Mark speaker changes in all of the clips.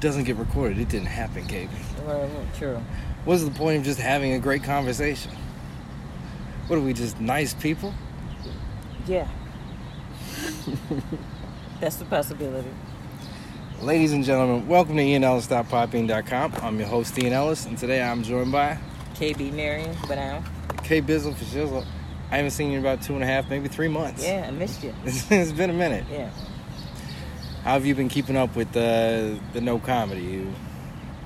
Speaker 1: What doesn't get recorded, it didn't happen, KB.
Speaker 2: Well, true.
Speaker 1: What's the point of just having a great conversation? What are we, just nice people?
Speaker 2: Yeah. That's the possibility.
Speaker 1: Ladies and gentlemen, welcome to IanEllis.podbean.com. I'm your host, Ian Ellis, and today I'm joined by
Speaker 2: KB Marion, but now.
Speaker 1: K Bizzle for Shizzle. I haven't seen you in about two and a half, maybe three months.
Speaker 2: Yeah, I missed you.
Speaker 1: it's been a minute.
Speaker 2: Yeah.
Speaker 1: How have you been keeping up with the the no comedy? You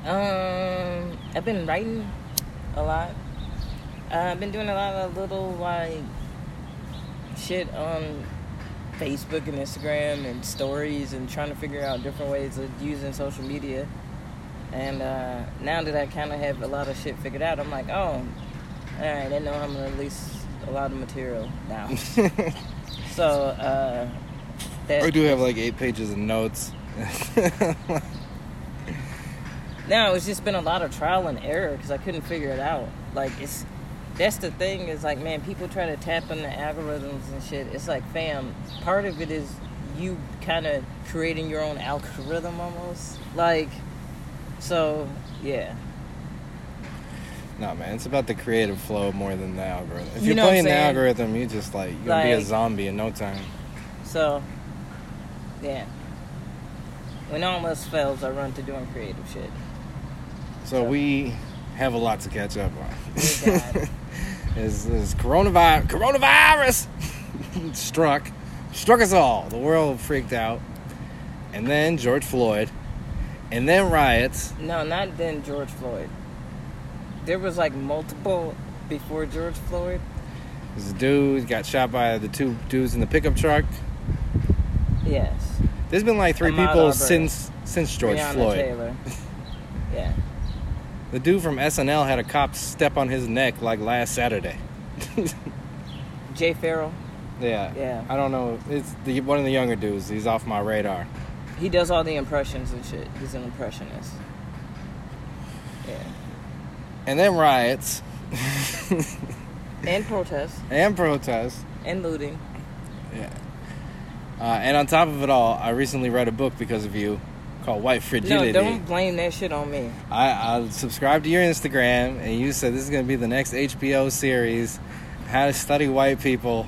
Speaker 2: Um, I've been writing a lot. Uh, I've been doing a lot of little like shit on Facebook and Instagram and stories and trying to figure out different ways of using social media. And uh, now that I kind of have a lot of shit figured out, I'm like, oh, all right, I know I'm gonna release a lot of material now. so uh, that
Speaker 1: I do have like eight pages of notes.
Speaker 2: No, it's just been a lot of trial and error because I couldn't figure it out. Like it's that's the thing is like man, people try to tap in the algorithms and shit. It's like fam, part of it is you kind of creating your own algorithm almost. Like so, yeah.
Speaker 1: no, man, it's about the creative flow more than the algorithm. If
Speaker 2: You
Speaker 1: you're
Speaker 2: know
Speaker 1: playing the algorithm, you just like you're gonna be a zombie in no time.
Speaker 2: So, yeah. When all else fails, I run to doing creative shit.
Speaker 1: So we have a lot to catch up on. Is is coronavirus coronavirus struck struck us all. The world freaked out, and then George Floyd, and then riots.
Speaker 2: No, not then George Floyd. There was like multiple before George Floyd.
Speaker 1: This dude got shot by the two dudes in the pickup truck.
Speaker 2: Yes.
Speaker 1: There's been like three
Speaker 2: Ahmaud
Speaker 1: people
Speaker 2: Arbery.
Speaker 1: since since George
Speaker 2: Breonna
Speaker 1: Floyd.
Speaker 2: Taylor. Yeah.
Speaker 1: The dude from SNL had a cop step on his neck like last Saturday.
Speaker 2: Jay Pharoah.
Speaker 1: Yeah.
Speaker 2: Yeah.
Speaker 1: I don't know. It's the one of the younger dudes. He's off my radar.
Speaker 2: He does all the impressions and shit. He's an impressionist. Yeah.
Speaker 1: And then riots
Speaker 2: And protests.
Speaker 1: and protests.
Speaker 2: And looting.
Speaker 1: Yeah. Uh, and on top of it all, I recently read a book because of you called White Fragility.
Speaker 2: No, don't blame that shit on me.
Speaker 1: I, I subscribed to your Instagram, and you said this is going to be the next HBO series, How to Study White People.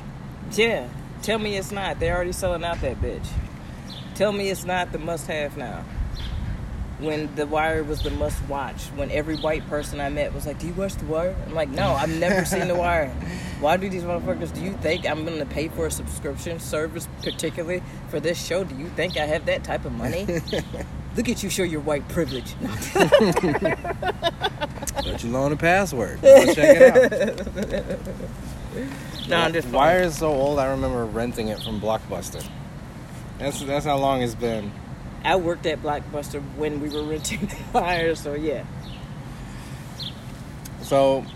Speaker 2: Yeah. Tell me it's not. They're already selling out that bitch. Tell me it's not the must have now. When The Wire was the must watch. When every white person I met was like, Do you watch The Wire? I'm like, No, I've never seen The Wire. Why do these motherfuckers, do you think I'm going to pay for a subscription service, particularly for this show? Do you think I have that type of money? Look at you show your white privilege.
Speaker 1: Let you loan a password. Go check it out.
Speaker 2: no, I'm just
Speaker 1: Wire is so old, I remember renting it from Blockbuster. That's, that's how long it's been.
Speaker 2: I worked at Blockbuster when we were renting The Wire, so yeah.
Speaker 1: So,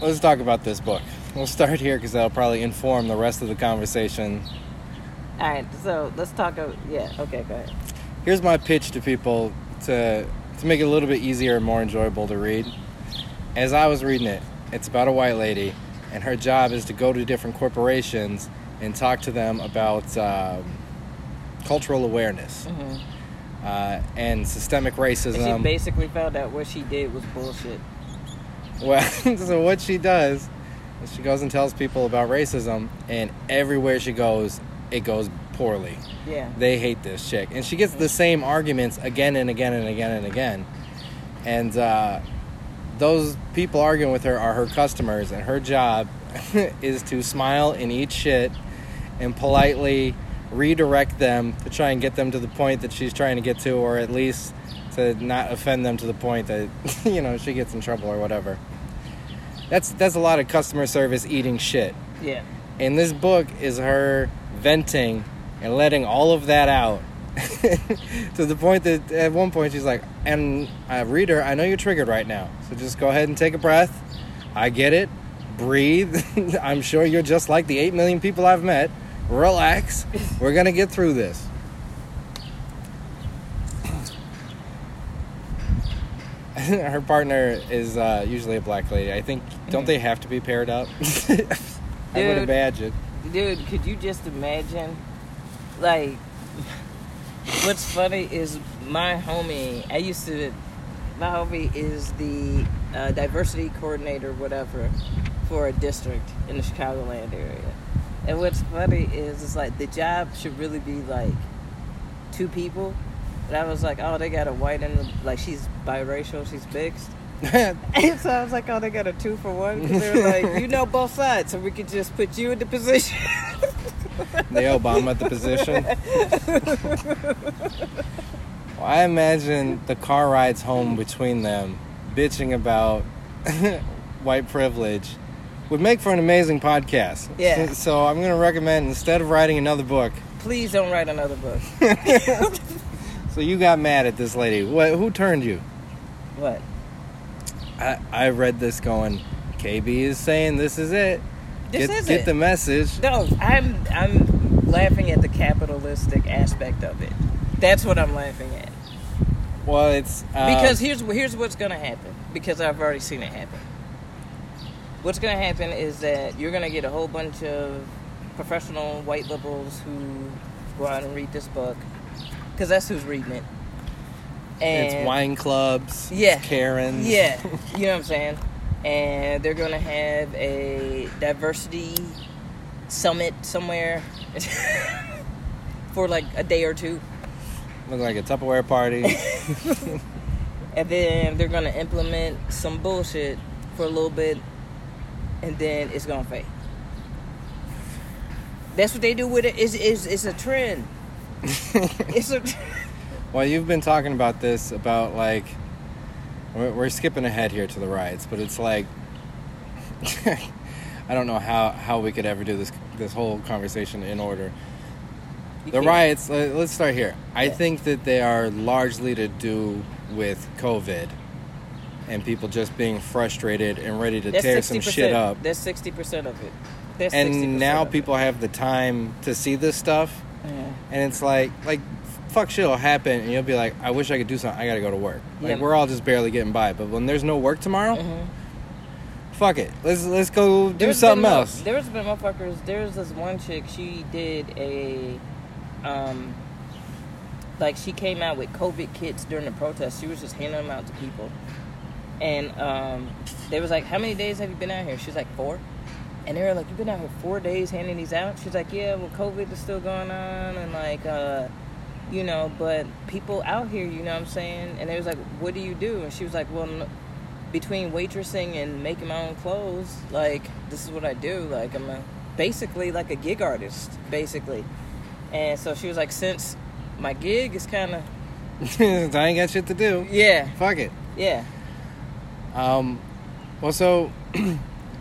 Speaker 1: let's talk about this book. We'll start here because that'll probably inform the rest of the conversation
Speaker 2: All right, so let's talk. About, yeah, okay, go ahead.
Speaker 1: here's my pitch to people to to make it a little bit easier and more enjoyable to read. As I was reading it, it's about a white lady, and her job is to go to different corporations and talk to them about um, cultural awareness
Speaker 2: hmm
Speaker 1: uh, and systemic racism.
Speaker 2: she basically found out what she did was bullshit.
Speaker 1: Well, so what she does is she goes and tells people about racism, and everywhere she goes, it goes poorly.
Speaker 2: Yeah.
Speaker 1: They hate this chick, and she gets the same arguments again and again and again and again. And uh, those people arguing with her are her customers, and her job is to smile and eat shit and politely redirect them to try and get them to the point that she's trying to get to, or at least to not offend them to the point that you know she gets in trouble or whatever. That's that's a lot of customer service eating shit.
Speaker 2: Yeah.
Speaker 1: And this book is her venting and letting all of that out to the point that at one point she's like, "And uh, reader, I know you're triggered right now, so just go ahead and take a breath. I get it. Breathe. I'm sure you're just like the eight million people I've met. Relax. We're gonna get through this." her partner is uh, usually a black lady. I think don't they have to be paired up? I would imagine.
Speaker 2: Dude, could you just imagine? Like, What's funny is my homie. I used to. My homie is the uh, diversity coordinator, whatever, for a district in the Chicagoland area. And what's funny is, it's like the job should really be like two people. And I was like, oh, they got a white and a- like she's biracial, she's mixed. And so I was like, oh, they got a two for one. Because they were like, you know both sides, so we could just put you in the position.
Speaker 1: the Obama the position. well, I imagine the car rides home between them, bitching about white privilege, would make for an amazing podcast.
Speaker 2: Yeah.
Speaker 1: So, so I'm going to recommend instead of writing another book.
Speaker 2: Please don't write another book.
Speaker 1: So you got mad at this lady. What? Who turned you?
Speaker 2: What?
Speaker 1: I, I read this going. KB is saying this is it.
Speaker 2: This
Speaker 1: get,
Speaker 2: is
Speaker 1: get
Speaker 2: it.
Speaker 1: the message.
Speaker 2: No, I'm I'm laughing at the capitalistic aspect of it. That's what I'm laughing at.
Speaker 1: Well, it's uh,
Speaker 2: Because here's here's what's gonna happen. Because I've already seen it happen. What's gonna happen is that you're gonna get a whole bunch of professional white liberals who go out and read this book, because that's who's reading it. And
Speaker 1: it's wine clubs.
Speaker 2: Yeah.
Speaker 1: Karens.
Speaker 2: Yeah, you know what I'm saying? And they're gonna have a diversity summit somewhere for like a day or two.
Speaker 1: Look like a Tupperware party.
Speaker 2: And then they're gonna implement some bullshit for a little bit and then it's gonna fade. That's what they do with it. It's, it's, it's a trend. It's a
Speaker 1: well, you've been talking about this about like we're, we're skipping ahead here to the riots, but it's like I don't know how how we could ever do this this whole conversation in order.
Speaker 2: You
Speaker 1: The
Speaker 2: can't-
Speaker 1: riots. let- Let's start here. I
Speaker 2: Yeah.
Speaker 1: think that they are largely to do with COVID and people just being frustrated and ready to
Speaker 2: That's
Speaker 1: tear some shit up.
Speaker 2: That's sixty percent of it. That's 60%
Speaker 1: And now
Speaker 2: of it.
Speaker 1: people have the time to see this stuff,
Speaker 2: Yeah.
Speaker 1: and it's like like fuck shit will happen, and you'll be like, I wish I could do something. I gotta go to work. Like
Speaker 2: Yeah.
Speaker 1: we're all just barely getting by. But when there's no work tomorrow,
Speaker 2: Mhm.
Speaker 1: fuck it. Let's let's go do
Speaker 2: There's
Speaker 1: something else.
Speaker 2: There's been motherfuckers. There's this one chick. She did a, um, like she came out with COVID kits during the protest. She was just handing them out to people, and um, they was like, "How many days have you been out here?" She's like, four. And they were like, "You've been out here four days handing these out?" She's like, "Yeah, well, COVID is still going on, and like, uh, you know, but people out here, you know what I'm saying?" And they was like, "What do you do?" And she was like, "Well." n between waitressing and making my own clothes, like this is what I do. Like I'm a, basically like a gig artist, basically. And so she was like, since my gig is kind of
Speaker 1: I ain't got shit to do.
Speaker 2: yeah,
Speaker 1: Fuck it.
Speaker 2: yeah,
Speaker 1: Um, well, so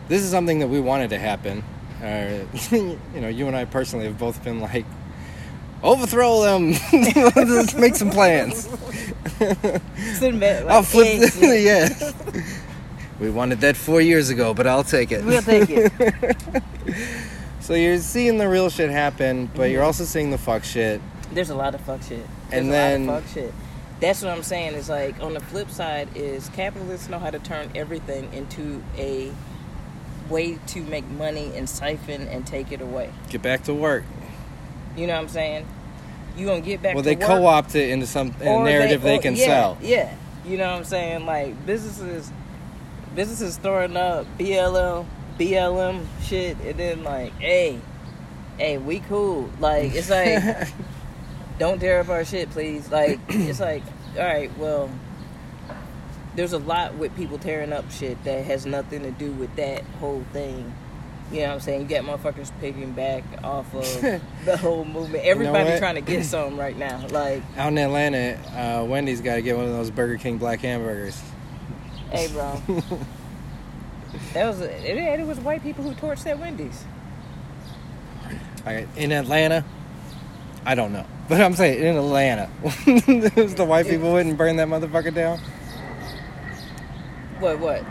Speaker 1: this is something that we wanted to happen. Uh, you know, you and I personally have both been like, overthrow them. Let's make some plans.
Speaker 2: Like,
Speaker 1: I'll flip. yeah. We wanted that four years ago, but I'll take it.
Speaker 2: We'll take it.
Speaker 1: So you're seeing the real shit happen, but you're also seeing the fuck shit.
Speaker 2: There's a lot of fuck shit. There's
Speaker 1: And
Speaker 2: a
Speaker 1: then-
Speaker 2: lot of fuck shit. That's what I'm saying. Is like on the flip side is capitalists know how to turn everything into a way to make money and siphon and take it away.
Speaker 1: Get back to work.
Speaker 2: You know what I'm saying? You gonna get back
Speaker 1: well, they co-opt it into some a narrative they,
Speaker 2: or-
Speaker 1: can
Speaker 2: yeah,
Speaker 1: sell.
Speaker 2: Yeah, you know what I'm saying? Like businesses, businesses throwing up BLM, BLM shit, and then like, hey, hey, we cool. Like it's like, don't tear up our shit, please. Like it's like, all right, well, there's a lot with people tearing up shit that has nothing to do with that whole thing. You know what I'm saying? You got motherfuckers picking back off of the whole movement. Everybody
Speaker 1: what?
Speaker 2: trying to get some right now. Like,
Speaker 1: Out in Atlanta, uh, Wendy's got to get one of those Burger King black hamburgers.
Speaker 2: Hey, bro. that was it, it. was white people who torched that Wendy's.
Speaker 1: I, in Atlanta, I don't know, but I'm saying in Atlanta, the white people wouldn't burn that motherfucker down.
Speaker 2: What? What?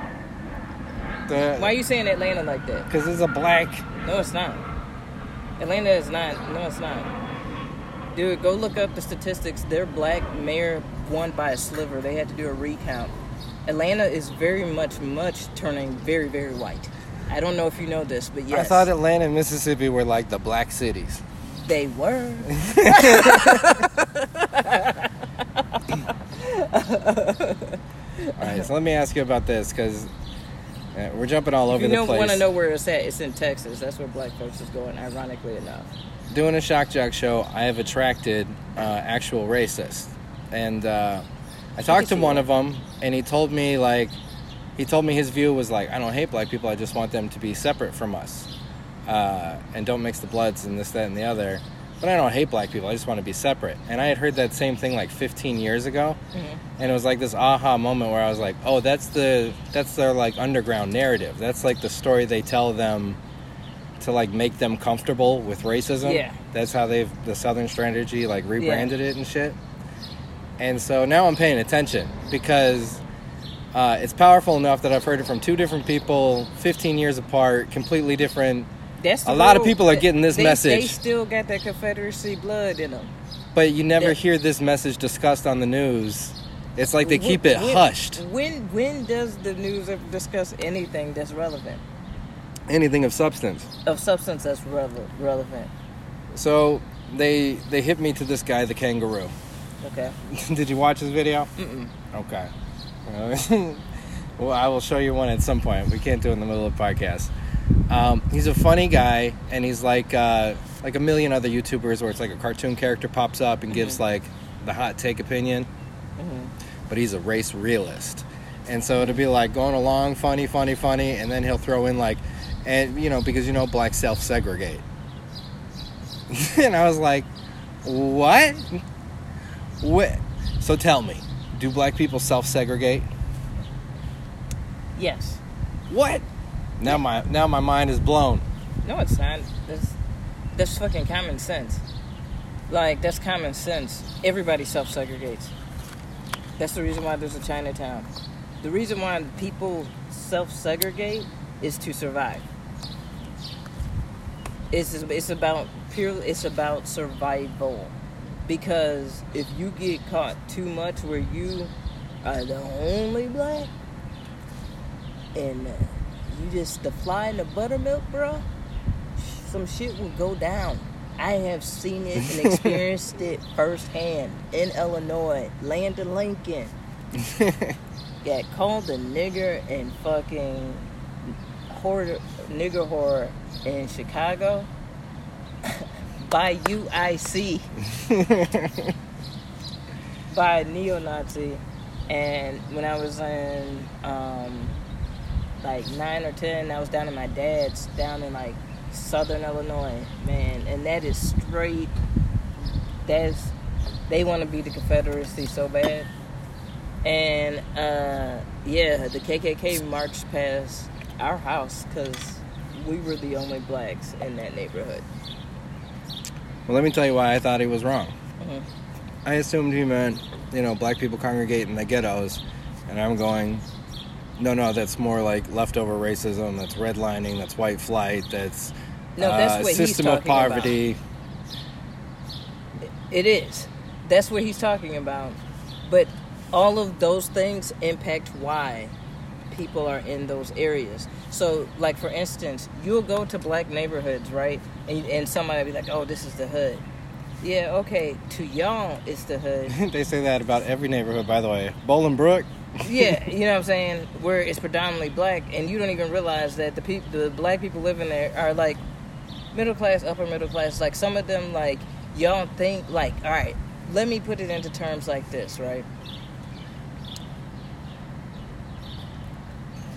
Speaker 1: The,
Speaker 2: Why are you saying Atlanta like that?
Speaker 1: Because it's a black.
Speaker 2: No, it's not. Atlanta is not. No, it's not. Dude, go look up the statistics. Their black mayor won by a sliver. They had to do a recount. Atlanta is very much, much turning very, very white. I don't know if you know this, but yes,
Speaker 1: I thought Atlanta and Mississippi were like the black cities.
Speaker 2: They were.
Speaker 1: All right, so let me ask you about this because uh, we're jumping all over
Speaker 2: you
Speaker 1: the
Speaker 2: know,
Speaker 1: place.
Speaker 2: want to know where it's at, it's in Texas. That's where black folks is going, ironically enough.
Speaker 1: doing a shock jock show, I have attracted uh, actual racists, and uh, I talked to one of them, and he told me like, he told me his view was like, I don't hate black people, I just want them to be separate from us, uh, and don't mix the bloods and this, that, and the other. But I don't hate black people, I just want to be separate. And I had heard that same thing like 15 years ago, and it was like this aha moment where I was like, oh, that's the that's their like underground narrative. That's like the story they tell them to like make them comfortable with racism.
Speaker 2: Yeah.
Speaker 1: That's how they've the Southern strategy like rebranded it and shit. And so now I'm paying attention because uh, it's powerful enough that I've heard it from two different people, 15 years apart, completely different.
Speaker 2: That's
Speaker 1: A lot of people are getting this
Speaker 2: They-
Speaker 1: message.
Speaker 2: They still got that Confederacy blood in them.
Speaker 1: But you never
Speaker 2: Yeah.
Speaker 1: hear this message discussed on the news. It's like they
Speaker 2: When-
Speaker 1: keep it
Speaker 2: when-
Speaker 1: hushed.
Speaker 2: When when does the news ever discuss anything that's relevant
Speaker 1: Anything of substance.
Speaker 2: of substance that's rele- relevant?
Speaker 1: So they they hit me to this guy, the kangaroo.
Speaker 2: Okay.
Speaker 1: Did you watch his video?
Speaker 2: Mm-mm.
Speaker 1: Okay. Well, I will show you one at some point. We can't do it in the middle of the podcast. Um, he's a funny guy, and he's like uh, like a million other YouTubers, where it's like a cartoon character pops up and gives like the hot take opinion.
Speaker 2: Mhm.
Speaker 1: But he's a race realist, and so it'll be like going along, funny, funny, funny, and then he'll throw in like, and you know because you know blacks self segregate, and I was like, what? What? So tell me, do black people self segregate?
Speaker 2: Yes.
Speaker 1: What? Now my now my mind is blown.
Speaker 2: No, it's not. That's that's fucking common sense. Like that's common sense. Everybody self segregates. That's the reason why there's a Chinatown. The reason why people self segregate is to survive. It's it's about purely it's about survival. Because if you get caught too much where you are the only black and you just the fly in the buttermilk, bro, some shit will go down. I have seen it and experienced it firsthand in Illinois, land of Lincoln. Got called a nigger and fucking horror, nigger horror in Chicago by UIC by a neo-Nazi. And when I was in um, like nine or ten, I was down at my dad's down in like southern Illinois, man, and that is straight. That's they want to be the Confederacy so bad, and uh, yeah, the KKK marched past our house because we were the only blacks in that neighborhood.
Speaker 1: Well, let me tell you why I thought he was wrong.
Speaker 2: Mhm.
Speaker 1: I assumed he meant, you know, black people congregate in the ghettos, and I'm going, no, no, that's more like leftover racism. That's redlining. That's white flight. That's
Speaker 2: No, that's
Speaker 1: uh,
Speaker 2: what he's
Speaker 1: system of
Speaker 2: talking about.
Speaker 1: poverty.
Speaker 2: It is. That's what he's talking about. But all of those things impact why people are in those areas. So, like for instance, you'll go to black neighborhoods, right? And, and somebody will be like, "Oh, this is the hood." Yeah, okay. To y'all, it's the hood.
Speaker 1: they say that about every neighborhood, by the way. Bolingbrook.
Speaker 2: Yeah, you know what I'm saying? Where it's predominantly black, and you don't even realize that the people, the black people living there, are like middle class, upper middle class. Like some of them, like y'all think, like, all right, let me put it into terms like this, right?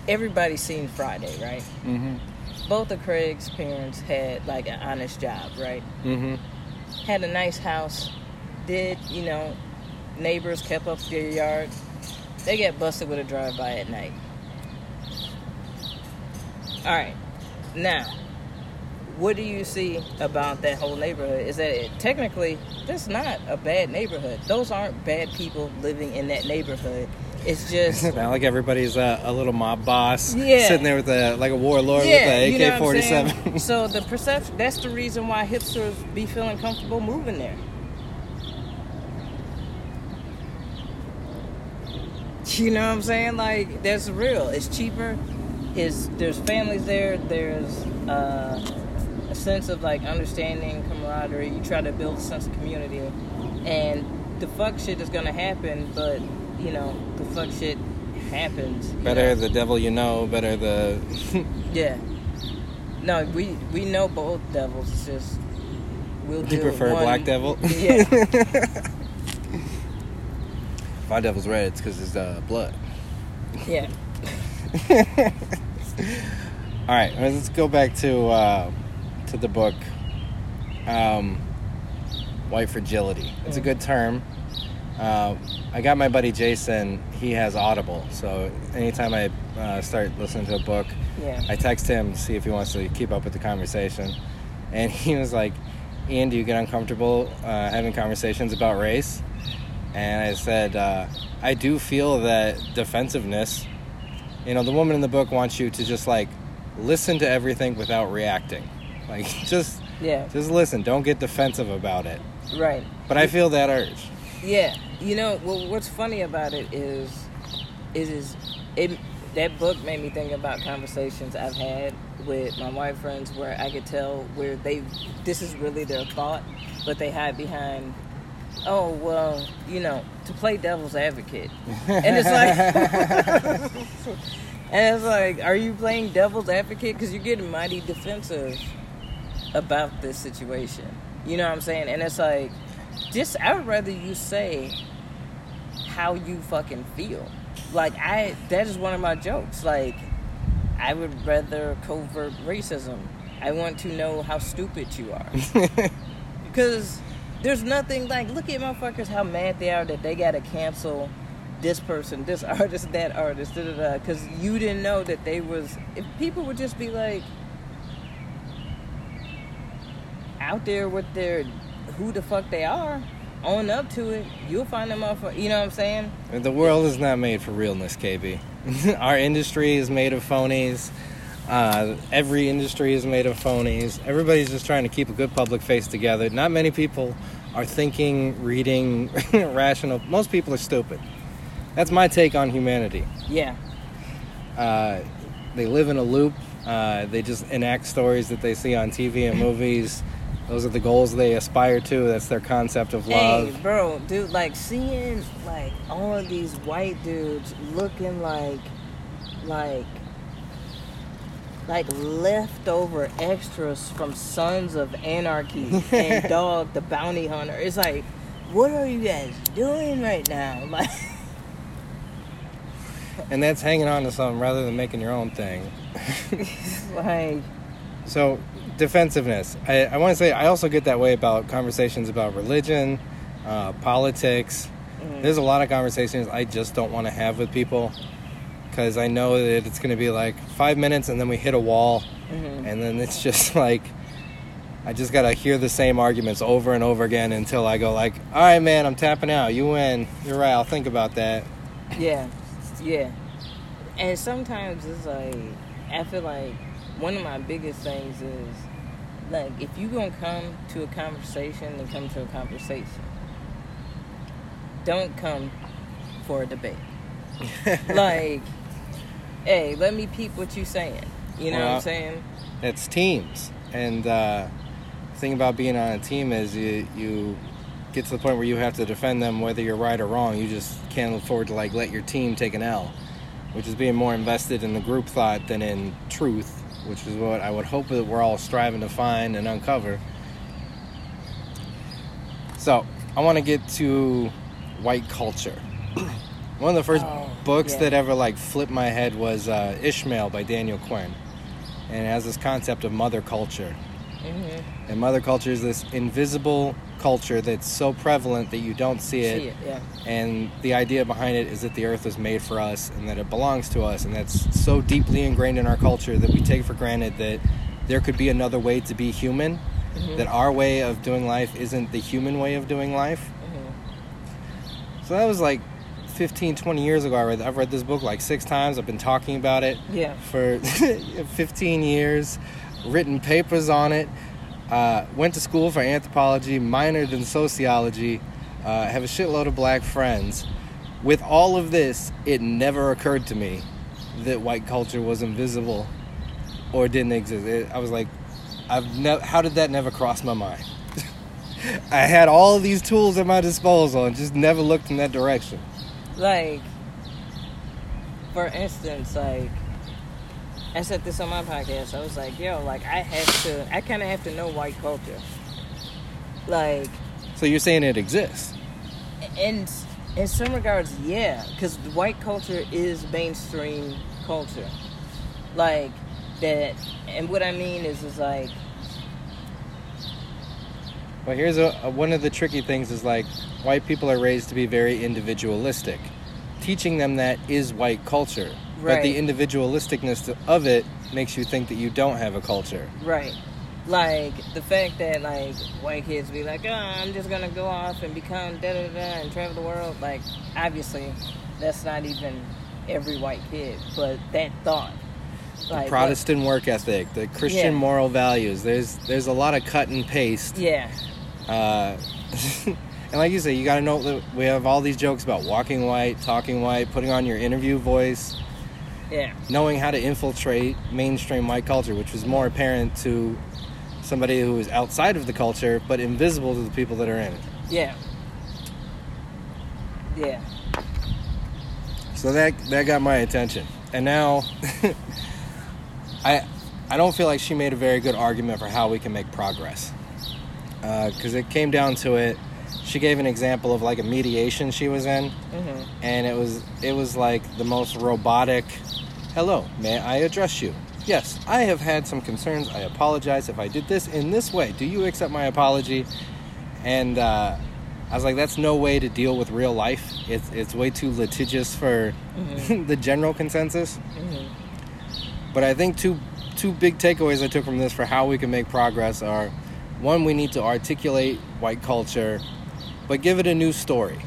Speaker 2: Everybody's seen Friday, right?
Speaker 1: Mm-hmm.
Speaker 2: Both of Craig's parents had like an honest job, right?
Speaker 1: Mm-hmm.
Speaker 2: had a nice house, did, you know, neighbors kept up their yard. They get busted with a drive by at night. All right. Now, what do you see about that whole neighborhood? Is that it, technically that's not a bad neighborhood. Those aren't bad people living in that neighborhood. It's just
Speaker 1: Not like everybody's a, a little mob boss
Speaker 2: Yeah.
Speaker 1: sitting there with a like a warlord
Speaker 2: yeah,
Speaker 1: with
Speaker 2: you
Speaker 1: a
Speaker 2: know
Speaker 1: AK
Speaker 2: what
Speaker 1: forty
Speaker 2: I'm saying? So the perception that's the reason why hipsters be feeling comfortable moving there. You know what I'm saying? Like that's real. It's cheaper. It's there's families there. There's uh, a sense of like understanding, camaraderie. You try to build a sense of community, and the fuck shit is gonna happen. But you know, the fuck shit happens.
Speaker 1: Better
Speaker 2: know?
Speaker 1: the devil you know, better the.
Speaker 2: Yeah. No, we we know both devils. It's just we'll
Speaker 1: you prefer
Speaker 2: one-
Speaker 1: black devil?
Speaker 2: Yeah.
Speaker 1: My devil's red, it's because it's uh, blood.
Speaker 2: Yeah.
Speaker 1: All right, let's go back to uh, to the book. Um, White fragility. It's a
Speaker 2: Mm.
Speaker 1: good term. Uh, I got my buddy Jason. He has Audible, so anytime I uh, start listening to a book,
Speaker 2: Yeah.
Speaker 1: I text him to see if he wants to keep up with the conversation, and he was like, "Ian, do you get uncomfortable uh, having conversations about race?" And I said, uh, "I do feel that defensiveness. You know, the woman in the book wants you to just like listen to everything without reacting, like just
Speaker 2: Yeah.
Speaker 1: just listen. Don't get defensive about it."
Speaker 2: Right.
Speaker 1: But I feel that urge.
Speaker 2: Yeah. You know, well, what's funny about it is, is is it that book made me think about conversations I've had with my white friends where I could tell where they this is really their thought, but they hide behind. Oh well, you know, to play devil's advocate, and it's like, and it's like, are you playing devil's advocate because you're getting mighty defensive about this situation? You know what I'm saying? And it's like, just I would rather you say how you fucking feel. Like I, that is one of my jokes. Like I would rather covert racism. I want to know how stupid you are because there's nothing like look at motherfuckers how mad they are that they gotta cancel this person, this artist, that artist, da da da. Because you didn't know that they was. If people would just be like out there with their who the fuck they are, own up to it, you'll find them off. You know what I'm saying?
Speaker 1: The world is not made for realness, KB. Our industry is made of phonies. Uh, every industry is made of phonies. Everybody's just trying to keep a good public face together. Not many people are thinking, reading, rational. Most people are stupid. That's my take on humanity.
Speaker 2: Yeah.
Speaker 1: Uh, they live in a loop. Uh, they just enact stories that they see on TV and movies. Those are the goals they aspire to. That's their concept of love.
Speaker 2: Hey, bro, dude, like seeing like all of these white dudes looking like, like, like leftover extras from Sons of Anarchy and Dog the Bounty Hunter. It's like, what are you guys doing right now? Like,
Speaker 1: And that's hanging on to something rather than making your own thing.
Speaker 2: like,
Speaker 1: So, defensiveness. I, I want to say I also get that way about conversations about religion, uh, politics.
Speaker 2: mm,
Speaker 1: There's a lot of conversations I just don't want to have with people because I know that it's going to be like five minutes and then we hit a wall,
Speaker 2: mhm.
Speaker 1: and then it's just like I just got to hear the same arguments over and over again until I go like, all right, man, I'm tapping out. You win. You're right. I'll think about that.
Speaker 2: Yeah, yeah. And sometimes it's like I feel like one of my biggest things is like if you gonna come to a conversation, then come to a conversation. Don't come for a debate. like, hey, let me peep what you're saying. You know what I'm saying?
Speaker 1: it's teams and uh, the thing about being on a team is you, you get to the point where you have to defend them whether you're right or wrong you just can't afford to like let your team take an l which is being more invested in the group thought than in truth which is what i would hope that we're all striving to find and uncover so i want to get to white culture one of the first
Speaker 2: Oh,
Speaker 1: books
Speaker 2: yeah.
Speaker 1: that ever like flipped my head was uh, ishmael by daniel quinn and it has this concept of mother culture.
Speaker 2: hmm
Speaker 1: And mother culture is this invisible culture that's so prevalent that you don't see it.
Speaker 2: See it, yeah.
Speaker 1: And the idea behind it is that the earth was made for us and that it belongs to us. And that's so deeply ingrained in our culture that we take for granted that there could be another way to be human,
Speaker 2: Mhm.
Speaker 1: that our way of doing life isn't the human way of doing life.
Speaker 2: hmm
Speaker 1: So that was like 15, 20 years ago. I read, I've read this book like six times. I've been talking about it
Speaker 2: Yeah.
Speaker 1: for 15 years, written papers on it, uh, went to school for anthropology, minored in sociology, uh, have a shitload of black friends. With all of this, it never occurred to me that white culture was invisible or didn't exist. It, I was like, I've never. How did that never cross my mind? I had all of these tools at my disposal and just never looked in that direction.
Speaker 2: Like, for instance, like, I said this on my podcast. I was like, yo, like, I have to, I kind of have to know white culture. Like,
Speaker 1: So you're saying it exists?
Speaker 2: And in some regards, yeah, because white culture is mainstream culture. Like that, and what I mean is, is like,
Speaker 1: Well, here's a, a one of the tricky things is like white people are raised to be very individualistic. Teaching them that is white culture, Right. but the individualisticness of it makes you think that you don't have a culture.
Speaker 2: right, like the fact that like white kids be like, oh, I'm just gonna go off and become da da da and travel the world. Like, obviously, that's not even every white kid, but that thought, like,
Speaker 1: Protestant work ethic, the Christian
Speaker 2: Yeah.
Speaker 1: moral values. There's there's a lot of cut and paste.
Speaker 2: yeah,
Speaker 1: Uh, and like you say, you got to know that we have all these jokes about walking white, talking white, putting on your interview voice,
Speaker 2: yeah,
Speaker 1: knowing how to infiltrate mainstream white culture, which was more apparent to somebody who is outside of the culture but invisible to the people that are in it.
Speaker 2: yeah, yeah.
Speaker 1: So that that got my attention, and now I I don't feel like she made a very good argument for how we can make progress because it came down to it. She gave an example of like a mediation she was in,
Speaker 2: hmm
Speaker 1: and it was it was like the most robotic. Hello, may I address you? Yes, I have had some concerns. I apologize if I did this in this way. Do you accept my apology? And uh, I was like, that's no way to deal with real life. It's it's way too litigious for
Speaker 2: Mhm.
Speaker 1: the general consensus.
Speaker 2: hmm
Speaker 1: But I think two two big takeaways I took from this for how we can make progress are one, we need to articulate white culture, but give it a new story.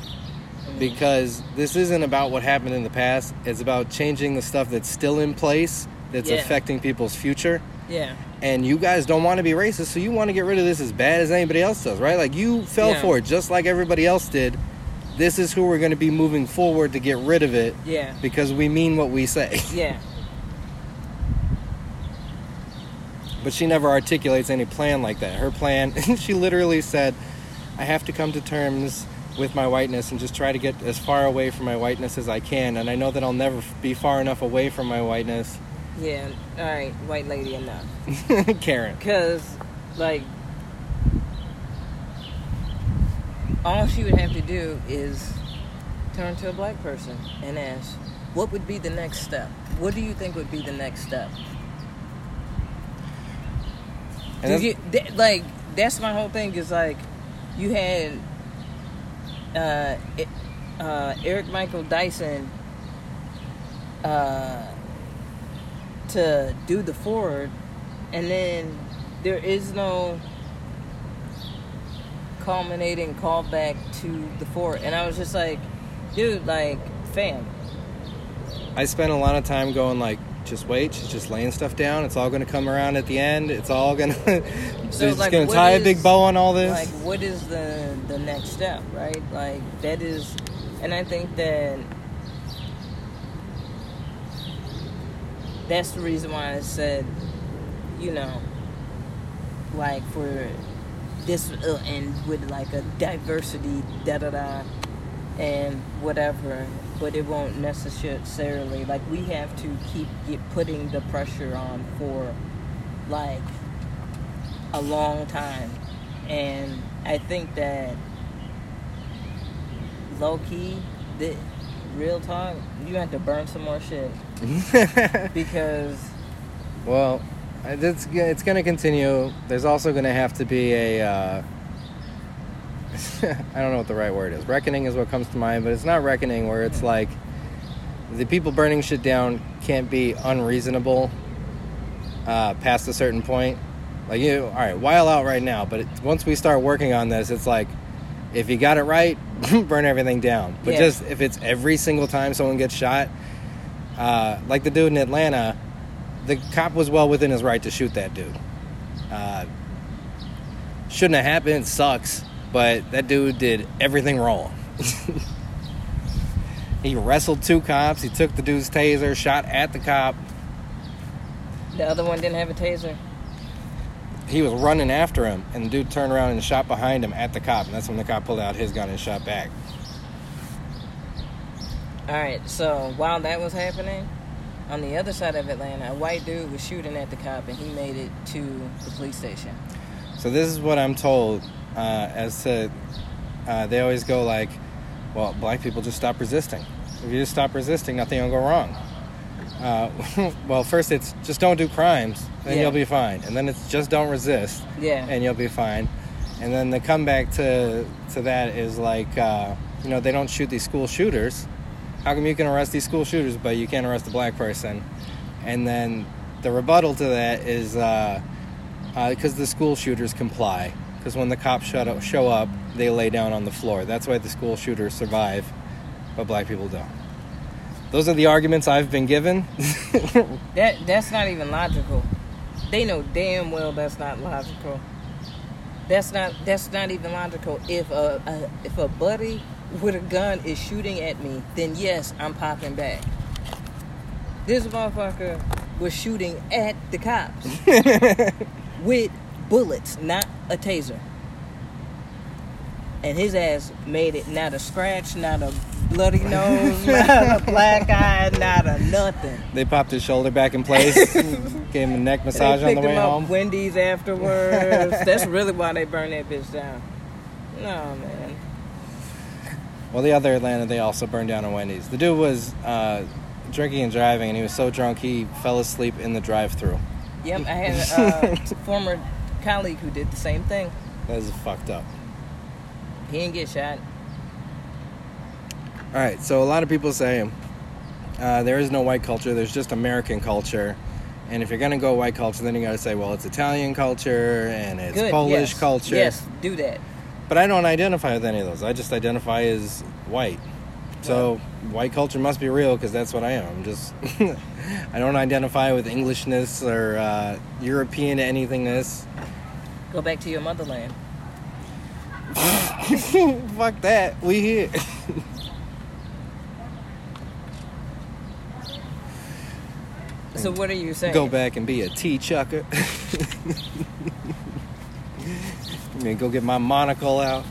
Speaker 1: Because this isn't about what happened in the past, it's about changing the stuff that's still in place that's
Speaker 2: Yeah.
Speaker 1: affecting people's future.
Speaker 2: Yeah.
Speaker 1: And you guys don't want to be racist, so you want to get rid of this as bad as anybody else does, right? Like you fell
Speaker 2: Yeah.
Speaker 1: for it just like everybody else did. This is who we're going to be moving forward to get rid of it
Speaker 2: Yeah.
Speaker 1: because we mean what we say.
Speaker 2: Yeah.
Speaker 1: But she never articulates any plan like that. Her plan, she literally said, I have to come to terms with my whiteness and just try to get as far away from my whiteness as I can. And I know that I'll never be far enough away from my whiteness.
Speaker 2: Yeah. All right, white lady, enough.
Speaker 1: Karen.
Speaker 2: Because, like, all she would have to do is turn to a black person and ask, what would be the next step? What do you think would be the next step?
Speaker 1: And
Speaker 2: you, like, that's my whole thing is like, you had uh, uh, Eric Michael Dyson uh, to do the forward, and then there is no culminating callback to the forward. And I was just like, dude, like, fam.
Speaker 1: I spent a lot of time going like, just wait. She's just laying stuff down. It's all going to come around at the end. It's all going to. She's just
Speaker 2: like,
Speaker 1: going to tie a big bow on all this.
Speaker 2: Like, what is the the next step, right? Like, that is, and I think that that's the reason why I said, you know, like for this uh, and with like a diversity, da da da, and whatever. But it won't necessarily like we have to keep putting the pressure on for like a long time. And I think that low key, the real talk, you have to burn some more shit because
Speaker 1: Well, it's it's going to continue. There's also going to have to be a. Uh, I don't know what the right word is. Reckoning is what comes to mind, but it's not reckoning where it's like the people burning shit down can't be unreasonable uh, past a certain point. Like you, all right, while out right now, but it, once we start working on this, it's like if you got it right, burn everything down. But
Speaker 2: Yeah.
Speaker 1: just if it's every single time someone gets shot, uh, like the dude in Atlanta, the cop was well within his right to shoot that dude. Uh, shouldn't have happened. It sucks, but that dude did everything wrong. he wrestled two cops. He took the dude's taser, shot at the cop.
Speaker 2: the other one didn't have a taser.
Speaker 1: he was running after him, and the dude turned around and shot behind him at the cop, and that's when the cop pulled out his gun and shot back.
Speaker 2: All right, so while that was happening, on the other side of Atlanta, a white dude was shooting at the cop, and he made it to the police station.
Speaker 1: So this is what I'm told uh, as to uh, they always go like, well, black people just stop resisting. If you just stop resisting, nothing will go wrong. Uh, well, first it's just don't do crimes, and
Speaker 2: Yeah.
Speaker 1: you'll be fine. And then it's just don't resist,
Speaker 2: Yeah.
Speaker 1: and you'll be fine. And then the comeback to to that is like, uh, you know, they don't shoot these school shooters. How come you can arrest these school shooters, but you can't arrest a black person? And then the rebuttal to that is because the school shooters comply. Because when the cops shut up, show up, they lay down on the floor. That's why the school shooters survive, but black people don't. Those are the arguments I've been given.
Speaker 2: That that's not even logical. They know damn well that's not logical. That's not that's not even logical. If a, a if a buddy with a gun is shooting at me, then yes, I'm popping back. This motherfucker was shooting at the cops with bullets, not a taser. And his ass made it not a scratch, not a bloody nose, not a black eye, not a nothing.
Speaker 1: they popped his shoulder back in place, gave him a neck massage on the way
Speaker 2: him up
Speaker 1: home.
Speaker 2: Wendy's afterwards. That's really why they burned that bitch down. No man.
Speaker 1: Well, the other Atlanta, they also burned down a Wendy's. The dude was uh, drinking and driving, and he was so drunk he fell asleep in the drive-through.
Speaker 2: Yep, I had a uh, former colleague who did the same thing.
Speaker 1: That is fucked up.
Speaker 2: He didn't get shot.
Speaker 1: All right, so a lot of people say uh, there is no white culture. There's just American culture, and if you're gonna go white culture, then you gotta say, well, it's Italian culture and it's
Speaker 2: Good.
Speaker 1: Polish
Speaker 2: yes.
Speaker 1: culture.
Speaker 2: Yes, do that.
Speaker 1: But I don't identify with any of those. I just identify as white. So white culture must be real because that's what I am. I'm just I don't identify with Englishness or uh, European anythingness.
Speaker 2: Go back to your motherland.
Speaker 1: Fuck that. We here.
Speaker 2: So what are you saying?
Speaker 1: Go back and be a tea chucker. I mean, go get my monocle out.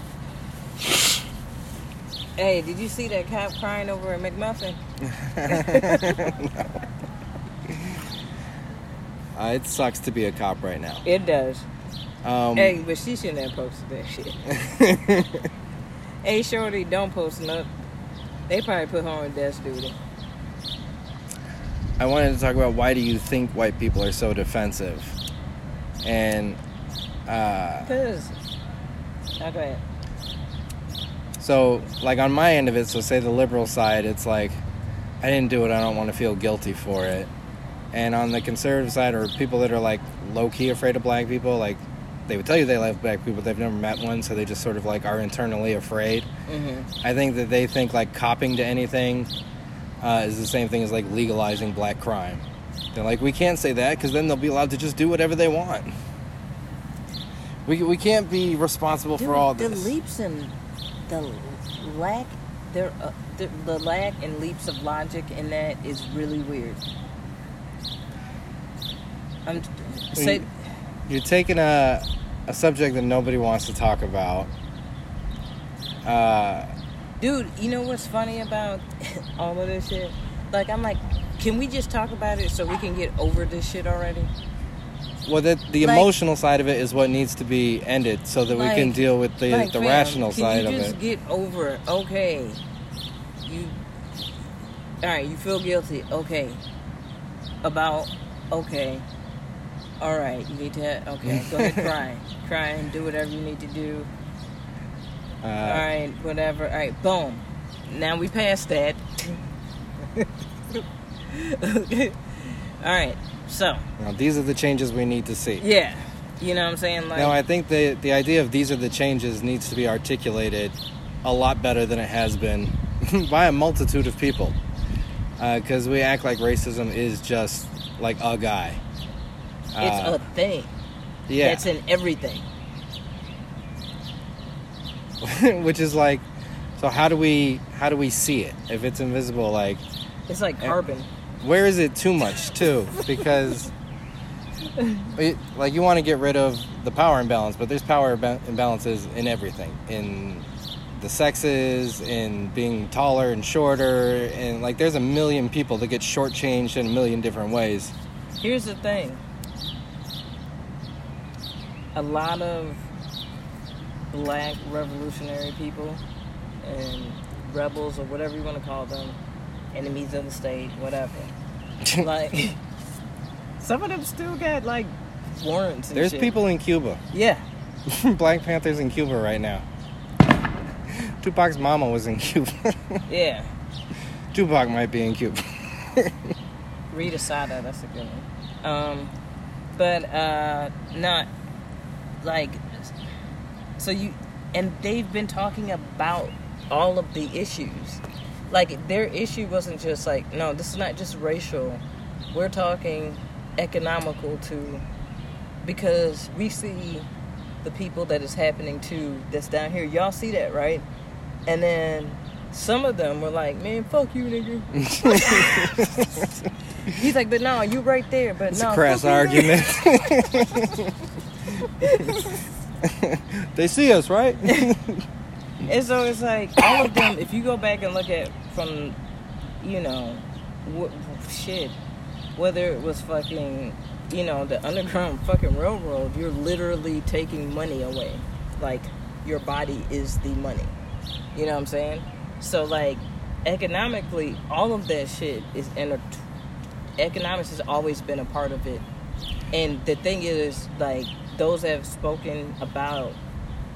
Speaker 2: Hey, did you see that cop crying over a McMuffin?
Speaker 1: Uh, it sucks to be a cop right now.
Speaker 2: It does.
Speaker 1: Um,
Speaker 2: hey, but she shouldn't have posted that shit. hey, shorty, don't post nothing. They probably put her on desk duty.
Speaker 1: I wanted to talk about why do you think white people are so defensive? And uh,
Speaker 2: Cause, oh, go ahead.
Speaker 1: So, like on my end of it, so say the liberal side, it's like I didn't do it. I don't want to feel guilty for it. And on the conservative side, or people that are like low key afraid of black people, like they would tell you they love black people, they've never met one, so they just sort of like are internally afraid.
Speaker 2: hmm
Speaker 1: I think that they think like copping to anything uh, is the same thing as like legalizing black crime. They're like, we can't say that because then they'll be allowed to just do whatever they want. We, we can't be responsible for all
Speaker 2: the
Speaker 1: this.
Speaker 2: leaps and the lack, there, uh, the, the lack and leaps of logic in that is really weird. I'm say,
Speaker 1: You're taking a, a subject that nobody wants to talk about. Uh,
Speaker 2: dude. You know what's funny about all of this shit? Like, I'm like, can we just talk about it so we can get over this shit already?
Speaker 1: Well, the, the
Speaker 2: Like-
Speaker 1: emotional side of it is what needs to be ended so that we can deal with the,
Speaker 2: Like,
Speaker 1: the
Speaker 2: fam,
Speaker 1: rational
Speaker 2: can
Speaker 1: side
Speaker 2: you
Speaker 1: of
Speaker 2: just
Speaker 1: it.
Speaker 2: get over it? Okay, you. All right, you feel guilty. Okay, about okay. All right, you need to. Okay, go ahead, cry, cry, and do whatever you need to do.
Speaker 1: Uh,
Speaker 2: All right, whatever. All right, boom. Now we passed that. All right, so
Speaker 1: now, these are the changes we need to see.
Speaker 2: yeah, you know what I'm saying? Like,
Speaker 1: No, I think the the idea of these are the changes needs to be articulated a lot better than it has been by a multitude of people. Because we act like racism is just like a guy.
Speaker 2: it's
Speaker 1: Uh,
Speaker 2: a thing.
Speaker 1: yeah,
Speaker 2: That's in everything.
Speaker 1: which is like, so how do we how do we see it if it's invisible? Like,
Speaker 2: It's like
Speaker 1: Eh,
Speaker 2: carbon.
Speaker 1: where is it too much too? Because it- like you want to get rid of the power imbalance, but there's power imba- imbalances in everything, in the sexes, in being taller and shorter, and like there's a million people that get shortchanged in a million different ways.
Speaker 2: Here's the thing. A lot of black revolutionary people and rebels or whatever you want to call them, enemies of the state, whatever. like some of them still got like warrants and
Speaker 1: there's
Speaker 2: shit.
Speaker 1: people in Cuba,
Speaker 2: Yeah.
Speaker 1: Black Panthers in Cuba right now. Tupac's mama was in Cuba.
Speaker 2: Yeah.
Speaker 1: Tupac might be in Cuba.
Speaker 2: Read Assata, that's a good one. Um, but uh, not like so you and they've been talking about all of the issues. Like their issue wasn't just like no, this is not just racial. We're talking economical too, because we see the people that is happening to that's down here. Y'all see that, right? And then some of them were like, "Man, fuck you, nigga." He's like, "But no, you right there." But
Speaker 1: It's
Speaker 2: no,
Speaker 1: a crass argument. they see us, right?
Speaker 2: And so it's like all of them. If you go back and look at from, you know, wh- shit, whether it was fucking, you know, the underground fucking railroad, you're literally taking money away. Like your body is the money. You know what I'm saying? So like economically, all of that shit is inter. Economics has always been a part of it, and the thing is, like those that have spoken about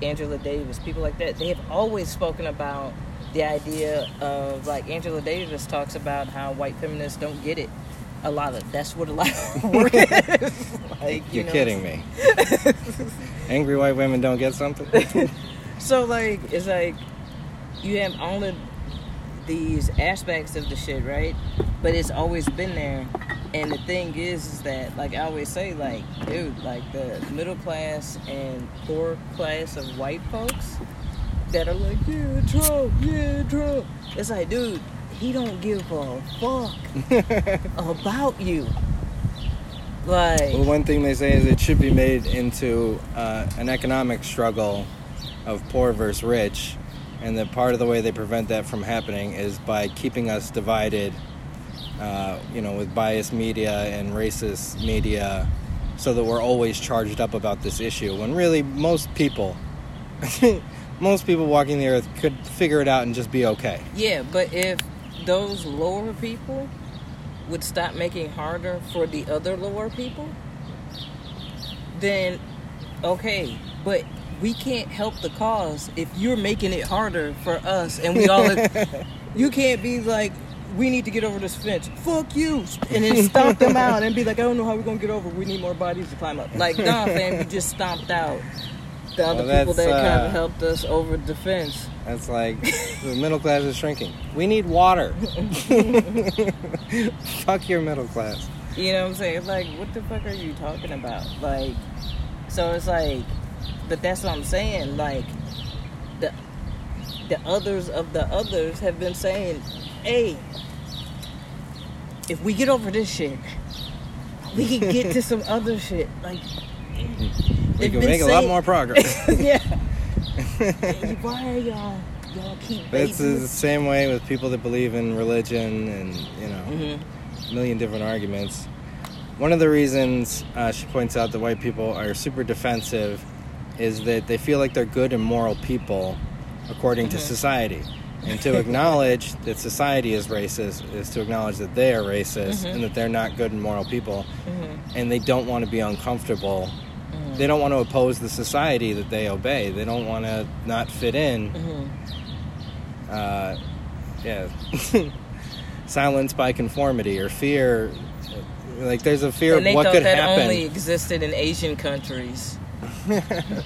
Speaker 2: Angela Davis, people like that, they have always spoken about the idea of like Angela Davis talks about how white feminists don't get it. A lot of that's what a lot of work is. like, you
Speaker 1: You're
Speaker 2: know,
Speaker 1: kidding me. Angry white women don't get something?
Speaker 2: So like it's like you have of these aspects of the shit, right? But it's always been there. And the thing is, is that like I always say, like, dude, like the middle class and poor class of white folks that are like, yeah, Trump, yeah, Trump. It's like, dude, he don't give a fuck about you. Like,
Speaker 1: Well, one thing they say is it should be made into uh, an economic struggle of poor versus rich, and that part of the way they prevent that from happening is by keeping us divided, uh, you know, with biased media and racist media, so that we're always charged up about this issue. When really, most people, most people walking the earth could figure it out and just be okay.
Speaker 2: Yeah, but if those lower people would stop making harder for the other lower people, then okay. But we can't help the cause if you're making it harder for us and we all. you can't be like. We need to get over this fence. Fuck you, and then stomp them out and be like, I don't know how we're gonna get over. We need more bodies to climb up. Like, nah, fam, you just stomped out the other
Speaker 1: Well,
Speaker 2: people that kind
Speaker 1: uh,
Speaker 2: of helped us over the fence.
Speaker 1: That's like the middle class is shrinking. We need water. Fuck your middle class.
Speaker 2: You know what I'm saying? Like, what the fuck are you talking about? Like, so it's like, but that's what I'm saying. Like, the the others of the others have been saying, hey, if we get over this shit, we can get to some other shit. Like,
Speaker 1: We can make a lot more progress.
Speaker 2: yeah. Why are y'all y'all keep
Speaker 1: It's
Speaker 2: baiting
Speaker 1: the same way with people that believe in religion and, you know,
Speaker 2: Mhm.
Speaker 1: a million different arguments. One of the reasons uh, she points out that white people are super defensive is that they feel like they're good and moral people according to
Speaker 2: Mhm.
Speaker 1: society. And to acknowledge that society is racist is to acknowledge that they are racist
Speaker 2: Mhm.
Speaker 1: and that they're not good and moral people.
Speaker 2: Mhm.
Speaker 1: and they don't want to be uncomfortable. They don't want to oppose the society that they obey. They don't want to not fit in.
Speaker 2: Mhm.
Speaker 1: Uh, yeah, silence by conformity or fear. Like there's a fear
Speaker 2: And
Speaker 1: of what could
Speaker 2: that
Speaker 1: happen.
Speaker 2: only existed in Asian countries.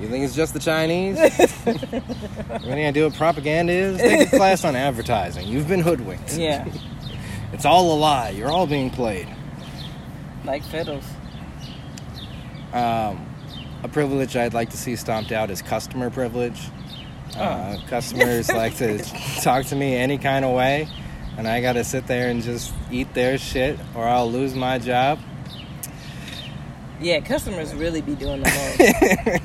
Speaker 1: You think it's just the Chinese? Any idea what propaganda is? Take a class on advertising. You've been hoodwinked.
Speaker 2: Yeah,
Speaker 1: It's all a lie. You're all being played.
Speaker 2: like fiddles.
Speaker 1: Um, a privilege I'd like to see stomped out is customer privilege. Uh, customers like to talk to me any kind of way, and I got to sit there and just eat their shit, or I'll lose my job.
Speaker 2: Yeah, customers really be doing the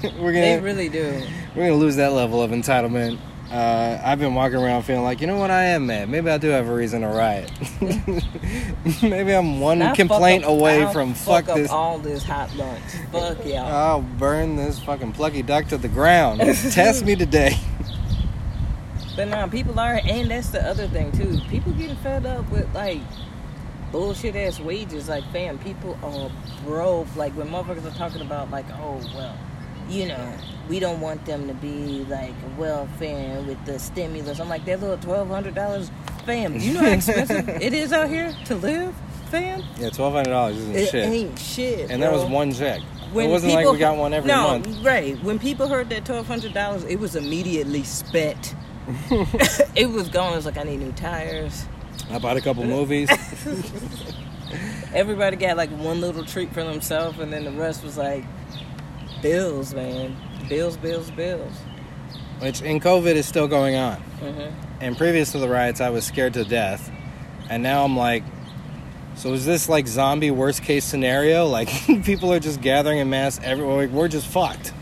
Speaker 2: most.
Speaker 1: we're
Speaker 2: they
Speaker 1: gonna
Speaker 2: really do.
Speaker 1: we're gonna lose that level of entitlement. Uh, I've been walking around feeling like, you know what, I am mad. Maybe I do have a reason to riot. Maybe I'm one
Speaker 2: I'll
Speaker 1: complaint
Speaker 2: up-
Speaker 1: away
Speaker 2: I'll
Speaker 1: from
Speaker 2: fuck,
Speaker 1: fuck
Speaker 2: up
Speaker 1: this.
Speaker 2: all this hot lunch. Fuck y'all.
Speaker 1: I'll burn this fucking plucky duck to the ground. Test me today.
Speaker 2: But nah, people are, and that's the other thing too. People getting fed up with like bullshit ass wages. Like, fam, people are broke. Like when motherfuckers are talking about like, oh well, you know, we don't want them to be like welfare with the stimulus. I'm like, that little twelve hundred dollars, fam. Do you know how expensive it is out here to live, fam?
Speaker 1: Yeah, twelve hundred dollars isn't
Speaker 2: It
Speaker 1: shit.
Speaker 2: ain't shit.
Speaker 1: and that was one check.
Speaker 2: When
Speaker 1: it wasn't like we got one every
Speaker 2: no,
Speaker 1: month.
Speaker 2: right. When people heard that twelve hundred dollars, it was immediately spent. it was gone. It was like I need new tires.
Speaker 1: I bought a couple movies.
Speaker 2: Everybody got like one little treat for themselves, and then the rest was like bills, man. Bills, bills, bills.
Speaker 1: which in COVID is still going on.
Speaker 2: hmm
Speaker 1: And previous to the riots, I was scared to death, and now I'm like, so is this like zombie worst case scenario? Like people are just gathering in mass everywhere. Like, we're just fucked.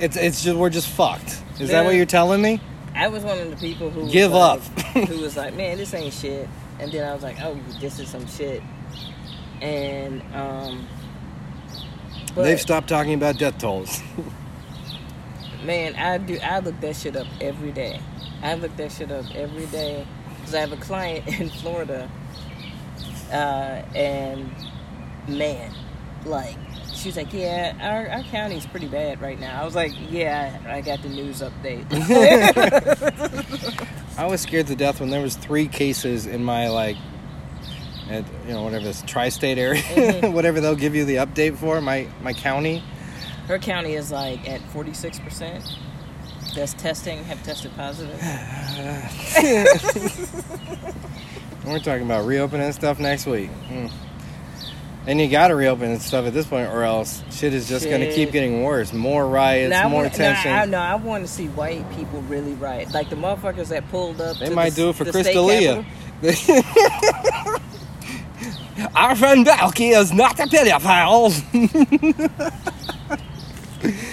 Speaker 1: It's it's just we're just fucked. Is that what you're telling me?
Speaker 2: I was one of the people who
Speaker 1: Give
Speaker 2: like-
Speaker 1: up.
Speaker 2: who was like, man, this ain't shit. And then I was like, oh, this is some shit. And um,
Speaker 1: They've stopped talking about death tolls.
Speaker 2: Man, I do. I look that shit up every day. I look that shit up every day because I have a client in Florida, uh, and man, like she was like, "Yeah, our, our county's pretty bad right now." I was like, "Yeah, I got the news update."
Speaker 1: I was scared to death when there was three cases in my like, at, you know, whatever this tri-state area,
Speaker 2: Mhm.
Speaker 1: whatever they'll give you the update for my my county.
Speaker 2: Her county is like at forty six percent. That's testing have tested positive.
Speaker 1: We're talking about reopening stuff next week. Mm. And you gotta reopen and stuff at this point, or else shit is just gonna keep getting worse. More riots,
Speaker 2: Now,
Speaker 1: more
Speaker 2: wanna-
Speaker 1: tension.
Speaker 2: No, I, no, I want to see white people really riot. Like the motherfuckers that pulled up.
Speaker 1: they
Speaker 2: to
Speaker 1: might
Speaker 2: the,
Speaker 1: do it for D'Elia. Our friend Balky is not a pedophile.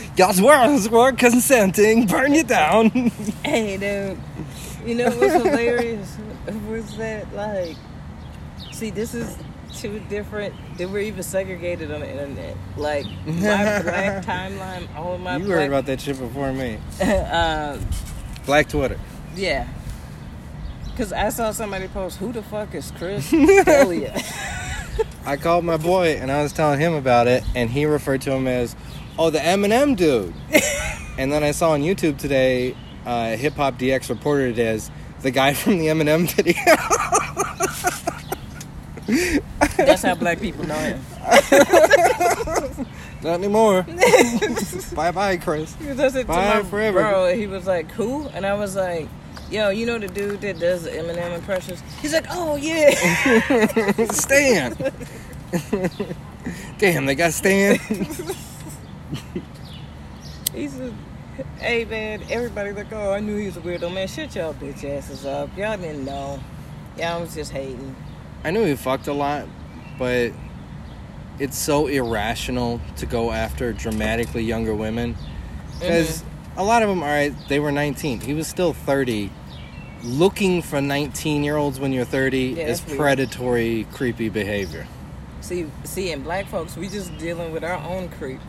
Speaker 1: God's words were consenting. Burn you down.
Speaker 2: Hey, dude. You know what's hilarious was that like, see, this is two different. They were even segregated on the internet. Like my black timeline, all of my
Speaker 1: you
Speaker 2: black.
Speaker 1: heard about that shit before me.
Speaker 2: uh,
Speaker 1: Black Twitter.
Speaker 2: yeah. Cause I saw somebody post, "Who the fuck is Chris D'Elia?"
Speaker 1: I called my boy and I was telling him about it, and he referred to him as, "Oh, the Eminem dude." and then I saw on YouTube today, uh, Hip Hop DX reported it as the guy from the Eminem video.
Speaker 2: That's how black people know him.
Speaker 1: Not anymore. bye bye, Chris.
Speaker 2: He was listening to
Speaker 1: Bye
Speaker 2: my
Speaker 1: forever.
Speaker 2: bro, and he was like, "Who?" And I was like, "Yo, you know the dude that does the Eminem impressions?" He's like, "Oh yeah."
Speaker 1: Stan. Damn, they got Stan.
Speaker 2: He said, "Hey man, everybody like, oh, I knew he was a weirdo, man. Shut y'all bitch asses up. Y'all didn't know. Y'all was just hating."
Speaker 1: I knew he fucked a lot, but it's so irrational to go after dramatically younger women because a lot of them, are they were 19. He was still 30. Looking for 19 year olds when you're 30
Speaker 2: Yeah,
Speaker 1: is
Speaker 2: that's weird.
Speaker 1: predatory, creepy behavior.
Speaker 2: See, see, in black folks, we just dealing with our own creep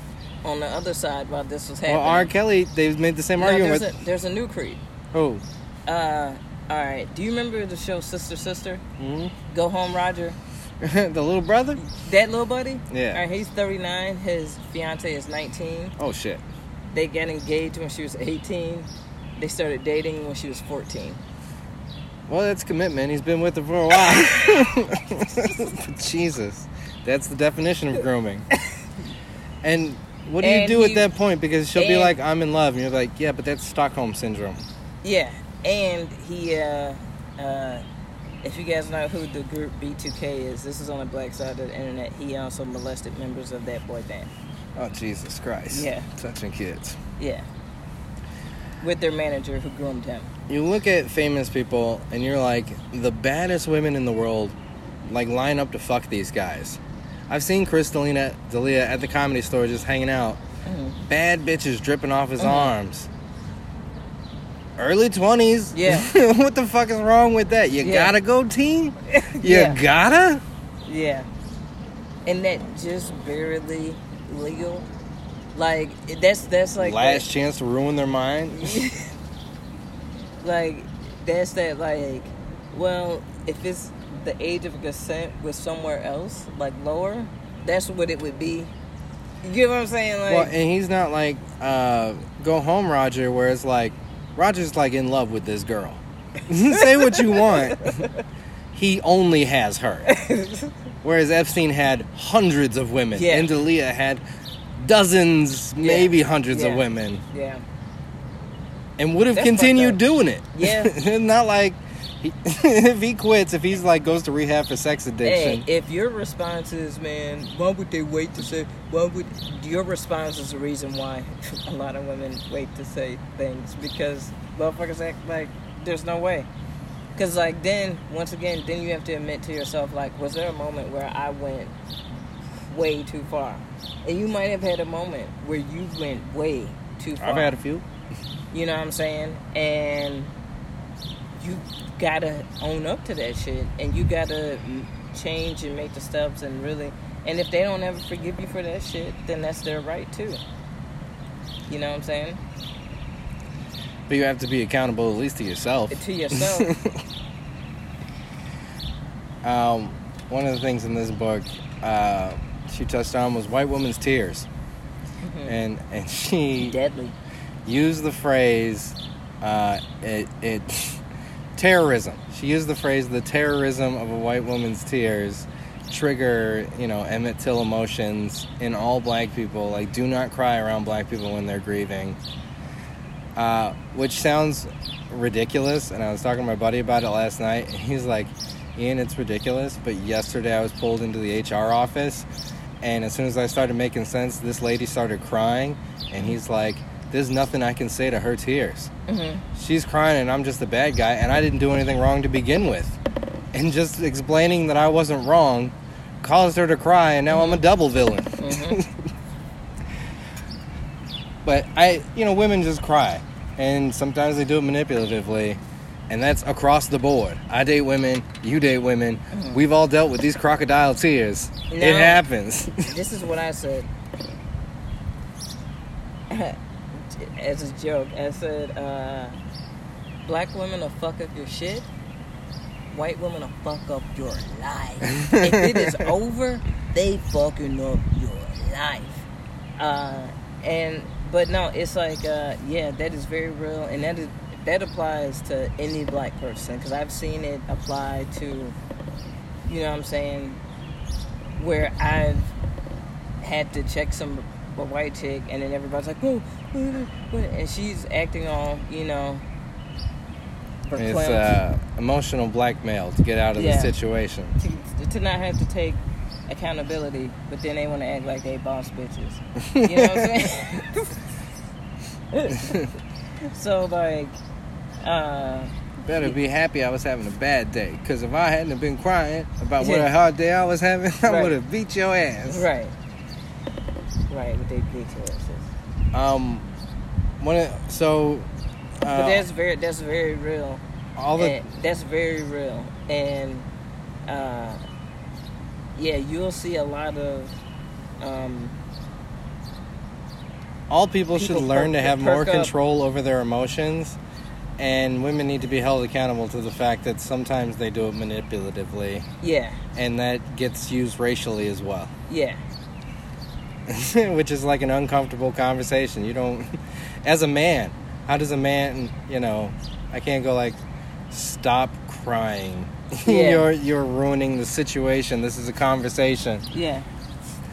Speaker 2: on the other side while this was happening.
Speaker 1: Well, R. Kelly, they've made the same
Speaker 2: No,
Speaker 1: argument
Speaker 2: there's,
Speaker 1: with.
Speaker 2: a, there's a new creep.
Speaker 1: Oh,
Speaker 2: Uh, all right. Do you remember the show Sister Sister?
Speaker 1: hmm
Speaker 2: Go Home Roger.
Speaker 1: the little brother?
Speaker 2: That little buddy.
Speaker 1: Yeah.
Speaker 2: All right. He's 39. His fiance is 19.
Speaker 1: Oh, shit.
Speaker 2: They got engaged when she was 18. They started dating when she was 14.
Speaker 1: Well, that's commitment. He's been with her for a while. Jesus. That's the definition of grooming. And what do you
Speaker 2: And
Speaker 1: do at that point? Because she'll be like, I'm in love. And you're like, yeah, but that's Stockholm Syndrome.
Speaker 2: Yeah, and he, uh, uh, if you guys know who the group B2K is, this is on the black side of the internet. He also molested members of that boy band.
Speaker 1: Oh, Jesus Christ.
Speaker 2: Yeah.
Speaker 1: Touching kids.
Speaker 2: Yeah, with their manager who groomed him.
Speaker 1: You look at famous people and you're like, the baddest women in the world, like, line up to fuck these guys. I've seen Chris D'Elia, D'Elia at the comedy store just hanging out.
Speaker 2: Mhm.
Speaker 1: Bad bitches dripping off his
Speaker 2: Mhm.
Speaker 1: arms. Early 20s.
Speaker 2: Yeah.
Speaker 1: what the fuck is wrong with that? You
Speaker 2: Yeah.
Speaker 1: gotta go team? You
Speaker 2: Yeah.
Speaker 1: gotta?
Speaker 2: Yeah. And that just barely legal. Like that's that's like
Speaker 1: Last chance to ruin their mind?
Speaker 2: like that's that like well if it's the age of consent was somewhere else like lower that's what it would be you get what i'm saying like
Speaker 1: Well, and he's not like uh, go home, Roger, where it's like Roger's like in love with this girl. Say what you want. he only has her. Whereas Epstein had hundreds of women,
Speaker 2: Yeah.
Speaker 1: and D'Elia had dozens,
Speaker 2: Yeah.
Speaker 1: maybe hundreds of women,
Speaker 2: yeah
Speaker 1: and would have
Speaker 2: That's
Speaker 1: continued doing it.
Speaker 2: Yeah.
Speaker 1: not like he, if he quits, if he's like goes to rehab for sex addiction.
Speaker 2: hey if your response is man why would they wait to say why would your response is the reason why a lot of women wait to say things because motherfuckers act like there's no way because like then once again then you have to admit to yourself like was there a moment where i went way too far and you might have had a moment where you went way too far
Speaker 1: I've had a few.
Speaker 2: you know what i'm saying and you gotta own up to that shit and you gotta change and make the steps and really and if they don't ever forgive you for that shit then that's their right too. You know what i'm saying?
Speaker 1: But you have to be accountable at least to yourself.
Speaker 2: to yourself.
Speaker 1: Um, one of the things in this book uh, she touched on was white woman's tears,
Speaker 2: Mhm.
Speaker 1: and and she
Speaker 2: deadly.
Speaker 1: used the phrase uh, it, it terrorism. She used the phrase the terrorism of a white woman's tears trigger you know Emmett Till emotions in all black people. Like do not cry around black people when they're grieving. Uh, which sounds ridiculous, and I was talking to my buddy about it last night, and he's like, Ian, it's ridiculous, but yesterday I was pulled into the HR office, and as soon as I started making sense, this lady started crying, and he's like, There's nothing I can say to her tears.
Speaker 2: hmm
Speaker 1: She's crying, and I'm just the bad guy, and I didn't do anything wrong to begin with. And just explaining that I wasn't wrong caused her to cry, and now I'm a double villain.
Speaker 2: hmm
Speaker 1: But I, you know, women just cry, and sometimes they do it manipulatively, and that's across the board. I date women, you date women.
Speaker 2: Mhm.
Speaker 1: We've all dealt with these crocodile tears.
Speaker 2: No.
Speaker 1: It happens.
Speaker 2: this is what i said as a joke i said uh, black women will fuck up your shit white women will fuck up your life. If it is over they fucking up your life. Uh, and but no it's like uh, yeah that is very real and that is that applies to any black person because i've seen it apply to you know what i'm saying where i've had to check some a white chick and then everybody's like oh and she's acting all you know
Speaker 1: it's uh, emotional blackmail to get out of
Speaker 2: Yeah.
Speaker 1: the situation.
Speaker 2: to, to not have to take accountability, but then they want to act like they boss bitches. You know what I'm saying? so like, uh,
Speaker 1: Better be happy I was having a bad day, because if I hadn't have been crying about what
Speaker 2: Yeah.
Speaker 1: a hard day I was having, I
Speaker 2: Right.
Speaker 1: would have beat your ass.
Speaker 2: right, right, with they big asses.
Speaker 1: Um, one of, so. Uh,
Speaker 2: But that's very that's very real.
Speaker 1: all the
Speaker 2: And that's very real, and uh, yeah, you'll see a lot of. Um,
Speaker 1: all people, should learn to have more
Speaker 2: up.
Speaker 1: control over their emotions and women need to be held accountable to the fact that sometimes they do it manipulatively
Speaker 2: yeah,
Speaker 1: and that gets used racially as well
Speaker 2: yeah,
Speaker 1: which is like an uncomfortable conversation you don't as a man how does a man you know i can't go like stop crying
Speaker 2: Yeah.
Speaker 1: you're you're ruining the situation this is a conversation
Speaker 2: yeah.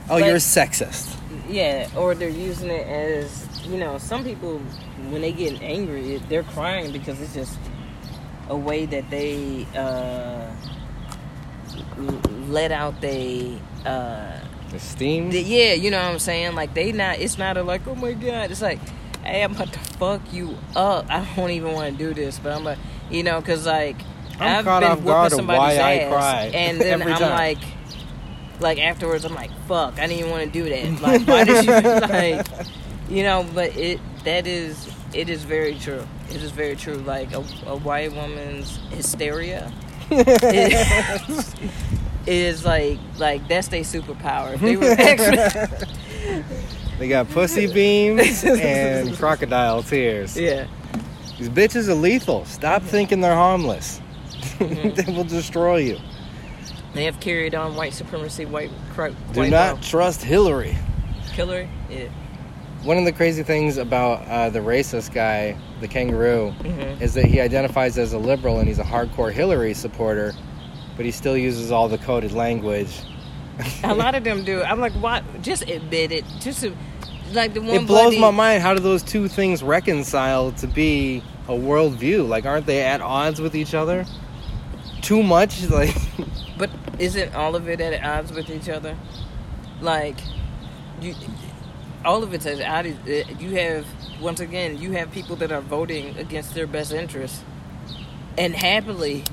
Speaker 1: oh
Speaker 2: But-
Speaker 1: you're sexist
Speaker 2: Yeah, or they're using it as you know. Some people, when they get angry, they're crying because it's just a way that they uh, let out they. Uh,
Speaker 1: esteem
Speaker 2: yeah, you know what I'm saying. Like they not. It's not a like. Oh my god. It's like, hey, I'm about to fuck you up. I don't even want to do this, but I'm like, you know, because like
Speaker 1: I'm
Speaker 2: I've
Speaker 1: caught
Speaker 2: been whooping somebody's
Speaker 1: I
Speaker 2: ass, and then I'm
Speaker 1: time.
Speaker 2: like, like afterwards, I'm like, fuck, I didn't even want to do that. Like, why did you like, you know? But it that is it is very true. It is very true. Like a, a white woman's hysteria is, is like like that's their superpower. If they were actually,
Speaker 1: They got pussy beams and crocodile tears.
Speaker 2: yeah.
Speaker 1: These bitches are lethal. Stop thinking they're harmless.
Speaker 2: Mm-hmm.
Speaker 1: they will destroy you.
Speaker 2: They have carried on white supremacy, white cro-
Speaker 1: Do
Speaker 2: white
Speaker 1: not trust Hillary.
Speaker 2: Hillary? Yeah.
Speaker 1: One of the crazy things about uh, the racist guy, the kangaroo,
Speaker 2: Mhm.
Speaker 1: is that he identifies as a liberal and he's a hardcore Hillary supporter, but he still uses all the coded language.
Speaker 2: A lot of them do. I'm like, what? Just admit it. Just like the one.
Speaker 1: It blows
Speaker 2: buddy-
Speaker 1: my mind. How do those two things reconcile to be a worldview? Like, aren't they at odds with each other? Too much? Like,
Speaker 2: But isn't all of it at odds with each other? Like, you, all of it's at odds. uh, You have once again, you have people that are voting against their best interests, and happily,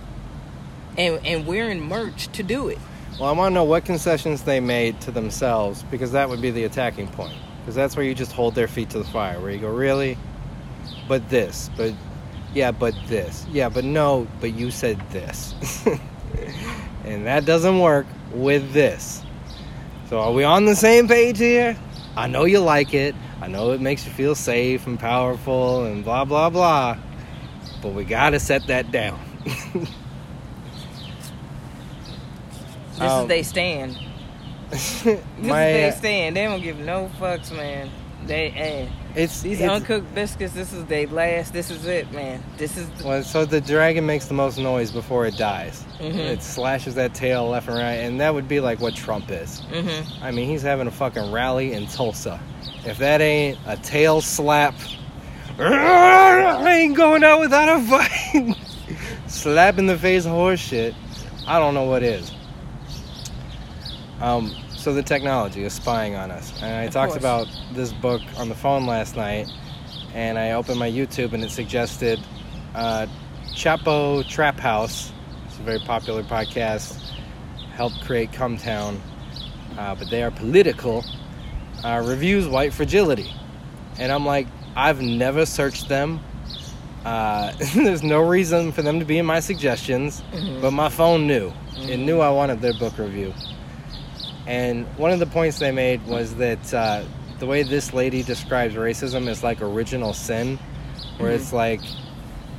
Speaker 2: and and wearing merch to do it.
Speaker 1: well, I want to know what concessions they made to themselves because that would be the attacking point. Because that's where you just hold their feet to the fire, where you go, really? But this, but yeah, but this, yeah, but no, but you said this, and that doesn't work with this. So are we on the same page here? I know you like it. I know it makes you feel safe and powerful and blah blah blah. But we gotta set that down.
Speaker 2: This
Speaker 1: Um,
Speaker 2: is they stand. This
Speaker 1: My,
Speaker 2: is they
Speaker 1: uh,
Speaker 2: stand. They don't give no fucks, man. They, eh.
Speaker 1: it's
Speaker 2: These
Speaker 1: it's,
Speaker 2: uncooked biscuits. This is they last. This is it, man. This is.
Speaker 1: well, so the dragon makes the most noise before it dies.
Speaker 2: Mhm.
Speaker 1: It slashes that tail left and right, and that would be like what Trump is.
Speaker 2: Mm-hmm.
Speaker 1: I mean, he's having a fucking rally in Tulsa. If that ain't a tail slap, I ain't going out without a fight. slap in the face horse shit. I don't know what is. Um, so the technology is spying on us, and I
Speaker 2: Of
Speaker 1: talked
Speaker 2: course.
Speaker 1: about this book on the phone last night, and I opened my YouTube and it suggested uh, Chapo Trap House. It's a very popular podcast. Helped create Cumtown, uh, but they are political. Uh, reviews white fragility, and I'm like, I've never searched them. Uh, there's no reason for them to be in my suggestions,
Speaker 2: Mhm.
Speaker 1: but my phone knew. It
Speaker 2: Mhm.
Speaker 1: knew I wanted their book review. And one of the points they made was that uh, the way this lady describes racism is like original sin, where
Speaker 2: Mhm.
Speaker 1: it's like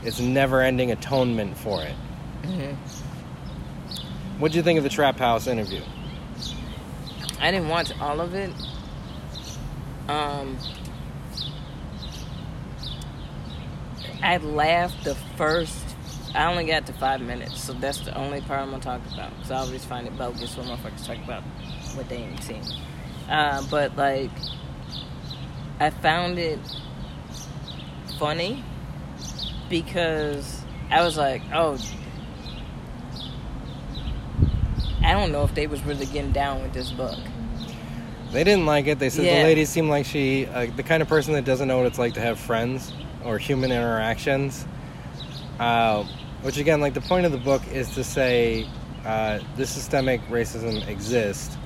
Speaker 1: it's never-ending atonement for it.
Speaker 2: Mm-hmm.
Speaker 1: What do you think of the Trap House interview?
Speaker 2: I didn't watch all of it. Um, I laughed the first. I only got to five minutes, so that's the only part I'm gonna talk about. Because I always find it bogus when motherfuckers talk about what they ain't seen. Uh, but like, I found it funny because I was like, oh. I don't know if they was really getting down with this book.
Speaker 1: They didn't like it. They said
Speaker 2: Yeah.
Speaker 1: the lady seemed like she, uh, the kind of person that doesn't know what it's like to have friends or human interactions. Uh, which again, like the point of the book is to say uh, the systemic racism exists,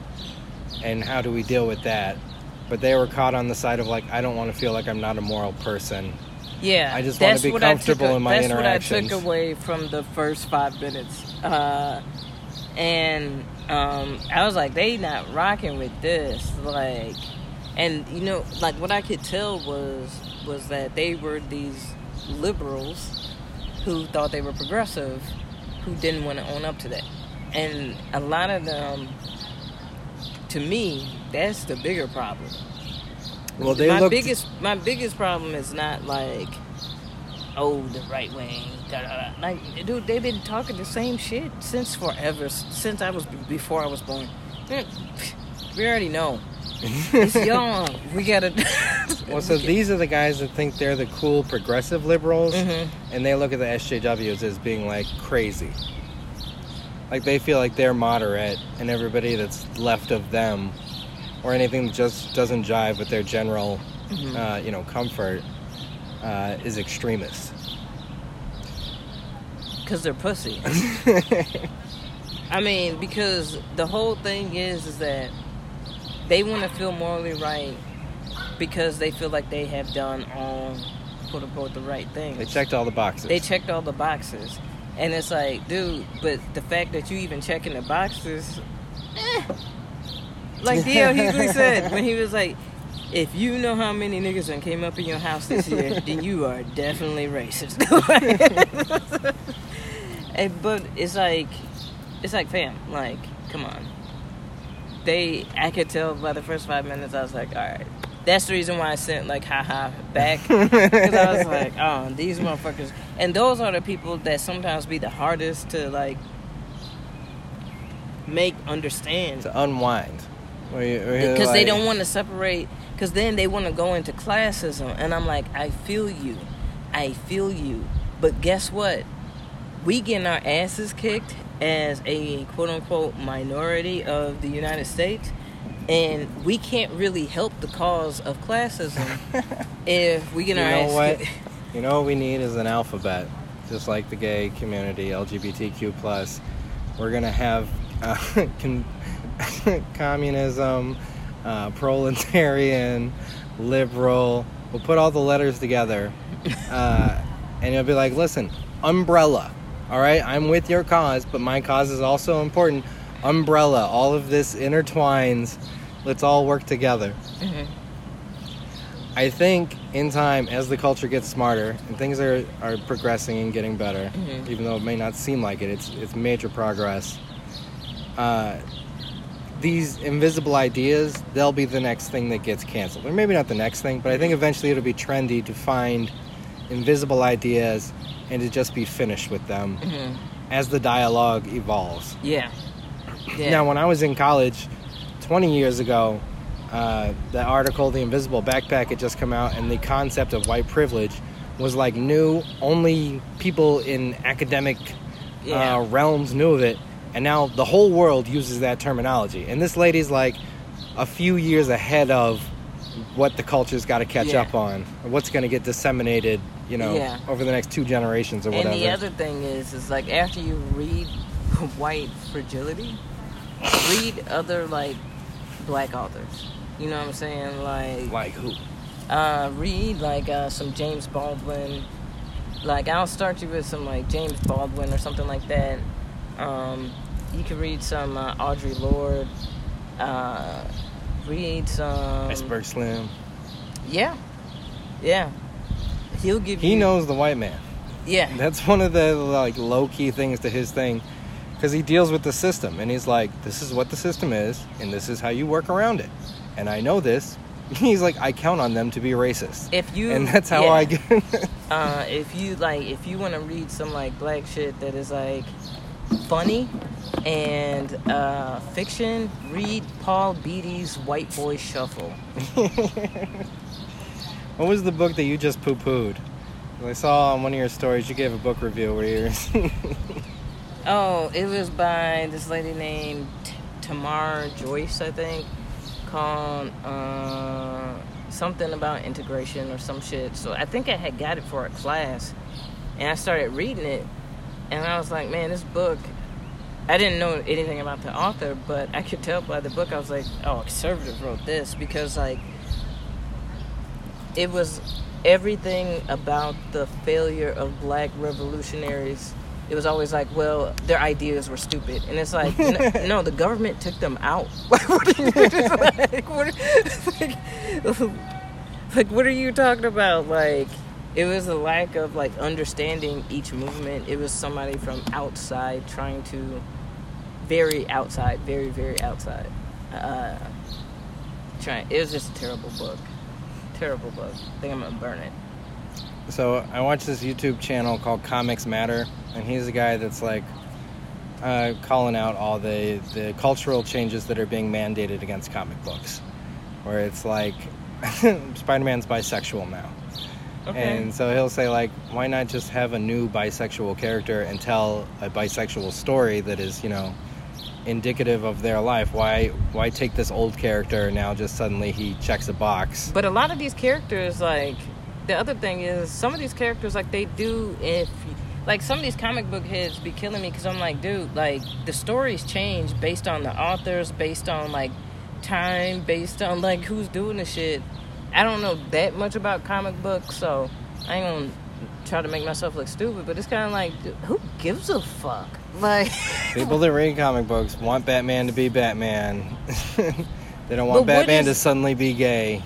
Speaker 1: and how do we deal with that? But they were caught on the side of like, I don't want to feel like I'm not a moral person.
Speaker 2: Yeah,
Speaker 1: I just wanna
Speaker 2: that's
Speaker 1: be
Speaker 2: what I took
Speaker 1: comfortable
Speaker 2: a-
Speaker 1: in my
Speaker 2: That's what I took away from the first five minutes, uh, and um, I was like, they not rocking with this, like, and you know, like what I could tell was was that they were these liberals who thought they were progressive, who didn't want to own up to that, and a lot of them, to me, that's the bigger problem
Speaker 1: Well, they
Speaker 2: my
Speaker 1: looked.
Speaker 2: biggest my biggest problem is not like oh the right wing da, da, da. like dude they've been talking the same shit since forever since i was before i was born Mm, we already know it's young we gotta
Speaker 1: well, so these are the guys that think they're the cool progressive liberals,
Speaker 2: Mhm.
Speaker 1: and they look at the SJWs as being like crazy. Like they feel like they're moderate, and everybody that's left of them, or anything that just doesn't jive with their general,
Speaker 2: Mhm.
Speaker 1: uh, you know, comfort, uh, is extremist.
Speaker 2: because they're pussy I mean, because the whole thing is is that they want to feel morally right because they feel like they have done all quote unquote the right thing.
Speaker 1: They checked all the boxes.
Speaker 2: They checked all the boxes. And it's like, dude, but the fact that you even checking the boxes, eh. Like D.L. Hughley said when he was like, if you know how many niggas that came up in your house this year, then you are definitely racist. and, but it's like, it's like, fam, like, come on. They, I could tell by the first five minutes, I was like, all right. That's the reason why I sent like haha back. Because I was like, oh, these motherfuckers, and those are the people that sometimes be the hardest to like make understand.
Speaker 1: To unwind.
Speaker 2: Because they don't want to separate because then they want to go into classism. And i'm like i feel you. I feel you. But guess what? We getting our asses kicked as a quote unquote minority of the united states and we can't really help the cause of classism if we get
Speaker 1: you
Speaker 2: our
Speaker 1: know what? You know what we need is an alphabet, just like the gay community, LGBTQ plus. We're gonna have uh, con- communism, uh, proletarian, liberal. We'll put all the letters together, uh, and you'll be like, "Listen, umbrella. All right, I'm with your cause, but my cause is also important. Umbrella. All of this intertwines. Let's all work together." I think in time, as the culture gets smarter and things are, are progressing and getting better,
Speaker 2: Mhm.
Speaker 1: even though it may not seem like it, it's it's major progress. Uh, these invisible ideas, they'll be the next thing that gets canceled, or maybe not the next thing, but I think eventually it'll be trendy to find invisible ideas and to just be finished with them
Speaker 2: Mhm.
Speaker 1: as the dialogue evolves.
Speaker 2: yeah yeah
Speaker 1: Now, when I was in college 20 years ago, uh, the article, The Invisible Backpack, had just come out, and the concept of white privilege was like new. Only people in academic
Speaker 2: Yeah.
Speaker 1: uh, realms knew of it. And now the whole world uses that terminology. And this lady's like a few years ahead of what the culture's got to catch
Speaker 2: Yeah.
Speaker 1: up on, what's going to get disseminated, you know,
Speaker 2: Yeah.
Speaker 1: over the next two generations or whatever.
Speaker 2: And the other thing is, is like after you read White Fragility, read other like black authors. You know what I'm saying? Like,
Speaker 1: like who?
Speaker 2: uh, read like uh, some James Baldwin. Like, I'll start you with some like James Baldwin or something like that. Um, you can read some uh, Audre Lorde. Uh, read some.
Speaker 1: Iceberg Slim.
Speaker 2: Yeah, yeah. He'll give
Speaker 1: He
Speaker 2: you.
Speaker 1: knows the white man.
Speaker 2: Yeah,
Speaker 1: That's one of the like low key things to his thing, because he deals with the system, and he's like, "This is what the system is, and this is how you work around it." And I know this. He's like, I count on them to be racist,
Speaker 2: if you.
Speaker 1: and that's how
Speaker 2: yeah.
Speaker 1: I get.
Speaker 2: uh, if you like if you want to read some like black shit that is like funny and uh, fiction read paul beatty's white boy shuffle
Speaker 1: what was the book that you just poo pooed? I saw on one of your stories you gave a book review where you're.
Speaker 2: oh it was by this lady named tamar joyce i think called uh, something about integration or some shit so i think i had got it for a class and i started reading it and i was like man this book I didn't know anything about the author, but I could tell by the book. I was like, "Oh, a conservative wrote this," because like it was everything about the failure of black revolutionaries. It was always like, "Well, their ideas were stupid," and it's like, no, no the government took them out. what are you, like, what, like, like, what are you talking about? Like, it was a lack of like understanding each movement. It was somebody from outside trying to, very outside, very very outside. Uh, trying. It was just a terrible book. Terrible book. I think I'm gonna burn it.
Speaker 1: so I watched this YouTube channel called Comics Matter, and he's a guy that's like uh, calling out all the the cultural changes that are being mandated against comic books, where it's like Spider-Man's bisexual now.
Speaker 2: Okay.
Speaker 1: And so he'll say like, why not just have a new bisexual character and tell a bisexual story that is, you know, indicative of their life? Why why take this old character and now just suddenly he checks a box?
Speaker 2: But a lot of these characters, like the other thing is, some of these characters, like they do. If like some of these comic book heads be killing me because I'm like, dude, like the stories change based on the authors, based on like time, based on like who's doing the shit. I don't know that much about comic books, so I ain't gonna try to make myself look stupid. But it's kind of like, dude, who gives a fuck? Like,
Speaker 1: People that read comic books want Batman to be Batman. they don't want Batman to suddenly be gay.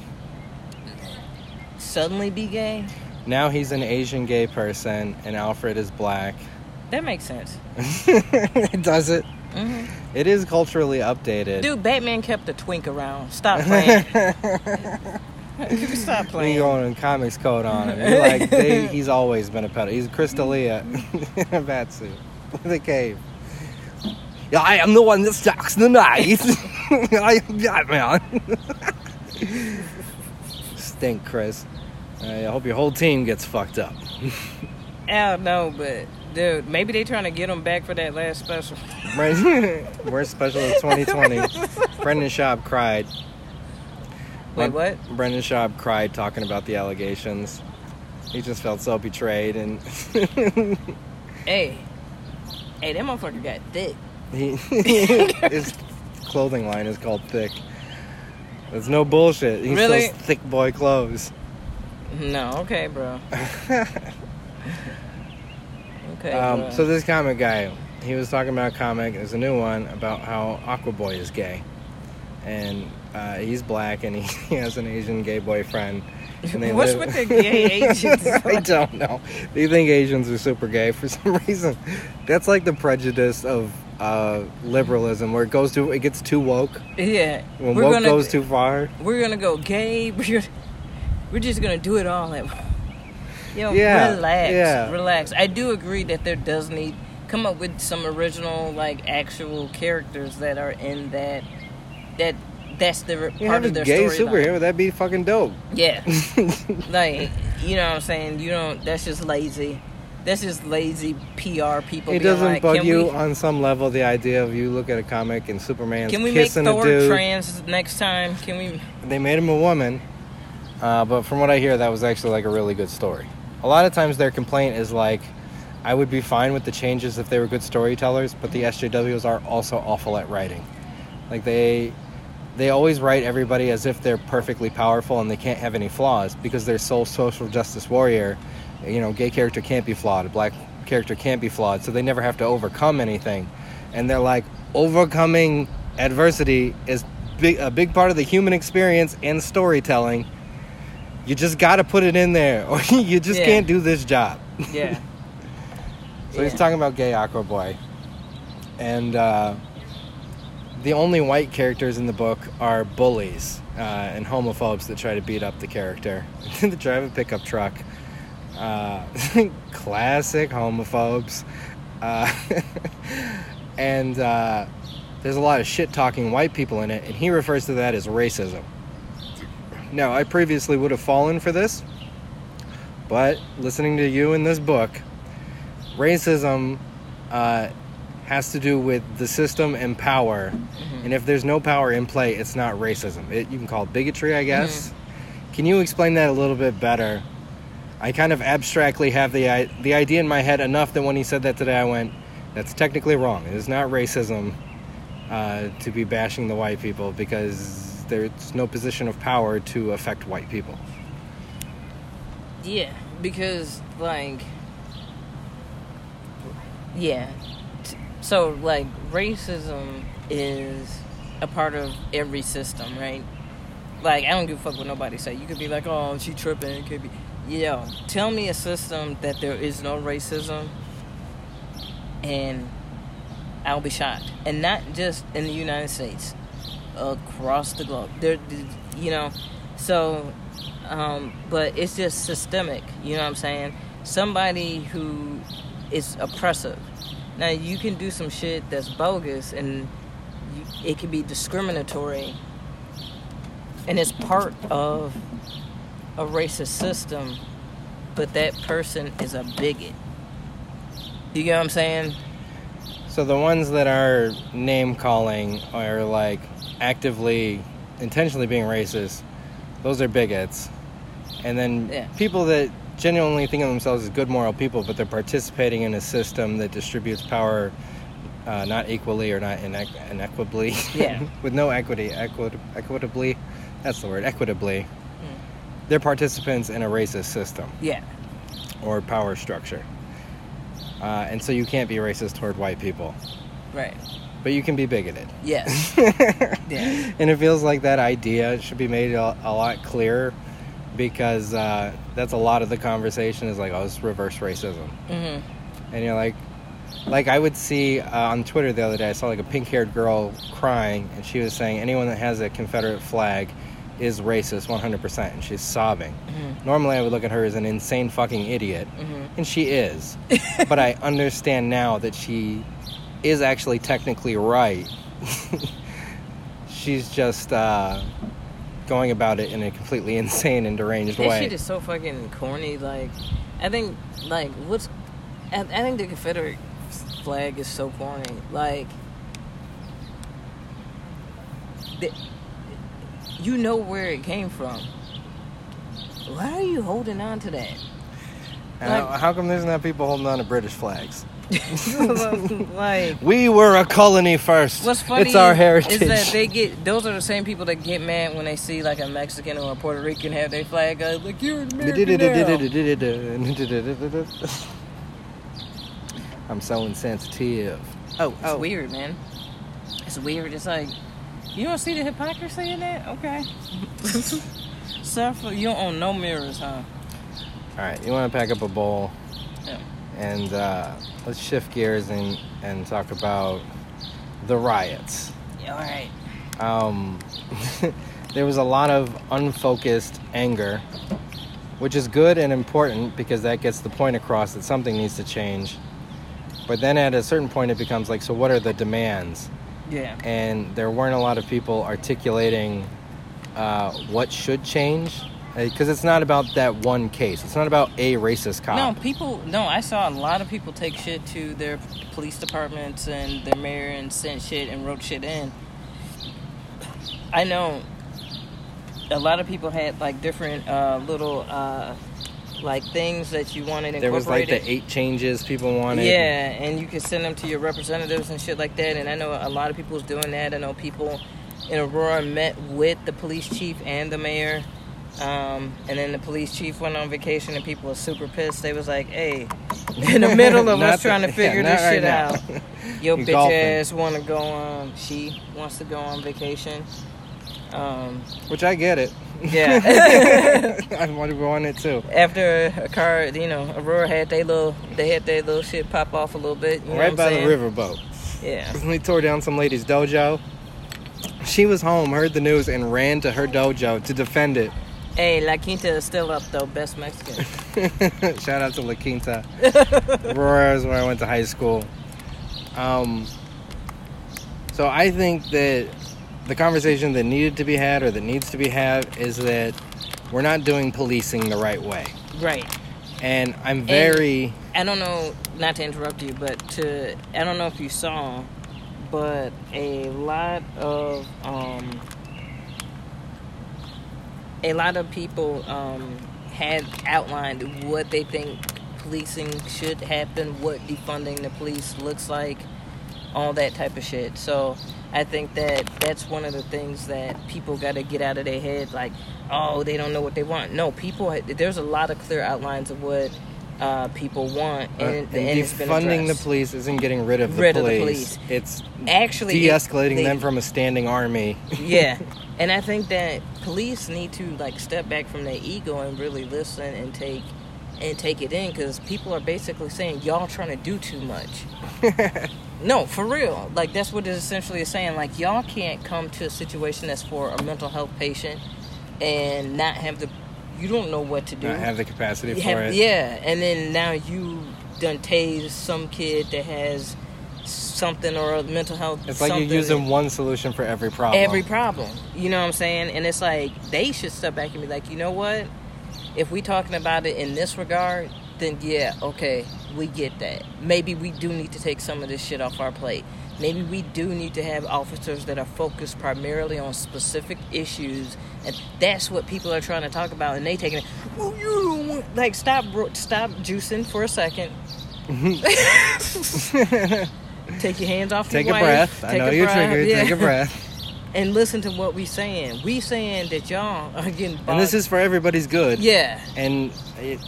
Speaker 2: suddenly be gay?
Speaker 1: Now he's an Asian gay person, and Alfred is black.
Speaker 2: That makes sense.
Speaker 1: It does it?
Speaker 2: hmm
Speaker 1: It is culturally updated.
Speaker 2: Dude, Batman kept a twink around. Stop playing. Stop
Speaker 1: We stop
Speaker 2: playing.
Speaker 1: going in comics code on him. Like they, he's always been a pedo. He's Chris D'Elia in a bat suit with a cave. Yeah, I am the one that stalks the night. I am Batman. Stink, Chris. I hope your whole team gets fucked up.
Speaker 2: I don't know, but dude, maybe they're trying to get him back for that last special.
Speaker 1: Right? Worst special of 2020. Brendan Schaub cried.
Speaker 2: Wait, what?
Speaker 1: Brendan Schaub cried talking about the allegations. He just felt so betrayed, and
Speaker 2: Hey, hey, that motherfucker got thick.
Speaker 1: he, his clothing line is called Thick. It's no bullshit. He
Speaker 2: Really?
Speaker 1: sells thick boy clothes.
Speaker 2: No, okay, bro. Okay.
Speaker 1: Um,
Speaker 2: bro.
Speaker 1: so this comic guy, he was talking about a comic. There's a new one about how Aquaboy is gay, and uh, he's black, and he, has an Asian gay boyfriend.
Speaker 2: What's
Speaker 1: live-
Speaker 2: with the gay Asians?
Speaker 1: I don't know. They think Asians are super gay for some reason. That's like the prejudice of uh, liberalism, where it goes to it gets too woke.
Speaker 2: yeah,
Speaker 1: When
Speaker 2: we're
Speaker 1: woke
Speaker 2: gonna
Speaker 1: goes too far.
Speaker 2: we're gonna go gay. We're gonna, we're just gonna do it all at. Yo,
Speaker 1: Yeah,
Speaker 2: relax,
Speaker 1: yeah.
Speaker 2: relax. I do agree that there does need come up with some original, like actual characters that are in that. That that's the
Speaker 1: You
Speaker 2: part of their
Speaker 1: gay superhero. That'd be fucking dope.
Speaker 2: Yeah. like, you know what I'm saying? You don't, that's just lazy. That's just lazy PR people.
Speaker 1: It doesn't
Speaker 2: like,
Speaker 1: bug you
Speaker 2: We,
Speaker 1: on some level. The idea of you look at a comic and Superman.
Speaker 2: can we make Thor trans next time? Can we?
Speaker 1: they made him a woman, uh, but from what I hear, that was actually like a really good story. A lot of times, their complaint is like, "I would be fine with the changes if they were good storytellers, but the SJWs are also awful at writing. Like they, they always write everybody as if they're perfectly powerful and they can't have any flaws because they're so social justice warrior. You know, gay character can't be flawed, black character can't be flawed, so they never have to overcome anything. And they're like, overcoming adversity is big, a big part of the human experience and storytelling. You just got to put it in there, or you just
Speaker 2: Yeah.
Speaker 1: can't do this job.
Speaker 2: Yeah.
Speaker 1: So he's talking about gay Aqua Boy, and uh, the only white characters in the book are bullies uh, and homophobes that try to beat up the character. they drive a pickup truck. Uh, classic homophobes, uh, and uh, there's a lot of shit talking white people in it, and he refers to that as racism. Now, I previously would have fallen for this, but listening to you in this book, racism uh, has to do with the system and power. And if there's no power in play, it's not racism. It, you can call it bigotry, I guess. Can you explain that a little bit better? I kind of abstractly have the the idea in my head enough that when he said that today, I went, "That's technically wrong. It is not racism uh, to be bashing the white people because there's no position of power to affect white people."
Speaker 2: Yeah, because like, yeah. So like, racism is a part of every system, right? Like, I don't give a fuck what nobody say. You could be like, oh, she tripping. It could be, yo. Tell me a system that there is no racism, and I'll be shocked. And not just in the United States, across the globe. There, you know, so um, but it's just systemic. You know what I'm saying? Somebody who is oppressive. Now you can do some shit that's bogus, and you, it can be discriminatory, and it's part of a racist system. But that person is a bigot. You get what I'm saying?
Speaker 1: So the ones that are name calling or like actively, intentionally being racist, those are bigots. And then
Speaker 2: Yeah.
Speaker 1: people that genuinely think of themselves as good moral people, but they're participating in a system that distributes power uh, not equally or not inequ- inequitably.
Speaker 2: Yeah.
Speaker 1: with no equity, equit- equitably. That's the word, equitably. They're participants in a racist system
Speaker 2: Yeah.
Speaker 1: or power structure. Uh, and so you can't be racist toward white people,
Speaker 2: Right.
Speaker 1: but you can be bigoted.
Speaker 2: Yes. yeah.
Speaker 1: And it feels like that idea should be made a, a lot clearer because uh, that's a lot of the conversation is like, oh, it's reverse racism.
Speaker 2: hmm
Speaker 1: And you're like, like I would see uh, on Twitter the other day, I saw like a pink haired girl crying, and she was saying anyone that has a Confederate flag is racist 100%, and she's sobbing.
Speaker 2: Mhm.
Speaker 1: Normally, I would look at her as an insane fucking idiot,
Speaker 2: Mhm.
Speaker 1: and she is. but I understand now that she is actually technically right. She's just uh, going about it in a completely insane and deranged
Speaker 2: That
Speaker 1: way.
Speaker 2: shit is so fucking corny. Like, I think, like, what's. I, I think the Confederate flag is so corny. Like, the, you know where it came from. Why are you holding on to that?
Speaker 1: How, how come there's not people holding on to British flags?
Speaker 2: like,
Speaker 1: We were a colony first.
Speaker 2: What's funny
Speaker 1: It's our heritage.
Speaker 2: is that they get those are the same people that get mad when they see like a Mexican or a Puerto Rican have their flag up. Like you're an American now.
Speaker 1: I'm so insensitive.
Speaker 2: Oh, it's oh. weird, man. It's weird. It's like you don't see the hypocrisy in that. Okay. Suffer. You don't own no mirrors, huh?
Speaker 1: All right, you want to pack up a bowl
Speaker 2: Yeah.
Speaker 1: And uh, let's shift gears and, and talk about the riots.
Speaker 2: Yeah, all right.
Speaker 1: Um, there was a lot of unfocused anger, which is good and important because that gets the point across that something needs to change. But then at a certain point, it becomes like, so what are the demands?
Speaker 2: Yeah.
Speaker 1: And there weren't a lot of people articulating uh, what should change because it's not about that one case. It's not about a racist cop.
Speaker 2: No, people. No, I saw a lot of people take shit to their police departments and their mayor and sent shit and wrote shit in. I know a lot of people had like different uh, little uh, like things that you wanted
Speaker 1: there was like the eight changes people wanted.
Speaker 2: Yeah, and you can send them to your representatives and shit like that. And I know a lot of people was doing that. I know people in Aurora met with the police chief and the mayor. Um, and then the police chief went on vacation and people were super pissed. They was like, hey, in the middle of us trying to figure
Speaker 1: yeah,
Speaker 2: this
Speaker 1: right
Speaker 2: shit
Speaker 1: now.
Speaker 2: out. Your bitch
Speaker 1: Golfing.
Speaker 2: ass want to go on, she wants to go on vacation. Um,
Speaker 1: Which I get it.
Speaker 2: yeah.
Speaker 1: I want to go on it too.
Speaker 2: After a car, you know, Aurora had their little, they had their little shit pop off a little bit. You
Speaker 1: right by
Speaker 2: I'm
Speaker 1: the
Speaker 2: saying?
Speaker 1: riverboat.
Speaker 2: Yeah.
Speaker 1: We tore down some lady's dojo. She was home, heard the news, and ran to her dojo to defend it.
Speaker 2: Hey, La Quinta is still up though, best Mexican.
Speaker 1: Shout out to La Quinta. Aurora is where I went to high school. Um, so I think that the conversation that needed to be had or that needs to be had is that we're not doing policing the right way.
Speaker 2: right.
Speaker 1: And I'm very.
Speaker 2: I don't know, not to interrupt you, but to I don't know if you saw, but a lot of um, a lot of people um, had outlined what they think policing should happen, what defunding the police looks like, all that type of shit. So I think that that's one of the things that people got to get out of their head. Like, oh, they don't know what they want. No, people. There's a lot of clear outlines of what uh, people want, and,
Speaker 1: uh,
Speaker 2: and,
Speaker 1: and
Speaker 2: it's been
Speaker 1: defunding the police isn't getting rid of the,
Speaker 2: Rid of the
Speaker 1: police.
Speaker 2: police.
Speaker 1: It's
Speaker 2: Actually,
Speaker 1: de-escalating
Speaker 2: they-
Speaker 1: them from a standing army.
Speaker 2: yeah and i think that police need to like step back from their ego and really listen and take and take it in because people are basically saying y'all trying to do too much no for real like that's what it essentially is saying like y'all can't come to a situation that's for a mental health patient and not have the you don't know what to do
Speaker 1: Not have the capacity
Speaker 2: You
Speaker 1: for
Speaker 2: have-
Speaker 1: it.
Speaker 2: yeah and then now you done tased some kid that has something or a mental health
Speaker 1: It's like you're using one solution for every problem.
Speaker 2: every problem. You know what I'm saying? And it's like they should step back and be like, you know what? If we talking about it in this regard, then yeah, okay, we get that. Maybe we do need to take some of this shit off our plate. Maybe we do need to have officers that are focused primarily on specific issues, and that's what people are trying to talk about. And they taking it. well, you like stop, stop juicing for a second. Take your hands off
Speaker 1: Take
Speaker 2: your
Speaker 1: a
Speaker 2: wife,
Speaker 1: breath. I know you're
Speaker 2: breath,
Speaker 1: triggered.
Speaker 2: yeah.
Speaker 1: Take a breath.
Speaker 2: and listen to what we saying. We saying that y'all are getting.
Speaker 1: And this is for everybody's good.
Speaker 2: yeah,
Speaker 1: And it,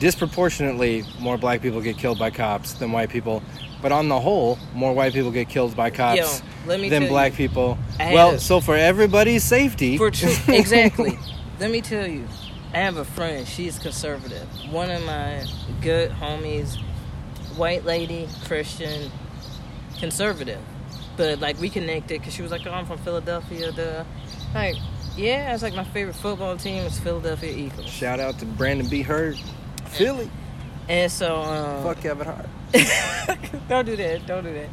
Speaker 1: disproportionately, more black people get killed by cops than white people. But on the whole, more white people get killed by cops
Speaker 2: Yo,
Speaker 1: than black
Speaker 2: you,
Speaker 1: people. Well,
Speaker 2: a-
Speaker 1: so for everybody's safety,
Speaker 2: for true. exactly. Let me tell you, I have a friend. She's conservative. One of my good homies, white lady, Christian, conservative. But like we connected because she was like, "Oh, I'm from Philadelphia." The like, yeah, it's like my favorite football team is Philadelphia Eagles.
Speaker 1: shout out to Brandon B. Hurd, Philly.
Speaker 2: And so, um,
Speaker 1: Fuck Kevin Hart.
Speaker 2: Don't do that. Don't do that.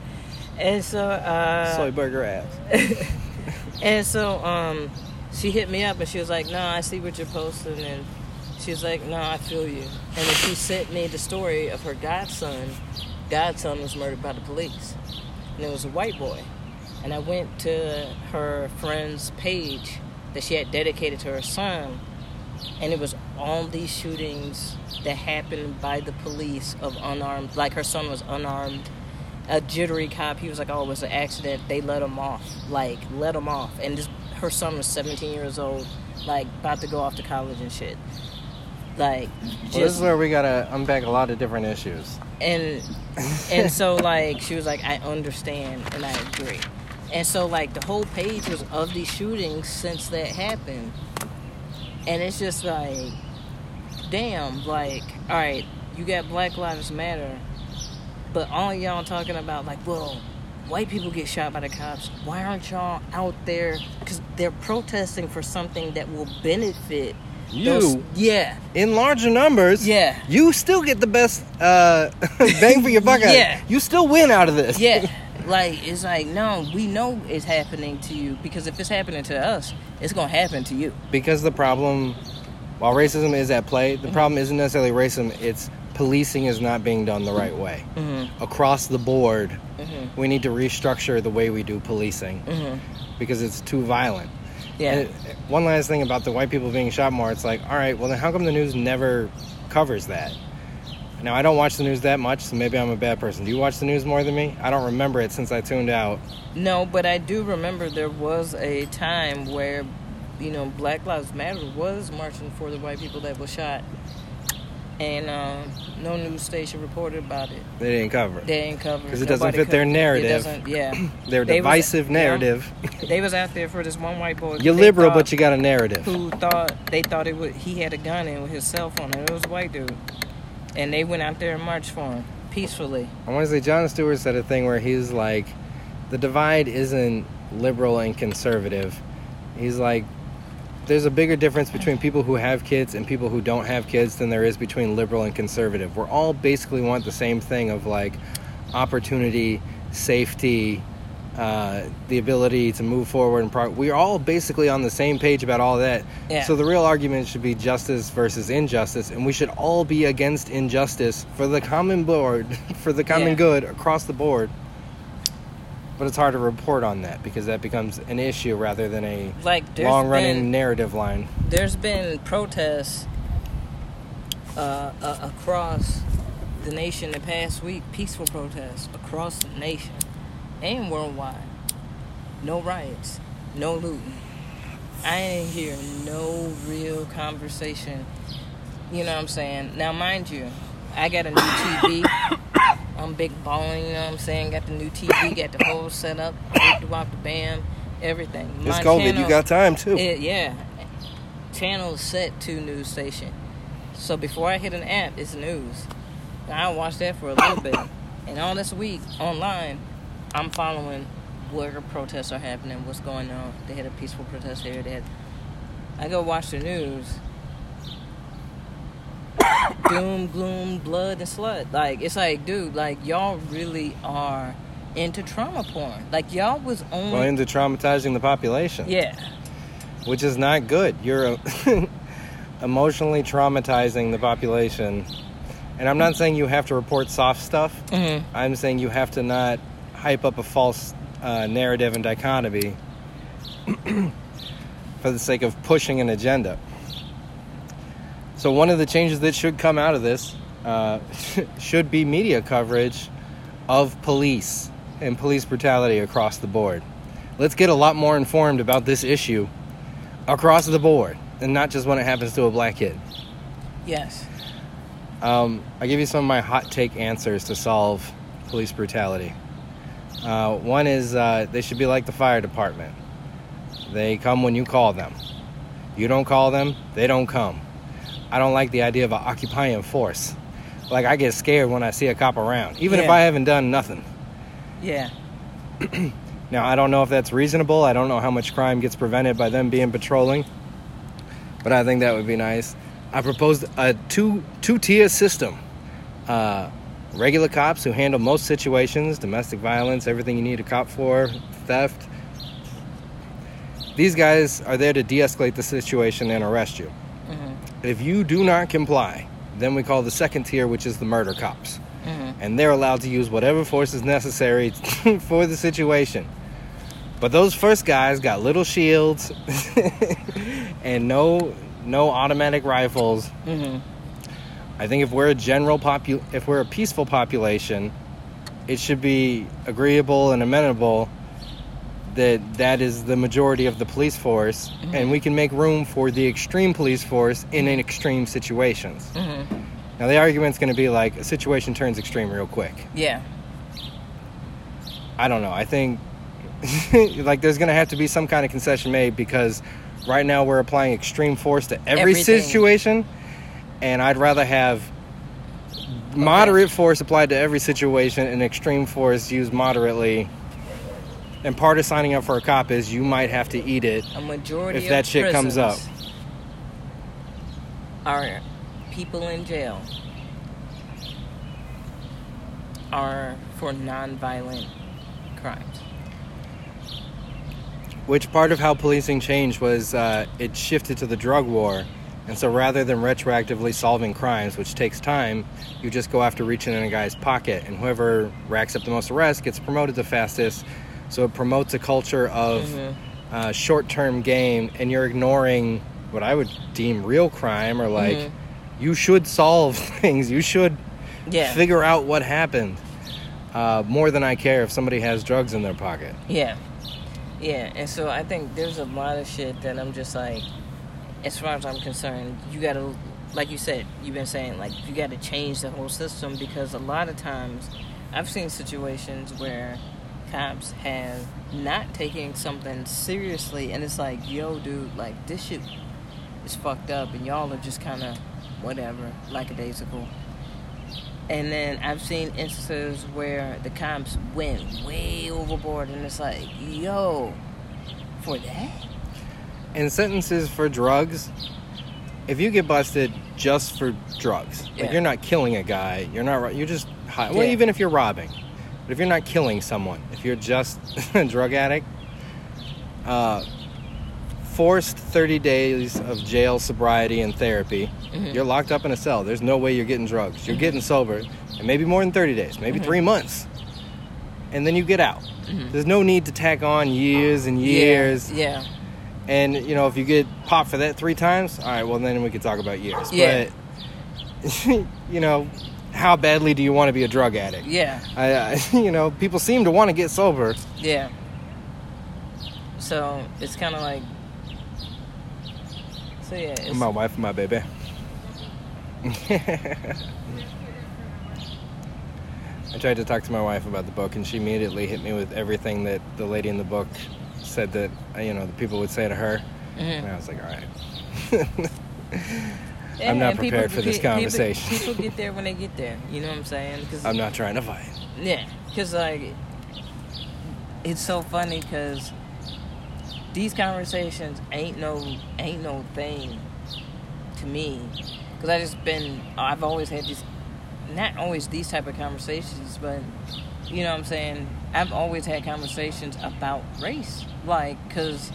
Speaker 2: And so, uh,
Speaker 1: Soy burger ass.
Speaker 2: And so um, she hit me up and she was like, "No, I see what you're posting," and she was like, "No, I feel you." And then she sent me the story of her godson. Godson was murdered by the police, and it was a white boy. And I went to her friend's page that she had dedicated to her son, and it was all these shootings that happened by the police of unarmed. Like her son was unarmed a jittery cop. He was like, "Oh, it was an accident. They let him off. Like, let him off." And this, her son was 17 years old, like about to go off to college and shit. Like,
Speaker 1: Well, this is where we gotta unpack a lot of different issues.
Speaker 2: and and so like she was like, "I understand and I agree." And so like the whole page was of these shootings since that happened, and it's just like, damn, like, all right, you got Black Lives Matter, but all y'all talking about like, well, white people get shot by the cops. Why aren't y'all out there? Because they're protesting for something that will benefit
Speaker 1: You,
Speaker 2: yeah,
Speaker 1: in larger numbers,
Speaker 2: yeah,
Speaker 1: you still get the best uh, bang for your buck.
Speaker 2: Yeah.
Speaker 1: You still win out of this.
Speaker 2: yeah. Like it's like no, we know it's happening to you because if it's happening to us, it's gonna happen to you.
Speaker 1: because the problem, while racism is at play, the problem isn't necessarily racism. It's policing is not being done the right way
Speaker 2: Mm-hmm.
Speaker 1: across the board.
Speaker 2: Mm-hmm.
Speaker 1: We need to restructure the way we do policing
Speaker 2: Mm-hmm.
Speaker 1: because it's too violent.
Speaker 2: Yeah.
Speaker 1: And it- one last thing about the white people being shot more, it's like, all right, well then how come the news never covers that? Now I don't watch the news that much, so maybe I'm a bad person. Do you watch the news more than me? I don't remember it since I tuned out.
Speaker 2: No, but I do remember there was a time where, you know, Black Lives Matter was marching for the white people that were shot, and um, no news station reported about it.
Speaker 1: They didn't cover it.
Speaker 2: They 'Cause it
Speaker 1: Because it doesn't fit their narrative.
Speaker 2: It doesn't, yeah,
Speaker 1: Their
Speaker 2: They was-
Speaker 1: divisive
Speaker 2: yeah.
Speaker 1: narrative.
Speaker 2: they was out there for this one white boy.
Speaker 1: You're liberal,
Speaker 2: thought-
Speaker 1: but you got a narrative.
Speaker 2: who thought they thought it would he had a gun in with his cell phone and it was a white dude and they went out there and marched for him peacefully
Speaker 1: I want to say Jon Stewart said a thing where he's like, the divide isn't liberal and conservative. He's like, there's a bigger difference between people who have kids and people who don't have kids than there is between liberal and conservative. We're all basically want the same thing of like opportunity, safety, uh, the ability to move forward and pro- we're all basically on the same page about all that.
Speaker 2: Yeah.
Speaker 1: So the real argument should be justice versus injustice, and we should all be against injustice for the common board, for the common
Speaker 2: Yeah.
Speaker 1: good across the board. But it's hard to report on that because that becomes an issue rather than a
Speaker 2: like
Speaker 1: long running narrative line.
Speaker 2: there's been protests uh, uh, across the nation the past week peaceful protests across the nation and worldwide. No riots no looting. I ain't hear no real conversation. You know what i'm saying? Now mind you i got a new tv i'm big balling you know what i'm saying got the new tv got the whole setup walk the bam everything
Speaker 1: It's
Speaker 2: My
Speaker 1: COVID, you got time too.
Speaker 2: it, yeah. Channel set to news station. So before I hit an app, it's news. I watch that for a little bit. And all this week online, I'm following where protests are happening, what's going on. They had a peaceful protest here. They had, I go watch the news. Doom, gloom, blood, and slut. Like it's like, dude, like y'all really are into trauma porn. Like y'all was on.
Speaker 1: well, into traumatizing the population,
Speaker 2: yeah.
Speaker 1: which is not good. You're uh, emotionally traumatizing the population. And I'm not saying you have to report soft stuff.
Speaker 2: hmm
Speaker 1: I'm saying you have to not hype up a false uh, narrative and dichotomy for the sake of pushing an agenda. So one of the changes that should come out of this uh, should be media coverage of police and police brutality across the board. Let's get a lot more informed about this issue across the board, and not just when it happens to a black kid.
Speaker 2: Yes.
Speaker 1: Um, I give you some of my hot take answers to solve police brutality. Uh, one is uh, they should be like the fire department. They come when you call them. You don't call them, they don't come. I don't like the idea of an occupying force. Like I get scared when I see a cop around, even if I haven't done nothing.
Speaker 2: Yeah.
Speaker 1: Now I don't know if that's reasonable. I don't know how much crime gets prevented by them being patrolling, but I think that would be nice. I proposed a two two tier system. Uh, regular cops who handle most situations, domestic violence, everything you need a cop for, theft. These guys are there to de-escalate the situation and arrest you.
Speaker 2: Mhm.
Speaker 1: If you do not comply, then we call the second tier, which is the murder cops
Speaker 2: Mhm.
Speaker 1: and they're allowed to use whatever force is necessary for the situation. But those first guys got little shields and no no automatic rifles.
Speaker 2: Mhm.
Speaker 1: I think if we're a general popu- if we're a peaceful population, it should be agreeable and amenable that that is the majority of the police force and we can make room for the extreme police force in an extreme situations.
Speaker 2: Mhm.
Speaker 1: Now the argument's going to be like a situation turns extreme real quick.
Speaker 2: Yeah.
Speaker 1: I don't know. I think like there's gonna have to be some kind of concession made because right now we're applying extreme force to every
Speaker 2: Everything.
Speaker 1: situation, and I'd rather have moderate force applied to every situation and extreme force used moderately. And part of signing up for a cop is you might have to eat it.
Speaker 2: A majority
Speaker 1: If
Speaker 2: of
Speaker 1: that shit comes
Speaker 2: up. are people in jail are for non-violent crimes.
Speaker 1: Which part of how policing changed was uh, it shifted to the drug war. And so rather than retroactively solving crimes, which takes time, you just go after reaching in a guy's pocket. And whoever racks up the most arrests gets promoted the fastest. So it promotes a culture of
Speaker 2: Mhm.
Speaker 1: uh, short term gain, and you're ignoring what I would deem real crime or like
Speaker 2: Mhm.
Speaker 1: you should solve things. You should
Speaker 2: Yeah.
Speaker 1: figure out what happened. Uh, more than I care if somebody has drugs in their pocket.
Speaker 2: Yeah. Yeah, and so I think there's a lot of shit that I'm just like, as far as I'm concerned, you gotta, like you said, you've been saying, like, you gotta change the whole system because a lot of times I've seen situations where cops have not taken something seriously and it's like, yo, dude, like, this shit is fucked up and y'all are just kind of whatever, lackadaisical. And then I've seen instances where the cops went way overboard, and it's like, yo, for that?
Speaker 1: and sentences for drugs, if you get busted just for drugs,
Speaker 2: Yeah.
Speaker 1: like you're not killing a guy, you're not, you're just high. Well, even if you're robbing, but if you're not killing someone, if you're just a drug addict, uh, forced 30 days of jail sobriety and therapy,
Speaker 2: Mhm.
Speaker 1: you're locked up in a cell. There's no way you're getting drugs.
Speaker 2: Mm-hmm.
Speaker 1: You're getting sober, and maybe more than 30 days, maybe three months, and then you get out.
Speaker 2: Mhm.
Speaker 1: There's no need to tack on years and years.
Speaker 2: Yeah.
Speaker 1: And you know, if you get popped for that three times, all right, well then we could talk about years.
Speaker 2: Yeah.
Speaker 1: But you know, how badly do you want to be a drug addict?
Speaker 2: Yeah.
Speaker 1: I, I, you know, people seem to want to get sober.
Speaker 2: Yeah. So it's kind of like. So yeah, it's,
Speaker 1: my wife and my baby. I tried to talk to my wife about the book, and she immediately hit me with everything that the lady in the book said that you know the people would say to her,
Speaker 2: Mhm.
Speaker 1: and I was like, all right.
Speaker 2: Yeah,
Speaker 1: I'm not
Speaker 2: and people-
Speaker 1: prepared for this
Speaker 2: pe- people-
Speaker 1: conversation.
Speaker 2: People, get there when they get there. You know what I'm saying? Cause,
Speaker 1: I'm not trying to fight.
Speaker 2: Yeah, because like it's so funny because these conversations ain't no ain't no thing to me because I just been I've always had these not always these type of conversations but you know what I'm saying I've always had conversations about race like because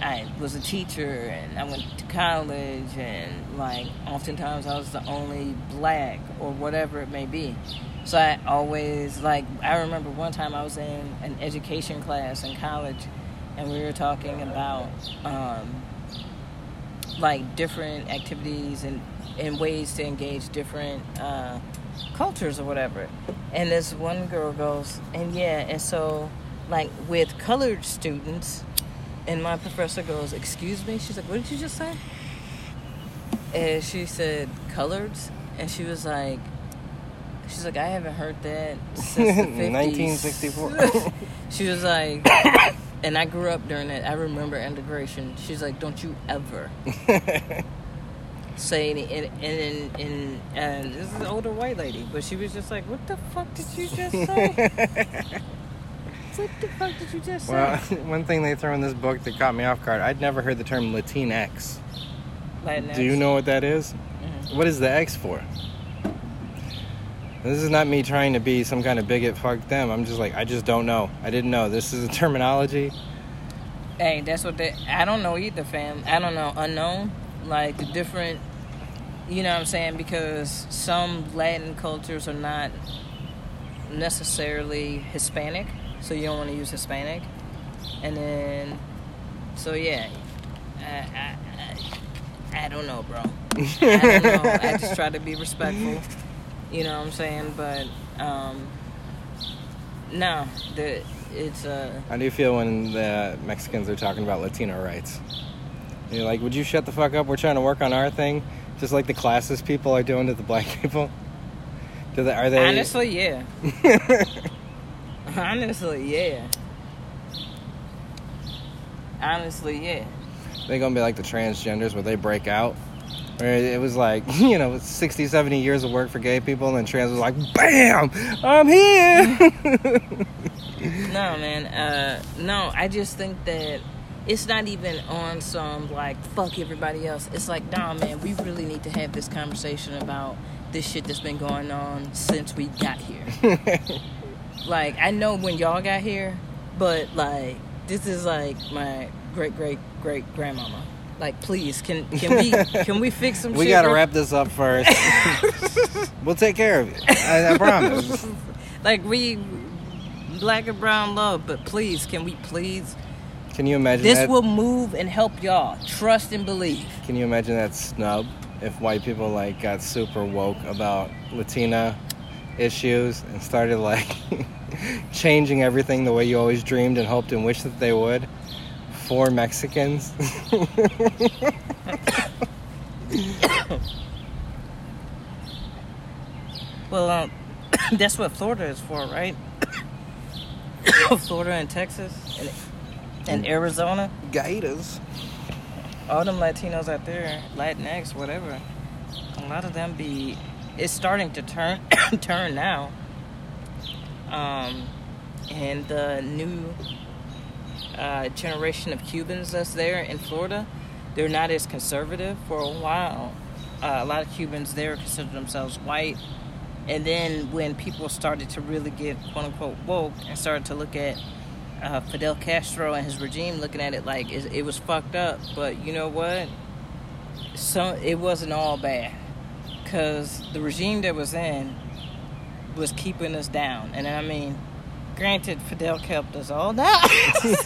Speaker 2: I was a teacher and I went to college and like oftentimes I was the only black or whatever it may be. So I always like I remember one time I was in an education class in college and we were talking about um, like different activities and and ways to engage different uh, cultures or whatever. And this one girl goes, and yeah, and so like with colored students, and my professor goes, "Excuse me," she's like, "What did you just say?" And she said, "Coloreds," and she was like. She's like, I haven't heard that since the 50s.
Speaker 1: 1964.
Speaker 2: She was like, and I grew up during that. I remember integration. She's like, don't you ever say any. And and, and, and this is an older white lady, but she was just like, what the fuck did you just say? What the fuck did you just say?
Speaker 1: well, one thing they throw in this book that caught me off guard. I'd never heard the term Latinx.
Speaker 2: Latinx.
Speaker 1: Do you know what that is?
Speaker 2: Mhm.
Speaker 1: What is the X for? This is not me trying to be some kind of bigot. Fuck them. I'm just like I just don't know. I didn't know. This is a terminology.
Speaker 2: Hey, that's what they. I don't know either, fam. I don't know. Unknown, like the different. You know what I'm saying? Because some Latin cultures are not necessarily Hispanic, so you don't want to use Hispanic. And then, so yeah, I, I, I, I don't know, bro. I don't know. I just try to be respectful. You know what I'm saying? But um, no, the it's uh.
Speaker 1: How do you feel when the Mexicans are talking about Latino rights? You're like, would you shut the fuck up? We're trying to work on our thing, just like the classes people are doing to the black people. Do they? Are they?
Speaker 2: Honestly, yeah. Honestly, yeah. Honestly, yeah.
Speaker 1: they gonna be like the transgenders where they break out. Where it was like, you know, 60, 70 years of work for gay people, and then trans was like, BAM! I'm here!
Speaker 2: No, man. Uh, no, I just think that it's not even on some like fuck everybody else. It's like, nah, man, we really need to have this conversation about this shit that's been going on since we got here. Like, I know when y'all got here, but like, this is like my great great great grandmama. Like, please, can can we can we fix some?
Speaker 1: we
Speaker 2: shit
Speaker 1: gotta wrap this up first. we'll take care of it. I, I promise.
Speaker 2: like we black and brown love, but please, can we please?
Speaker 1: Can you imagine
Speaker 2: This
Speaker 1: that?
Speaker 2: will move and help y'all. Trust and believe.
Speaker 1: Can you imagine that snub if white people like got super woke about Latina issues and started like changing everything the way you always dreamed and hoped and wished that they would for Mexicans?
Speaker 2: Well, um, that's what Florida is for, right? Florida and Texas and, and Arizona.
Speaker 1: Gators.
Speaker 2: All them Latinos out there, Latinx, whatever. A lot of them be. It's starting to turn turn now. Um, and the new uh, generation of Cubans that's there in Florida, they're not as conservative. For a while, uh, a lot of Cubans there consider themselves white. And then when people started to really get quote unquote woke and started to look at uh, Fidel Castro and his regime, looking at it like it, it was fucked up. But you know what? So it wasn't all bad because the regime that was in was keeping us down. And I mean, granted, Fidel kept us all down.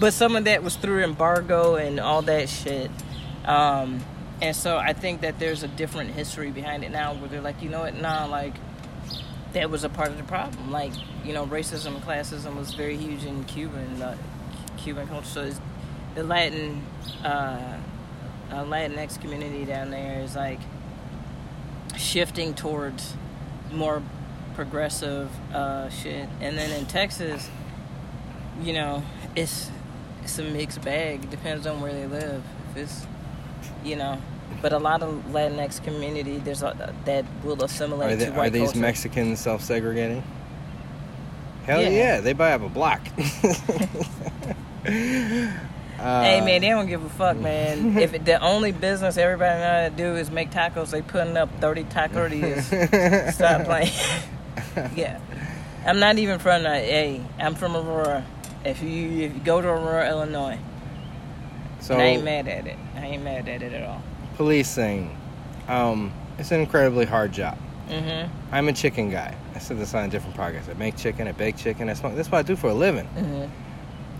Speaker 2: but some of that was through embargo and all that shit. Um, and so I think that there's a different history behind it now where they're like, you know what, nah, like, that was a part of the problem. Like, you know, racism and classism was very huge in Cuban, uh, Cuban culture. So the Latin, uh, uh, Latinx community down there is like shifting towards more progressive uh, shit. And then in Texas, you know, it's it's a mixed bag. It depends on where they live. If it's, you know, but a lot of Latinx community there's a, that will assimilate
Speaker 1: Are, they,
Speaker 2: to
Speaker 1: are these
Speaker 2: culture.
Speaker 1: Mexicans self segregating? Hell
Speaker 2: Yeah.
Speaker 1: yeah. they buy up a block. Uh,
Speaker 2: Hey man, they don't give a fuck, man. if it, the only business everybody know how to do is make tacos, they putting up thirty taquerias. Stop playing. yeah, I'm not even from. Uh, hey, I'm from Aurora. If you if you go to Aurora, Illinois,
Speaker 1: so
Speaker 2: I ain't mad at it. I ain't mad at it at all.
Speaker 1: policing, um, it's an incredibly hard job.
Speaker 2: Mm-hmm.
Speaker 1: I'm a chicken guy. I said this on a different podcast. I make chicken, I bake chicken, I smoke. That's what I do for a living.
Speaker 2: Mm-hmm.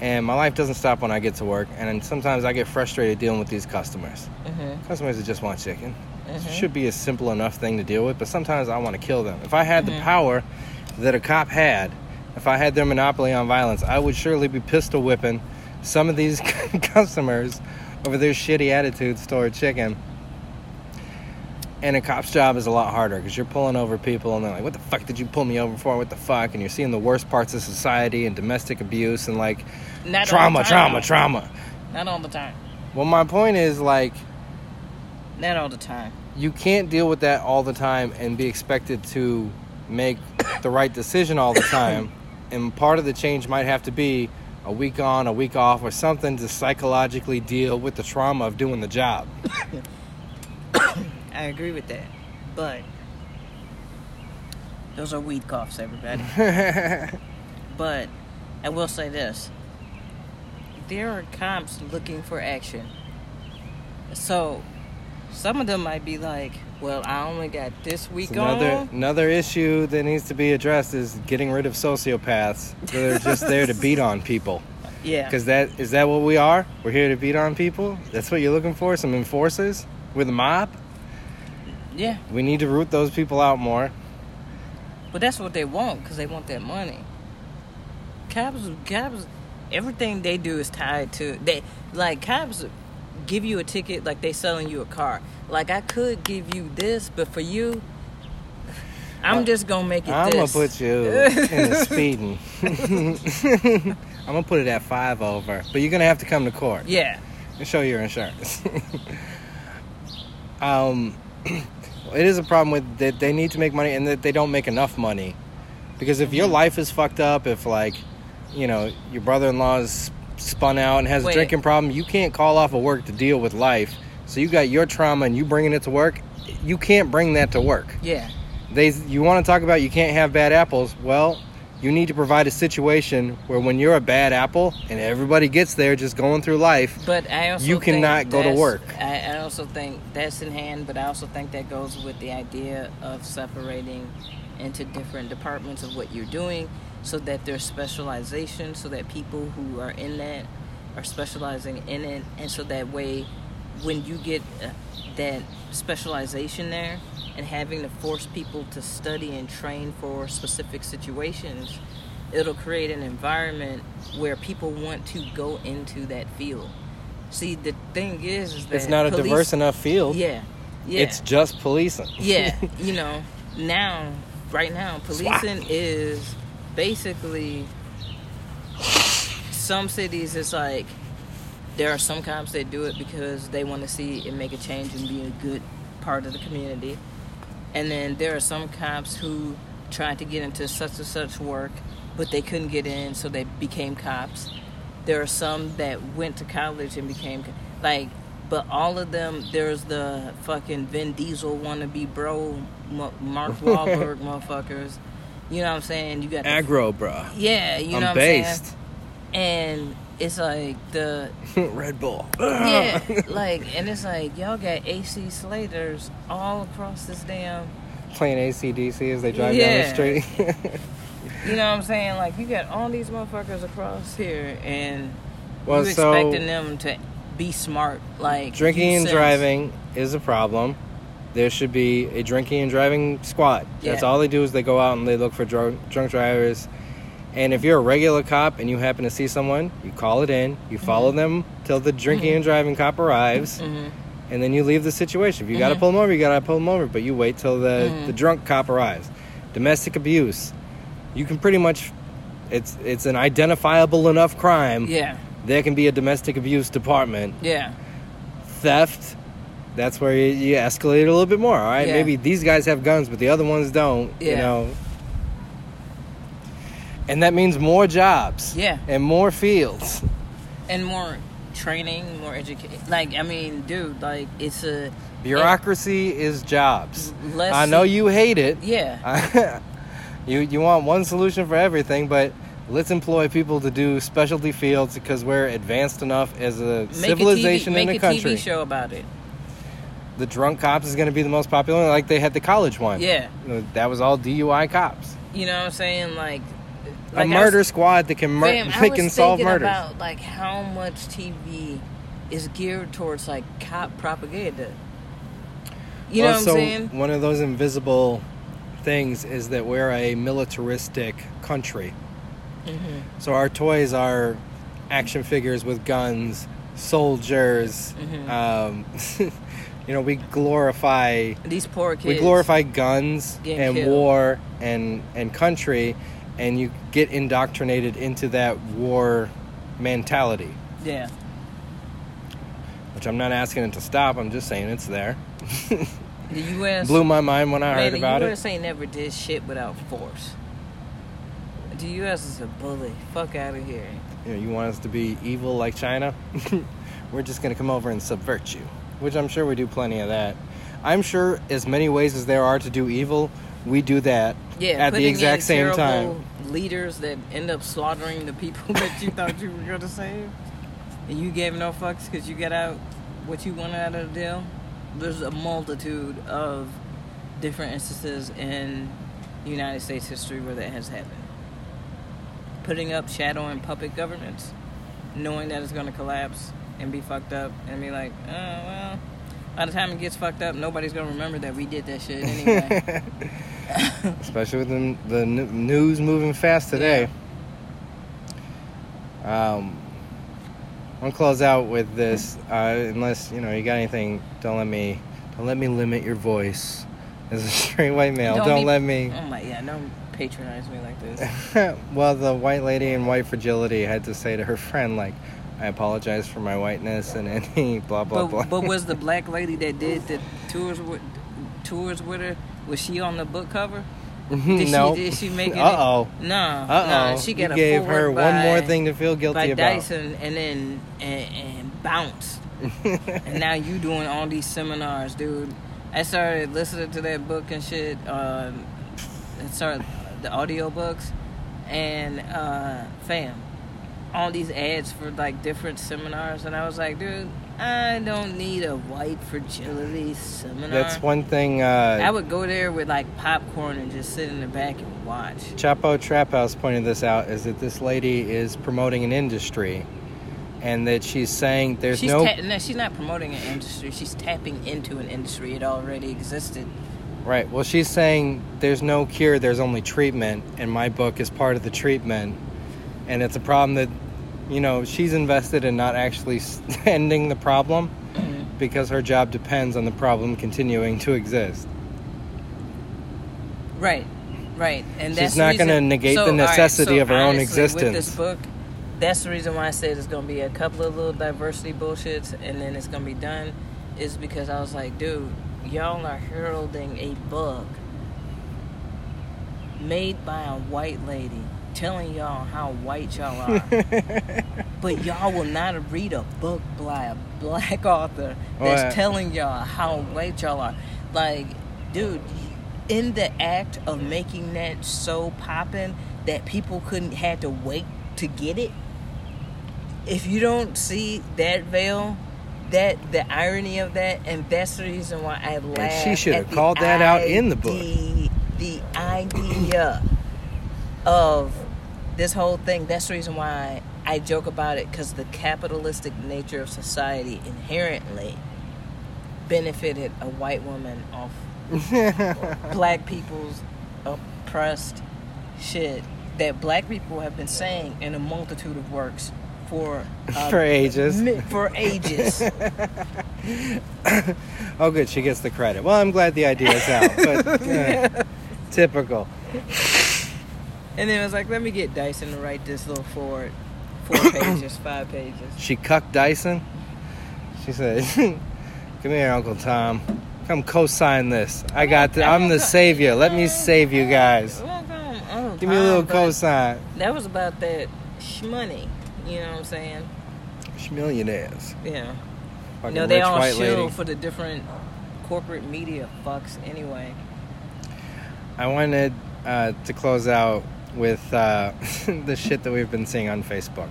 Speaker 1: And my life doesn't stop when I get to work. And sometimes I get frustrated dealing with these customers.
Speaker 2: Mm-hmm.
Speaker 1: Customers that just want chicken. It
Speaker 2: Mhm.
Speaker 1: should be a simple enough thing to deal with, but sometimes I want to kill them. If I had the
Speaker 2: Mhm.
Speaker 1: power that a cop had, if I had their monopoly on violence, I would surely be pistol whipping some of these customers over their shitty attitudes toward chicken. And a cop's job is a lot harder because you're pulling over people and they're like, what the fuck did you pull me over for? What the fuck? And you're seeing the worst parts of society and domestic abuse and like
Speaker 2: Not
Speaker 1: trauma, trauma, trauma.
Speaker 2: Not all the time.
Speaker 1: Well, my point is like,
Speaker 2: Not all the time.
Speaker 1: you can't deal with that all the time and be expected to make the right decision all the time. and part of the change might have to be a week on, a week off, or something to psychologically deal with the trauma of doing the job.
Speaker 2: I agree with that. But those are weed coughs, everybody. But I will say this there are cops looking for action. So some of them might be like, well, I only got this week
Speaker 1: It's another
Speaker 2: on.
Speaker 1: another issue that needs to be addressed is getting rid of sociopaths that are just there to beat on people.
Speaker 2: Yeah.
Speaker 1: Because that is that what we are? We're here to beat on people. That's what you're looking for. Some enforcers with a mob.
Speaker 2: Yeah.
Speaker 1: We need to root those people out more.
Speaker 2: But that's what they want because they want that money. Cops, cops, everything they do is tied to they. Like cops give you a ticket like they selling you a car. Like I could give you this, but for you, I'm just gonna make it.
Speaker 1: I'm gonna put you in the speeding. I'm gonna put it at five over, but you're gonna have to come to court
Speaker 2: Yeah,
Speaker 1: and show your insurance. um, it is a problem with that they need to make money and that they don't make enough money, because if
Speaker 2: Mm-hmm.
Speaker 1: your life is fucked up, if like, you know, your brother-in-law is spun out and has
Speaker 2: Wait.
Speaker 1: a drinking problem, you can't call off of work to deal with life. So you got your trauma and you bringing it to work. You can't bring that to work
Speaker 2: yeah,
Speaker 1: they you want to talk about you can't have bad apples well you need to provide a situation where when you're a bad apple and everybody gets there just going through life
Speaker 2: but I also
Speaker 1: You cannot go to work.
Speaker 2: I, I also think that's in hand, but I also think that goes with the idea of separating into different departments of what you're doing, so that there's specialization, so that people who are in that are specializing in it, and so that way, when you get uh, that specialization there and having to force people to study and train for specific situations, it'll create an environment where people want to go into that field. See, the thing is, is that
Speaker 1: it's not a
Speaker 2: police-
Speaker 1: diverse enough field
Speaker 2: Yeah, yeah,
Speaker 1: it's just policing
Speaker 2: yeah. You know, now, right now, policing is basically some cities. It's like there are some cops that do it because they want to see and make a change and be a good part of the community, and then there are some cops who tried to get into such and such work, but they couldn't get in, so they became cops. There are some that went to college and became like, but all of them. There's the fucking Vin Diesel wannabe bro, Mark Wahlberg motherfuckers. You know what I'm saying? You got
Speaker 1: aggro bro.
Speaker 2: yeah, you know
Speaker 1: i'm
Speaker 2: what I'm
Speaker 1: based
Speaker 2: saying? And it's like the
Speaker 1: red bull
Speaker 2: yeah, like, and it's like y'all got AC Slaters all across this damn.
Speaker 1: playing AC/DC as they drive
Speaker 2: Yeah.
Speaker 1: down the street
Speaker 2: You know what I'm saying? Like you got all these motherfuckers across here, and
Speaker 1: well
Speaker 2: you
Speaker 1: so
Speaker 2: expecting them to be smart, like
Speaker 1: drinking and
Speaker 2: sense.
Speaker 1: driving is a problem there should be a drinking and driving squad that's all they do is they go out and they look for drunk, drunk drivers and if you're a regular cop and you happen to see someone you call it in you follow them till the drinking and driving cop arrives
Speaker 2: Mhm.
Speaker 1: and then you leave the situation if you gotta
Speaker 2: Mhm.
Speaker 1: pull them over you gotta pull them over but you wait till the,
Speaker 2: Mhm.
Speaker 1: the drunk cop arrives domestic abuse you can pretty much it's it's an identifiable enough crime
Speaker 2: Yeah,
Speaker 1: there can be a domestic abuse department
Speaker 2: yeah,
Speaker 1: theft that's where you, you escalate it a little bit more all right
Speaker 2: Yeah.
Speaker 1: maybe these guys have guns but the other ones don't you
Speaker 2: Yeah.
Speaker 1: know and that means more jobs
Speaker 2: yeah,
Speaker 1: and more fields
Speaker 2: and more training, more education. Like I mean, dude, like it's a
Speaker 1: bureaucracy is jobs
Speaker 2: less.
Speaker 1: i know you hate it
Speaker 2: Yeah,
Speaker 1: you you want one solution for everything but let's employ people to do specialty fields because we're advanced enough as a
Speaker 2: make
Speaker 1: civilization
Speaker 2: a TV,
Speaker 1: in
Speaker 2: make
Speaker 1: the
Speaker 2: a
Speaker 1: country
Speaker 2: TV show about it.
Speaker 1: the drunk cops is going to be the most popular like they had the college one
Speaker 2: Yeah.
Speaker 1: that was all dui cops
Speaker 2: You know what I'm saying? Like,
Speaker 1: a
Speaker 2: Like, I
Speaker 1: murder
Speaker 2: was-
Speaker 1: squad that can mur-
Speaker 2: Fam, was
Speaker 1: can solve
Speaker 2: thinking
Speaker 1: murders.
Speaker 2: about like how much TV is geared towards like cop propaganda. You know what I'm saying?
Speaker 1: one of those invisible things is that we're a militaristic country.
Speaker 2: Mm-hmm.
Speaker 1: So our toys are action figures with guns, soldiers.
Speaker 2: Mhm.
Speaker 1: Um, you know, we glorify
Speaker 2: These poor kids.
Speaker 1: we glorify guns and
Speaker 2: killed.
Speaker 1: war and and country, and you get indoctrinated into that war mentality.
Speaker 2: Yeah.
Speaker 1: Which I'm not asking it to stop. I'm just saying it's there.
Speaker 2: The U.S.
Speaker 1: Blew my mind when I
Speaker 2: man,
Speaker 1: heard about it.
Speaker 2: The U.S. ain't never did shit without force. The U.S. is a bully. Fuck out of here.
Speaker 1: You know, you want us to be evil like China? We're just gonna come over and subvert you. Which I'm sure we do plenty of that. I'm sure as many ways as there are to do evil, we do that
Speaker 2: Yeah.
Speaker 1: at the exact same time.
Speaker 2: Leaders that end up slaughtering the people that you thought you were gonna save, and you gave no fucks because you got out what you wanted out of the deal. There's a multitude of different instances in United States history where that has happened. Putting up shadow and puppet governments, knowing that it's gonna collapse and be fucked up, and be like, oh well. By the time it gets fucked up, nobody's gonna remember that we did that shit anyway.
Speaker 1: Especially with the, the news moving fast today. Um, I'm gonna close out with this. Uh, unless you know you got anything, don't let me don't let me limit your voice as a straight white male. Don't,
Speaker 2: be-
Speaker 1: let me.
Speaker 2: Oh my god! Don't patronize me like this.
Speaker 1: well, the white lady in white fragility had to say to her friend, like, I apologize for my whiteness and any blah blah blah.
Speaker 2: But, but was the black lady that did the tours with tours with her? Was she on the book cover? Did
Speaker 1: no.
Speaker 2: she did she make it?
Speaker 1: Uh oh.
Speaker 2: No.
Speaker 1: Uh
Speaker 2: no,
Speaker 1: oh.
Speaker 2: she got
Speaker 1: gave her
Speaker 2: forward
Speaker 1: one more thing to feel guilty
Speaker 2: by
Speaker 1: about.
Speaker 2: Dyson and then and, and bounced. and now you doing all these seminars, dude. I started listening to that book and shit. I started the audio books and uh, fam, all these ads for like different seminars, and I was like, dude, I don't need a white fragility seminar.
Speaker 1: That's one thing.
Speaker 2: I
Speaker 1: Uh,
Speaker 2: would go there with like popcorn and just sit in the back and watch.
Speaker 1: Chapo Trap House pointed this out: is that this lady is promoting an industry, and that she's saying there's
Speaker 2: she's
Speaker 1: no
Speaker 2: ta- no, she's not promoting an industry. She's tapping into an industry. It already existed.
Speaker 1: right. Well, she's saying there's no cure. There's only treatment, and my book is part of the treatment, and it's a problem that, you know, she's invested in not actually ending the problem
Speaker 2: Mm-hmm.
Speaker 1: because her job depends on the problem continuing to exist.
Speaker 2: Right, right, and
Speaker 1: She's
Speaker 2: that's
Speaker 1: not gonna negate
Speaker 2: so,
Speaker 1: the
Speaker 2: all right,
Speaker 1: necessity
Speaker 2: so
Speaker 1: of her own
Speaker 2: honestly, With
Speaker 1: existence.
Speaker 2: this book, that's the reason why I said it's gonna be a couple of little diversity bullshits, and then it's gonna be done. Is because I was like, dude, y'all are heralding a book made by a white lady, telling y'all how white y'all are. But y'all will not read a book by a black author that's telling y'all how white y'all are. Like, dude, in the act of making that so poppin' that people couldn't had to wait to get it. If you don't see that veil, that the irony of that, and that's the reason why I laugh.
Speaker 1: she should have called that out in the book.
Speaker 2: The idea of this whole thing. That's the reason why I joke about it because the capitalistic nature of society inherently benefited a white woman off black people's oppressed shit that black people have been saying in a multitude of works for uh,
Speaker 1: For ages.
Speaker 2: for ages.
Speaker 1: Oh, good. She gets the credit. Well, I'm glad the idea is out, but eh, typical.
Speaker 2: And then I was like, let me get Dyson to write this little forward, four pages, five pages.
Speaker 1: She cucked Dyson. She said, "Come here, Uncle Tom. Come co-sign this. I got. The, I'm the savior. Let me save you guys. Give me a little co-sign.
Speaker 2: That was about that shmoney. You know what I'm saying?
Speaker 1: Millionaires.
Speaker 2: Yeah.
Speaker 1: Fucking
Speaker 2: know, they all
Speaker 1: white
Speaker 2: shill for the different corporate media fucks anyway.
Speaker 1: I wanted uh, to close out with uh, the shit that we've been seeing on Facebook.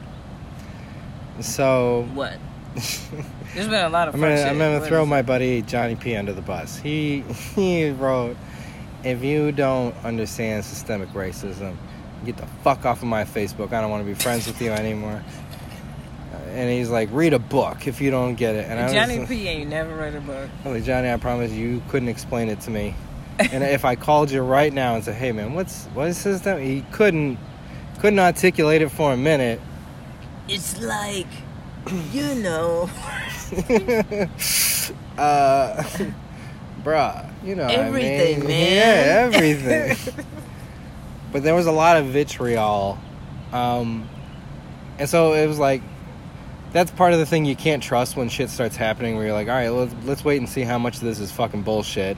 Speaker 1: So
Speaker 2: What? There's been a lot of
Speaker 1: I'm gonna. I'm gonna throw my buddy Johnny P under the bus. He he wrote, "If you don't understand systemic racism, Get the fuck off of my Facebook. I don't want to be friends with you anymore. Uh, And he's like, read a book if you don't get it. And I
Speaker 2: Johnny
Speaker 1: was,
Speaker 2: P ain't never read a book.
Speaker 1: Like, Johnny, I promise you couldn't explain it to me. And if I called you right now and said, "Hey, man, what's what is this?" That he couldn't couldn't articulate it for a minute.
Speaker 2: It's like, you know,
Speaker 1: uh, bruh, you know, what I
Speaker 2: Everything,
Speaker 1: mean.
Speaker 2: man.
Speaker 1: Yeah, everything. but there was a lot of vitriol, um, and so it was like that's part of the thing you can't trust when shit starts happening. Where you're like, all right, let's let's wait and see how much of this is fucking bullshit.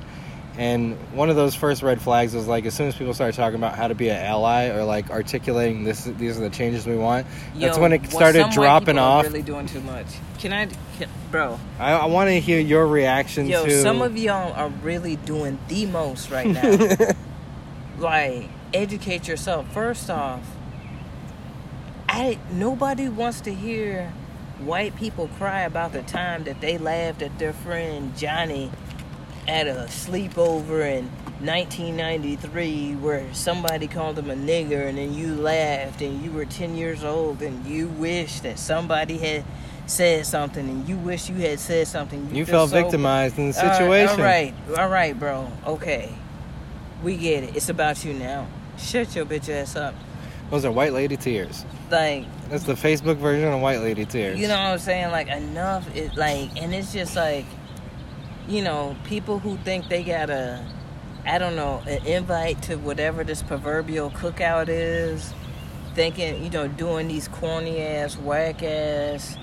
Speaker 1: And one of those first red flags was like as soon as people started talking about how to be an ally or like articulating this, these are the changes we want. that's when it started dropping off.
Speaker 2: Really doing too much. Can I, can, bro?
Speaker 1: I, I want to hear your reaction
Speaker 2: Yo,
Speaker 1: to.
Speaker 2: some of y'all are really doing the most right now. like, educate yourself. First off, I nobody wants to hear white people cry about the time that they laughed at their friend Johnny at a sleepover in 1993 where somebody called him a nigger and then you laughed and you were 10 years old and you wish that somebody had said something and you wish you had said something
Speaker 1: you
Speaker 2: feel
Speaker 1: felt
Speaker 2: so
Speaker 1: victimized in the
Speaker 2: all right,
Speaker 1: situation.
Speaker 2: All right, all right, bro. Okay, we get it. It's about you now. Shut your bitch ass up.
Speaker 1: Those are white lady tears.
Speaker 2: Like,
Speaker 1: That's the Facebook version of white lady tears.
Speaker 2: you know what I'm saying? Like, enough. It like, and it's just like, you know, people who think they got a, I don't know, an invite to whatever this proverbial cookout is, thinking, you know, doing these corny ass, whack ass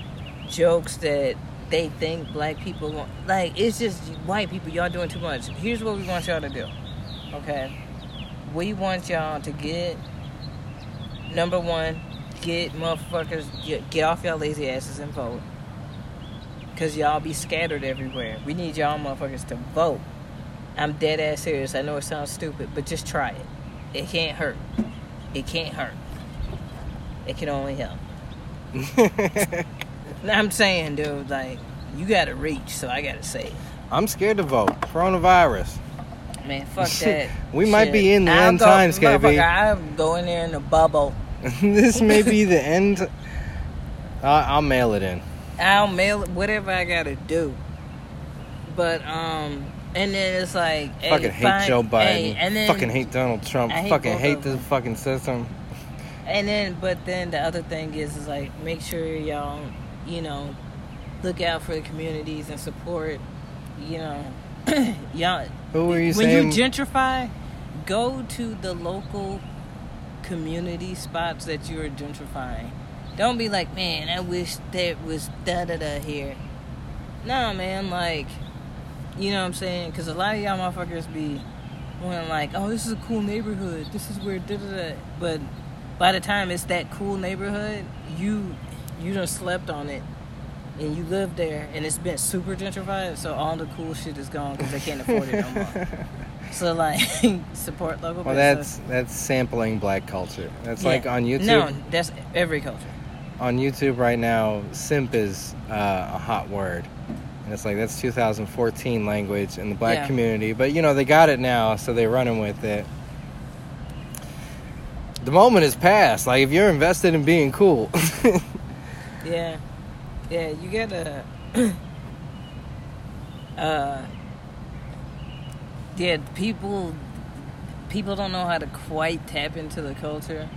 Speaker 2: jokes that they think black people want. Like, it's just white people. Y'all doing too much. Here's what we want y'all to do. Okay, we want y'all to get number one, get motherfuckers get, get off y'all lazy asses and vote. Cause y'all be scattered everywhere. We need y'all motherfuckers to vote. I'm dead ass serious. I know it sounds stupid, but just try it. It can't hurt. It can't hurt. It can only help. Now, I'm saying, dude, like, you gotta reach, so I gotta say it.
Speaker 1: I'm scared to vote. Coronavirus.
Speaker 2: Man, fuck that.
Speaker 1: We might be in the
Speaker 2: I'll
Speaker 1: end
Speaker 2: go-
Speaker 1: times, KB.
Speaker 2: I'm going there in a bubble.
Speaker 1: this may be the end. I I'll mail it in.
Speaker 2: I'll mail it, whatever I gotta do. But um, and then it's like, hey,
Speaker 1: fucking hate
Speaker 2: fine-
Speaker 1: Joe Biden.
Speaker 2: hey, and then
Speaker 1: fucking hate Donald Trump.
Speaker 2: Hate
Speaker 1: fucking hate this fucking system.
Speaker 2: And then, but then the other thing is, is like, make sure y'all, you know, look out for the communities and support, you know, y'all.
Speaker 1: Who are you
Speaker 2: when
Speaker 1: saying?
Speaker 2: you gentrify, go to the local community spots that you are gentrifying. Don't be like, man, I wish there was da da da here. Nah, man, like, you know what I'm saying? Because a lot of y'all motherfuckers be going like, oh, this is a cool neighborhood. This is where da da da. But by the time it's that cool neighborhood, you you done slept on it. And you live there, and it's been super gentrified, so all the cool shit is gone because they can't afford it no more. So like, support local.
Speaker 1: well,
Speaker 2: business.
Speaker 1: that's that's sampling black culture. That's
Speaker 2: Yeah.
Speaker 1: like on YouTube.
Speaker 2: No, that's every culture.
Speaker 1: On YouTube right now, simp is uh, a hot word. And it's like that's 2014 language in the black
Speaker 2: Yeah.
Speaker 1: community. But you know they got it now, so they're running with it. The moment is past. Like if you're invested in being cool,
Speaker 2: Yeah, yeah, you gotta. uh, yeah, people, people don't know how to quite tap into the culture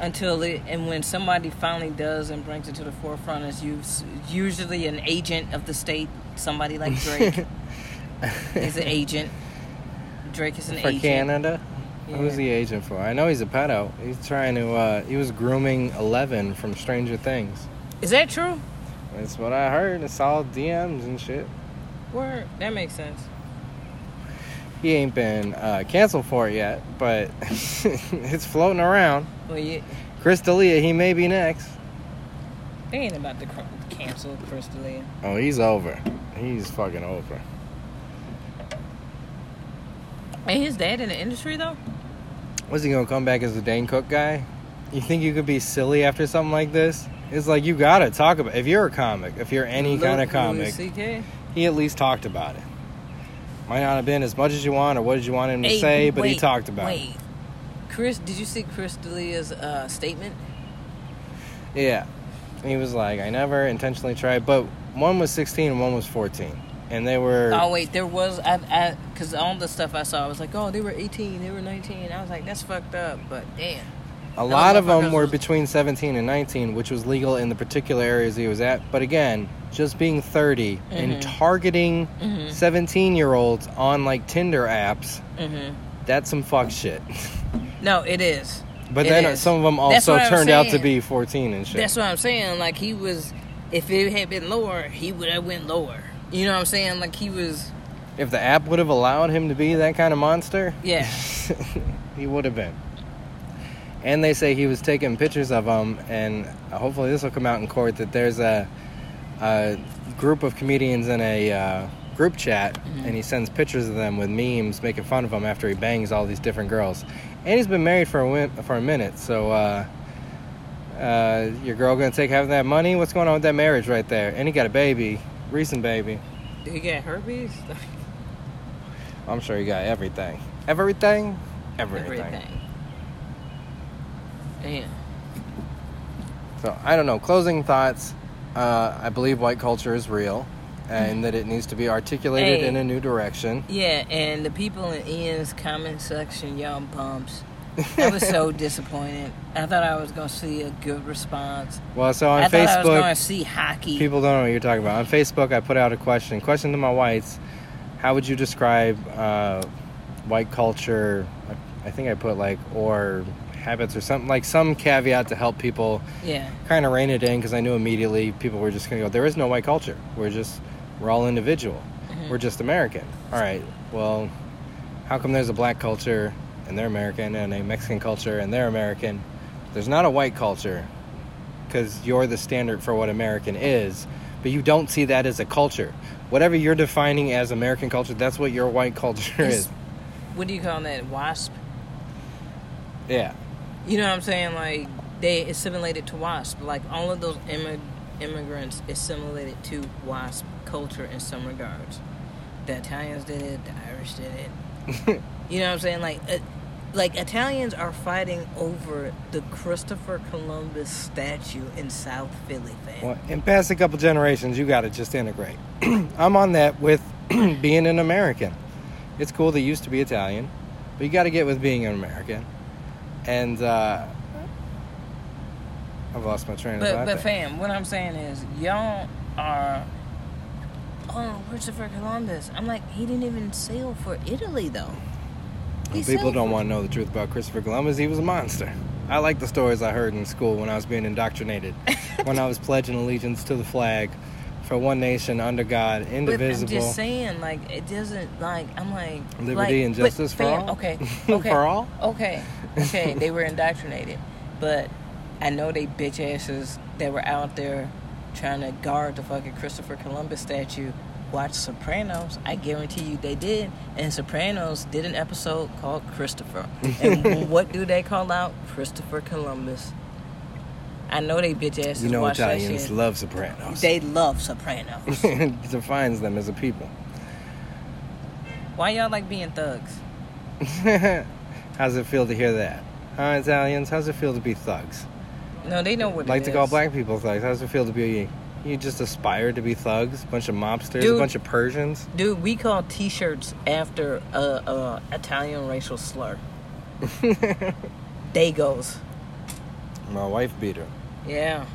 Speaker 2: until it, and when somebody finally does and brings it to the forefront, is us- usually an agent of the state, somebody like Drake is an agent. Drake is an
Speaker 1: for
Speaker 2: agent.
Speaker 1: Canada. Who's the agent for? I know he's a pedo. He's trying to. Uh, he was grooming Eleven from Stranger Things.
Speaker 2: Is that true?
Speaker 1: That's what I heard. It's all DMs and shit.
Speaker 2: Word, that makes sense.
Speaker 1: He ain't been uh, canceled for it yet, but it's floating around.
Speaker 2: Well, yeah,
Speaker 1: Chris D'Elia, he may be next.
Speaker 2: they ain't about to cancel Chris D'Elia.
Speaker 1: Oh, he's over. He's fucking over.
Speaker 2: Ain't his dad in the industry though?
Speaker 1: Was he gonna come back as the Dane Cook guy? You think you could be silly after something like this? It's like you gotta talk about. If you're a comic, if you're any kind of comic,
Speaker 2: CK?
Speaker 1: he at least talked about it. Might not have been as much as you want or what did you want him to
Speaker 2: Hey,
Speaker 1: say, but he talked about
Speaker 2: wait.
Speaker 1: it.
Speaker 2: Chris, did you see Chris D'Elia's uh, statement?
Speaker 1: Yeah. He was like, I never intentionally tried, but one was 16 and one was 14. And they were.
Speaker 2: Oh wait, there was I because all the stuff I saw, I was like, oh, they were 18, they were 19. I was like, that's fucked up, but damn.
Speaker 1: A lot of them were
Speaker 2: was-
Speaker 1: between 17 and 19, which was legal in the particular areas he was at. But again, just being 30 and
Speaker 2: Mhm.
Speaker 1: targeting
Speaker 2: Mhm.
Speaker 1: 17 year olds on like Tinder apps,
Speaker 2: hmm
Speaker 1: that's some fuck shit.
Speaker 2: No, it is.
Speaker 1: But
Speaker 2: It
Speaker 1: then
Speaker 2: is.
Speaker 1: some of them also turned out to be 14 and shit.
Speaker 2: That's what I'm saying. Like he was, if it had been lower, he would have went lower. You know what I'm saying? Like he was,
Speaker 1: if the app would have allowed him to be that kind of monster,
Speaker 2: yeah.
Speaker 1: he would have been. And they say he was taking pictures of them, and hopefully this will come out in court that there's a, a group of comedians in a uh, group chat,
Speaker 2: Mm-hmm.
Speaker 1: and he sends pictures of them with memes making fun of them after he bangs all these different girls. And he's been married for a win- for a minute, so uh, uh, your girl gonna take half of that money? What's going on with that marriage right there? And he got a baby, recent baby.
Speaker 2: Did he get herpes?
Speaker 1: I'm sure he got everything. Everything? Everything.
Speaker 2: Everything. Damn.
Speaker 1: So I don't know. Closing thoughts. Uh, I believe white culture is real, and that it needs to be articulated
Speaker 2: Hey.
Speaker 1: in a new direction.
Speaker 2: Yeah, and the people in Ian's comment section, y'all bumps. I was so disappointed. I thought I was gonna see a good response.
Speaker 1: Well, so on
Speaker 2: I thought I was gonna see hockey.
Speaker 1: people don't know what you're talking about. On Facebook, I put out a question. Question to my whites: How would you describe uh, white culture? I- I think I put like or habits or something like some caveat to help people
Speaker 2: yeah.
Speaker 1: kind of rein it in because I knew immediately people were just going to go, there is no white culture. We're just, we're all individual.
Speaker 2: Mhm.
Speaker 1: We're just American. All right, well, how come there's a black culture and they're American and a Mexican culture and they're American? There's not a white culture because you're the standard for what American is, but you don't see that as a culture. Whatever you're defining as American culture, that's what your white culture
Speaker 2: It's-
Speaker 1: is.
Speaker 2: What do you call that? Wasp.
Speaker 1: Yeah.
Speaker 2: You know what I'm saying? Like they assimilated to WASP. Like all of those immig- immigrants assimilated to WASP culture in some regards. The Italians did it. The Irish did it. You know what I'm saying? Like, uh, like Italians are fighting over the Christopher Columbus statue in South Philly, fam.
Speaker 1: Well, in past a couple generations, you got to just integrate. I'm on that with being an American. It's cool they used to be Italian, but you got to get with being an American. And uh, I've lost my train of thought.
Speaker 2: but
Speaker 1: there.
Speaker 2: fam, what I'm saying is y'all are. Oh, Christopher Columbus. I'm like, he didn't even sail for Italy though. He
Speaker 1: people don't
Speaker 2: for-
Speaker 1: want to know the truth about Christopher Columbus. He was a monster. I like the stories I heard in school when I was being indoctrinated, when I was pledging allegiance to the flag for one nation under God,
Speaker 2: But I'm
Speaker 1: indivisible.
Speaker 2: just saying, like, it doesn't like. I'm like
Speaker 1: Liberty
Speaker 2: like,
Speaker 1: and justice for
Speaker 2: fam,
Speaker 1: all?
Speaker 2: Okay, okay,
Speaker 1: For all?
Speaker 2: Okay, okay. they were indoctrinated, but I know they bitch asses that were out there trying to guard the fucking Christopher Columbus statue. Watch Sopranos. I guarantee you they did. And Sopranos did an episode called Christopher. And what do they call out? Christopher Columbus. I know they bitch asses
Speaker 1: you know Italians love Sopranos.
Speaker 2: They love Sopranos.
Speaker 1: it defines them as a people.
Speaker 2: Why y'all like being thugs?
Speaker 1: How's it feel to hear that? Huh, Italians? How's it feel to be thugs?
Speaker 2: No, they know what
Speaker 1: like to call black people thugs. How's it feel to be? You just aspire to be thugs? A bunch of mobsters?
Speaker 2: Dude.
Speaker 1: A bunch of Persians?
Speaker 2: Dude, we call T-shirts after a, a Italian racial slur. Dagos.
Speaker 1: My wife beat her.
Speaker 2: Yeah.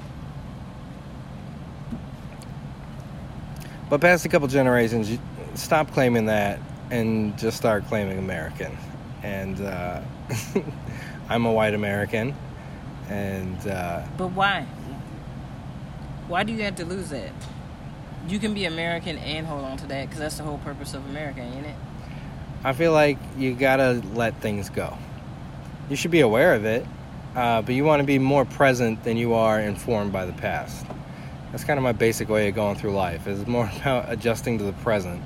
Speaker 1: But past a couple generations, you stop claiming that and just start claiming American. And uh, I'm a white American, and uh,
Speaker 2: But why? Why do you have to lose that? You can be American and hold on to that because that's the whole purpose of America, ain't it?
Speaker 1: I feel like you gotta let things go. You should be aware of it, uh, but you want to be more present than you are informed by the past. That's kind of my basic way of going through life. Is more about adjusting to the present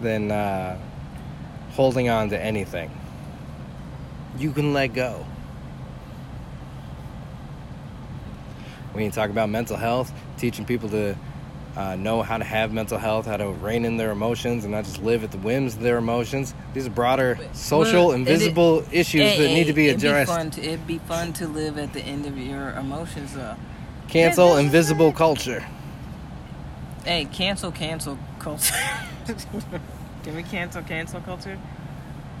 Speaker 1: than uh, holding on to anything. You can let go. We need to talk about mental health, teaching people to uh, know how to have mental health, how to rein in their emotions, and not just live at the whims of their emotions. These are broader social,
Speaker 2: Well,
Speaker 1: invisible
Speaker 2: it-
Speaker 1: issues
Speaker 2: Hey,
Speaker 1: that need to be addressed.
Speaker 2: fun to, it'd be fun to live at the end of your emotions, though.
Speaker 1: Cancel
Speaker 2: Yeah,
Speaker 1: invisible
Speaker 2: it.
Speaker 1: culture.
Speaker 2: Hey, cancel, cancel culture. Can we cancel, cancel culture?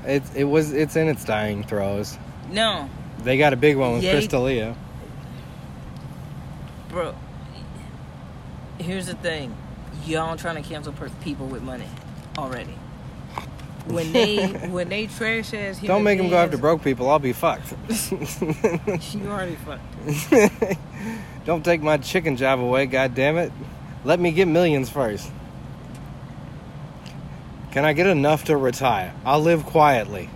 Speaker 1: It it was it's in its dying throes.
Speaker 2: No,
Speaker 1: They got a big one with. Chris D'Elia.
Speaker 2: Bro. Here's the thing, y'all trying to cancel people with money already. When they when they trash ass
Speaker 1: Don't make them go after broke people. I'll be fucked.
Speaker 2: You already fucked.
Speaker 1: Don't take my chicken job away, god damn it. Let me get millions first. Can I get enough to retire? I'll live quietly.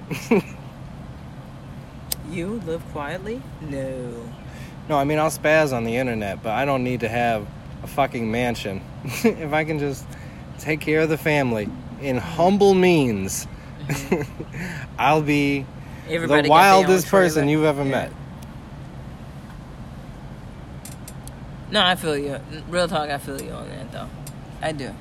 Speaker 2: You live quietly? No.
Speaker 1: No, I mean I'll spaz on the internet, but I don't need to have a fucking mansion. if I can just take care of the family in humble means, I'll be
Speaker 2: Everybody
Speaker 1: the wildest person you've ever
Speaker 2: Yeah.
Speaker 1: met.
Speaker 2: No, I feel you. Real talk, I feel you on that though. I do.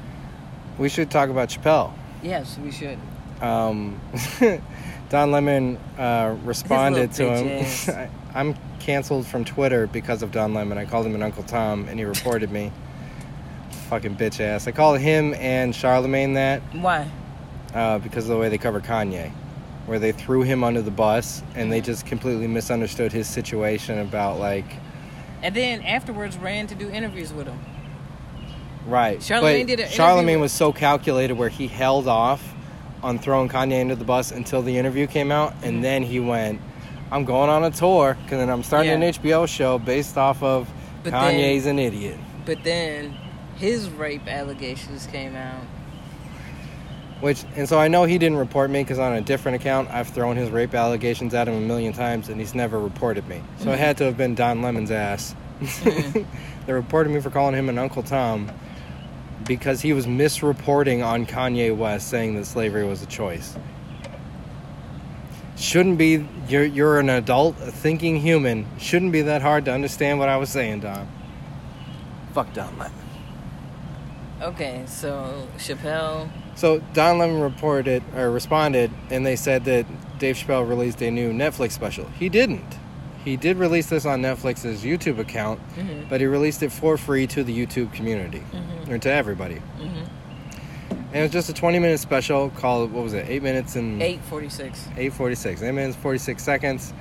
Speaker 1: We should talk about Chappelle.
Speaker 2: Yes, we should.
Speaker 1: um, Don Lemon uh, responded to him.
Speaker 2: bitch ass.
Speaker 1: I, I'm canceled from Twitter because of Don Lemon. I called him an Uncle Tom, and he reported me. Fucking bitch ass. I called him and Charlamagne that
Speaker 2: Why?
Speaker 1: uh, because of the way they cover Kanye, where they threw him under the bus and they just completely misunderstood his situation about like
Speaker 2: And then afterwards ran to do interviews with him.
Speaker 1: right.
Speaker 2: Charlamagne
Speaker 1: but
Speaker 2: did Charlamagne
Speaker 1: was so calculated where he held off on throwing Kanye under the bus until the interview came out, and
Speaker 2: Mhm.
Speaker 1: then he went, "I'm going on a tour because then I'm starting
Speaker 2: Yeah.
Speaker 1: an HBO show based off of
Speaker 2: But
Speaker 1: Kanye's an idiot."
Speaker 2: But then his rape allegations came out.
Speaker 1: Which and so I know he didn't report me because on a different account I've thrown his rape allegations at him a million times and he's never reported me. So it
Speaker 2: Mhm.
Speaker 1: had to have been Don Lemon's ass.
Speaker 2: Mhm.
Speaker 1: they reported me for calling him an Uncle Tom because he was misreporting on Kanye West saying that slavery was a choice. Shouldn't be you're you're an adult, a thinking human. Shouldn't be that hard to understand what I was saying, Don. Fuck Don Lemon.
Speaker 2: Okay, so Chappelle.
Speaker 1: So Don Lemon reported or responded, and they said that Dave Chappelle released a new Netflix special. He didn't. He did release this on Netflix's YouTube account,
Speaker 2: Mhm.
Speaker 1: but he released it for free to the YouTube community
Speaker 2: Mhm.
Speaker 1: or to everybody.
Speaker 2: Mhm.
Speaker 1: And it was just a 20 minute special called what was it? Eight minutes and
Speaker 2: Eight forty six.
Speaker 1: 846. Eight minutes 46 seconds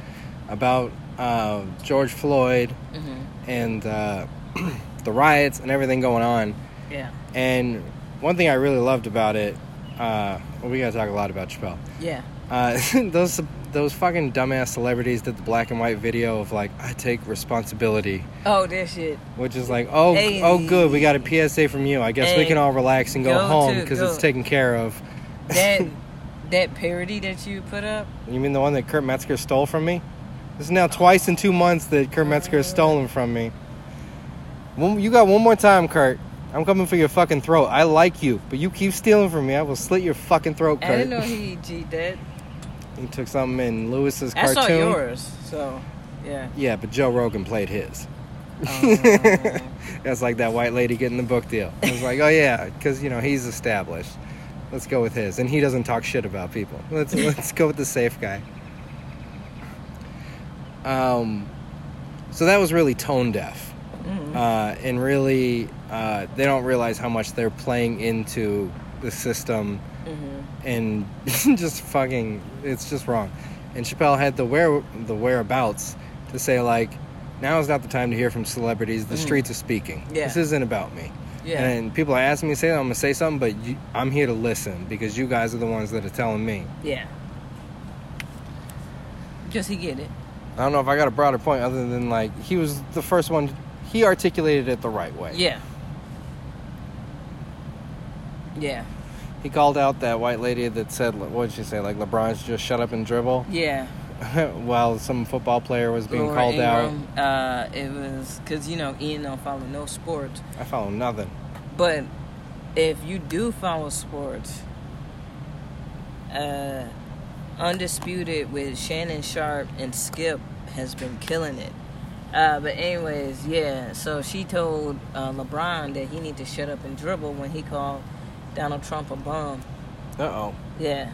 Speaker 1: about uh, George Floyd
Speaker 2: Mm-hmm.
Speaker 1: and uh, the riots and everything going on.
Speaker 2: Yeah.
Speaker 1: And one thing I really loved about it, uh, well, we gotta talk a lot about Chappelle.
Speaker 2: Yeah.
Speaker 1: Uh, those those fucking dumbass celebrities did the black and white video of like I take responsibility,
Speaker 2: Oh, that shit.
Speaker 1: which is like oh, oh
Speaker 2: Hey.
Speaker 1: oh good we got a PSA from you. I guess we can all relax and go,
Speaker 2: Go
Speaker 1: home because it's taken care of.
Speaker 2: That that parody that you put up.
Speaker 1: You mean the one that Kurt Metzger stole from me? This is now twice in two months that Kurt Metzger has stolen from me. One, you got one more time, Kurt. I'm coming for your fucking throat. I like you, but you keep stealing from me. I will slit your fucking throat, Kurt.
Speaker 2: I didn't know he G that.
Speaker 1: He took something in Lewis's
Speaker 2: I
Speaker 1: cartoon.
Speaker 2: saw yours. So yeah.
Speaker 1: Yeah, but Joe Rogan played his.
Speaker 2: Oh.
Speaker 1: That's like that white lady getting the book deal. I was like, oh yeah, because you know he's established. Let's go with his, and he doesn't talk shit about people. Let's let's go with the safe guy. Um, so that was really tone deaf,
Speaker 2: Mhm.
Speaker 1: uh, and really uh, they don't realize how much they're playing into the system
Speaker 2: Mhm.
Speaker 1: and just fucking it's just wrong. And Chappelle had the where the whereabouts to say like, now is not the time to hear from celebrities. The
Speaker 2: Mhm.
Speaker 1: streets are speaking.
Speaker 2: Yeah.
Speaker 1: This isn't about me.
Speaker 2: Yeah.
Speaker 1: And people are asking me to say that I'm gonna say something, but you, I'm here to listen because you guys are the ones that are telling me.
Speaker 2: yeah. Just he get it.
Speaker 1: I don't know if I got a broader point other than like he was the first one. He articulated it the right way.
Speaker 2: Yeah. Yeah.
Speaker 1: He called out that white lady that said, what did she say? Like LeBron's just shut up and dribble,
Speaker 2: Yeah.
Speaker 1: while some football player was being
Speaker 2: Laura
Speaker 1: called out.
Speaker 2: Uh, it was because you know Ian don't follow no sports,
Speaker 1: I follow nothing.
Speaker 2: but if you do follow sports, uh, undisputed with Shannon Sharpe and Skip has been killing it. Uh, but anyways, yeah. So she told uh, LeBron that he need to shut up and dribble when he called Donald Trump a bum.
Speaker 1: Uh oh.
Speaker 2: Yeah.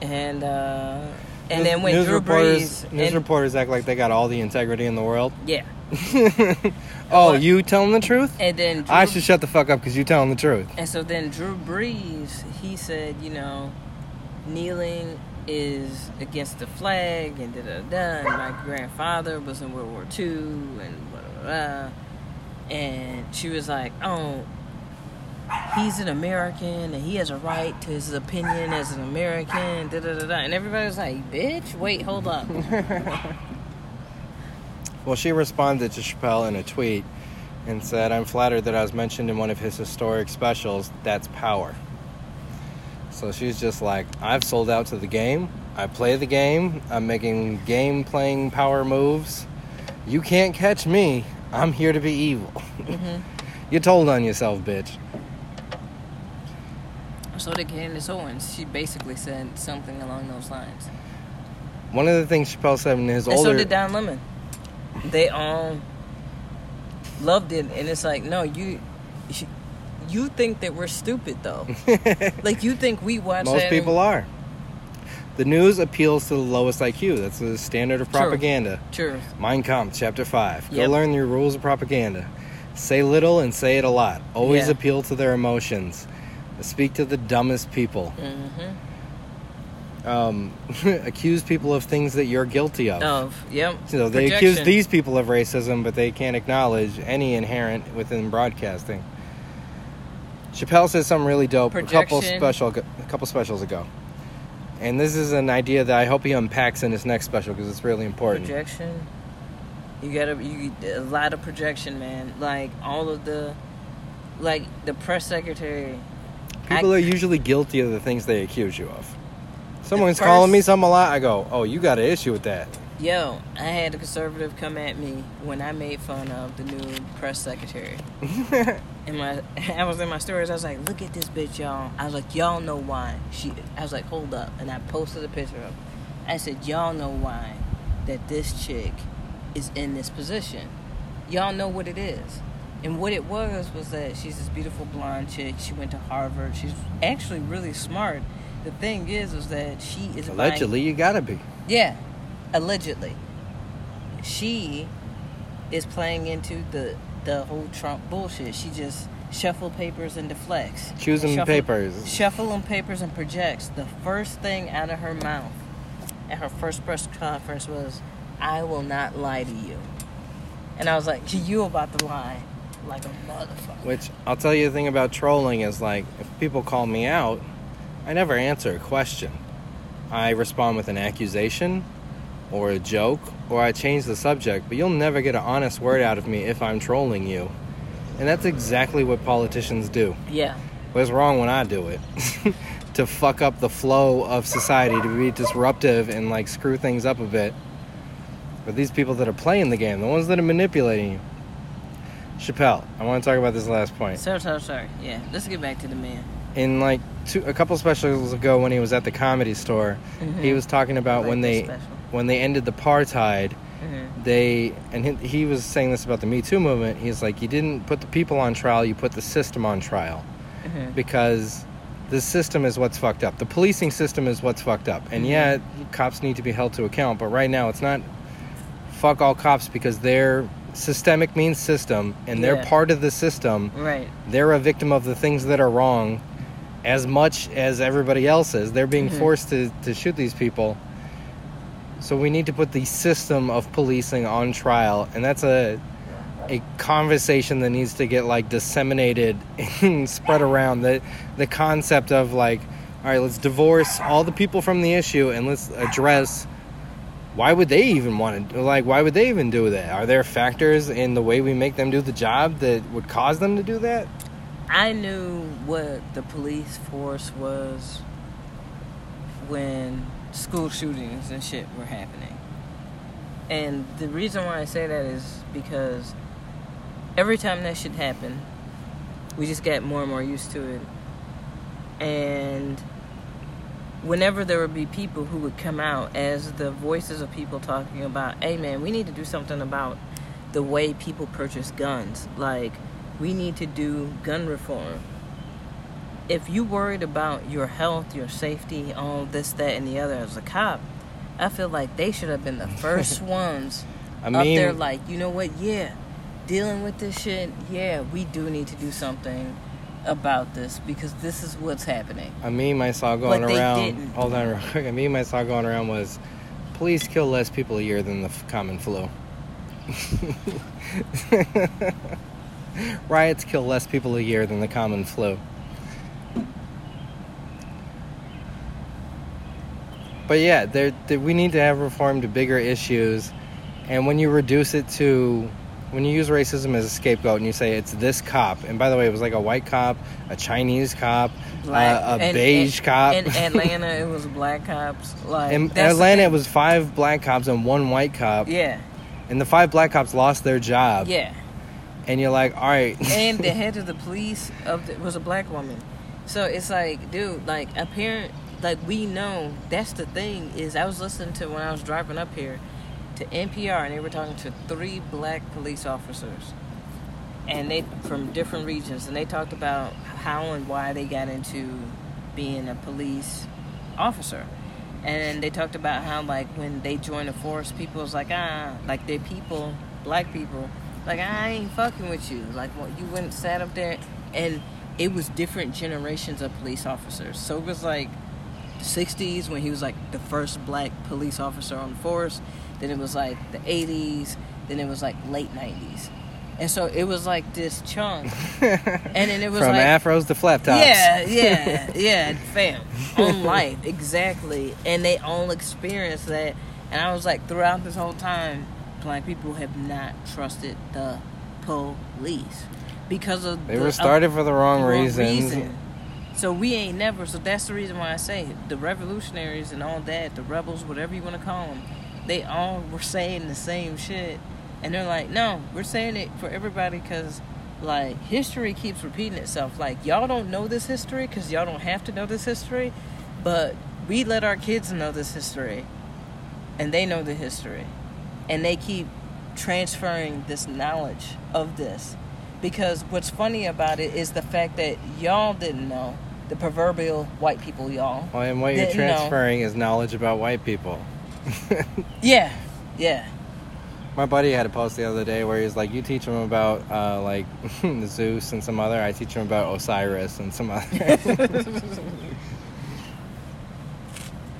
Speaker 2: And uh, and then when
Speaker 1: news
Speaker 2: Drew
Speaker 1: reporters,
Speaker 2: Brees,
Speaker 1: news
Speaker 2: and-
Speaker 1: reporters act like they got all the integrity in the world.
Speaker 2: yeah,
Speaker 1: oh,
Speaker 2: What?
Speaker 1: you telling the truth?
Speaker 2: and then Drew,
Speaker 1: I should shut the fuck up because you telling the truth.
Speaker 2: And so then Drew Brees, he said, you know, kneeling is against the flag and da da da. And my grandfather was in World War II and blah blah blah. And she was like, oh, he's an American and he has a right to his opinion as an American. Da da da da. And everybody was like, bitch, wait, hold up.
Speaker 1: Well, she responded to Chappelle in a tweet and said, I'm flattered that I was mentioned in one of his historic specials. That's power. So she's just like, I've sold out to the game. I play the game. I'm making game playing power moves. You can't catch me. I'm here to be evil.
Speaker 2: Mhm.
Speaker 1: you told on yourself, bitch.
Speaker 2: So did Candace Owens. She basically said something along those lines.
Speaker 1: One of the things Chappelle said in his
Speaker 2: And
Speaker 1: older
Speaker 2: so did Don Lemon. They all loved it, and it's like, no, you, you think that we're stupid though. like you think we watch
Speaker 1: Most people
Speaker 2: and,
Speaker 1: are. The news appeals to the lowest IQ. That's the standard of propaganda.
Speaker 2: True.
Speaker 1: Mein Kampf, chapter 5. Go learn your rules of propaganda. Say little and say it a lot. Always
Speaker 2: Yeah.
Speaker 1: appeal to their emotions. Speak to the dumbest people.
Speaker 2: Mm-hmm.
Speaker 1: Um, accuse people of things that you're guilty of.
Speaker 2: Of yep.
Speaker 1: So they accuse these people of racism, but they can't acknowledge any inherent within broadcasting. Chappelle said something really dope a couple special a couple specials ago, and this is an idea that I hope he unpacks in his next special because it's really important.
Speaker 2: projection. You gotta you a lot of projection, man. Like all of the, like the press secretary.
Speaker 1: People
Speaker 2: I-
Speaker 1: are usually guilty of the things they accuse you of. Someone's
Speaker 2: first-
Speaker 1: calling me something a lot. I go, "Oh, you got an issue with that."
Speaker 2: Yo, I had a conservative come at me when I made fun of the new press secretary. in my I was in my stories. I was like, "Look at this bitch, y'all." I was like, "Y'all know why she?" I was like, "Hold up," and I posted a picture of. Her. I said, "Y'all know why that this chick is in this position. Y'all know what it is." And what it was was that she's this beautiful blonde chick. She went to Harvard. She's actually really smart. The thing is, is that she is buying-
Speaker 1: Allegedly, you gotta be.
Speaker 2: yeah, allegedly. She is playing into the the whole Trump bullshit. She just shuffle papers and deflects.
Speaker 1: Choosing
Speaker 2: Shuffle-
Speaker 1: papers.
Speaker 2: Shuffling papers and projects. The first thing out of her mouth at her first press conference was, "I will not lie to you." And I was like, "You about to lie like a motherfucker."
Speaker 1: Which I'll tell you the thing about trolling is like if people call me out, I never answer a question. I respond with an accusation or a joke or I change the subject, but you'll never get an honest word out of me if I'm trolling you. And that's exactly what politicians do.
Speaker 2: Yeah.
Speaker 1: What's wrong when I do it? to fuck up the flow of society, to be disruptive and like screw things up a bit. But these people that are playing the game, the ones that are manipulating you. Chappelle, I want to talk about this last point.
Speaker 2: Sorry, sorry, sorry. Yeah. Let's get back to the man.
Speaker 1: in like two, a couple specials ago when he was at the comedy store, he
Speaker 2: Mhm.
Speaker 1: was talking about
Speaker 2: like
Speaker 1: when they
Speaker 2: special.
Speaker 1: when they ended the apartheid.
Speaker 2: Mhm.
Speaker 1: They and he, he was saying this about the Me Too movement. He's like, you didn't put the people on trial, you put the system on trial
Speaker 2: Mhm.
Speaker 1: because the system is what's fucked up. The policing system is what's fucked up. And
Speaker 2: Mhm.
Speaker 1: yeah, cops need to be held to account, but right now it's not fuck all cops because they're systemic means system and they're
Speaker 2: Yeah.
Speaker 1: part of the system
Speaker 2: Right.
Speaker 1: they're a victim of the things that are wrong as much as everybody else is. They're being
Speaker 2: Mhm.
Speaker 1: forced to, to shoot these people. So we need to put the system of policing on trial, and that's a a conversation that needs to get like disseminated and spread around. The the concept of like, all right, let's divorce all the people from the issue and let's address why would they even want to like why would they even do that? Are there factors in the way we make them do the job that would cause them to do that?
Speaker 2: I knew what the police force was when school shootings and shit were happening. And the reason why I say that is because every time that shit happened, we just got more and more used to it. And whenever there would be people who would come out as the voices of people talking about, hey man, we need to do something about the way people purchase guns. Like, we need to do gun reform. If you worried about your health, your safety, all this, that, and the other as a cop, I feel like they should have been the first ones
Speaker 1: I
Speaker 2: up there. Like, you know what? Yeah, dealing with this shit. Yeah, we do need to do something about this because this is what's happening.
Speaker 1: a meme I saw going
Speaker 2: But
Speaker 1: around. Hold on, real quick. A meme I saw going around was, "Police kill less people a year than the f- common flu." Riots kill less people a year than the common flu. But yeah, there, there, we need to have reform to bigger issues, and when you reduce it to, when you use racism as a scapegoat and you say it's this cop, and by the way, it was like a white cop, a Chinese cop, uh, a
Speaker 2: and-
Speaker 1: beige
Speaker 2: and-
Speaker 1: cop.
Speaker 2: In Atlanta, it was black cops. Like
Speaker 1: In Atlanta, it was five black cops and one white cop,
Speaker 2: yeah,
Speaker 1: and the five black cops lost their job.
Speaker 2: yeah.
Speaker 1: And you're like, all right,
Speaker 2: and the head of the police of the, was a black woman. So it's like, dude, like a parent, like we know that's the thing. Is I was listening to when I was driving up here to NPR, and they were talking to three black police officers, and they from different regions, and they talked about how and why they got into being a police officer. And they talked about how, like, when they joined the force, people was like, ah, like they're people, black people, like I ain't fucking with you. Like, what you went and sat up there, and it was different generations of police officers. So it was like the '60s when he was like the first black police officer on the force. Then it was like the '80s. Then it was like late '90s, and so it was like this chunk. and then it was like
Speaker 1: from
Speaker 2: like
Speaker 1: afros to flat tops.
Speaker 2: yeah, yeah, yeah, fam. On life, exactly. And they all experienced that. And I was like, throughout this whole time, black people have not trusted the police because of
Speaker 1: They
Speaker 2: the,
Speaker 1: were started for the wrong
Speaker 2: the wrong
Speaker 1: reasons.
Speaker 2: reason. So we ain't never. So that's the reason why I say the revolutionaries and all that, the rebels, whatever you want to call them, they all were saying the same shit, and they're like, no, we're saying it for everybody because. Like history keeps repeating itself. Like y'all don't know this history because y'all don't have to know this history, but we let our kids know this history, and they know the history, and they keep transferring this knowledge of this because what's funny about it is the fact that y'all didn't know the proverbial white people y'all
Speaker 1: Well, and what you're
Speaker 2: Didn't know.
Speaker 1: transferring is knowledge about white people.
Speaker 2: yeah yeah
Speaker 1: My buddy had a post the other day where he was like, "You teach him about uh, like Zeus and some other. I teach him about Osiris and some other."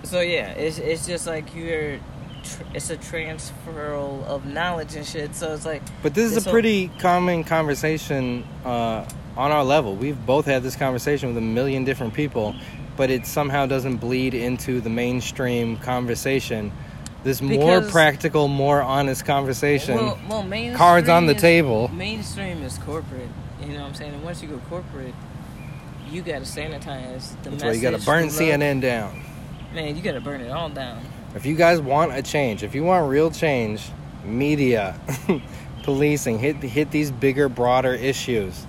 Speaker 2: so yeah it's, it's just like you're it's a transferal of knowledge and shit so it's like
Speaker 1: but this is a
Speaker 2: whole-
Speaker 1: pretty common conversation uh, on our level. We've both had this conversation with a million different people, but it somehow doesn't bleed into the mainstream conversation. This more practical, more honest conversation.
Speaker 2: Well, well
Speaker 1: cards on the
Speaker 2: is-
Speaker 1: table.
Speaker 2: mainstream is corporate you know what i'm saying and once you go corporate you gotta sanitize the
Speaker 1: That's why you got to burn. CNN down.
Speaker 2: man you gotta burn it all down
Speaker 1: If you guys want a change, if you want real change, media, policing, hit hit these bigger, broader issues.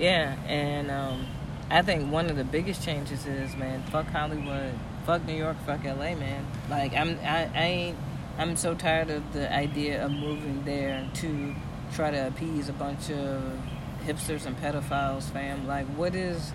Speaker 2: Yeah, and um, I think one of the biggest changes is, man, fuck Hollywood, fuck New York, fuck LA, man. Like I'm, I, I ain't, I'm so tired of the idea of moving there to try to appease a bunch of hipsters and pedophiles, fam. Like, what is,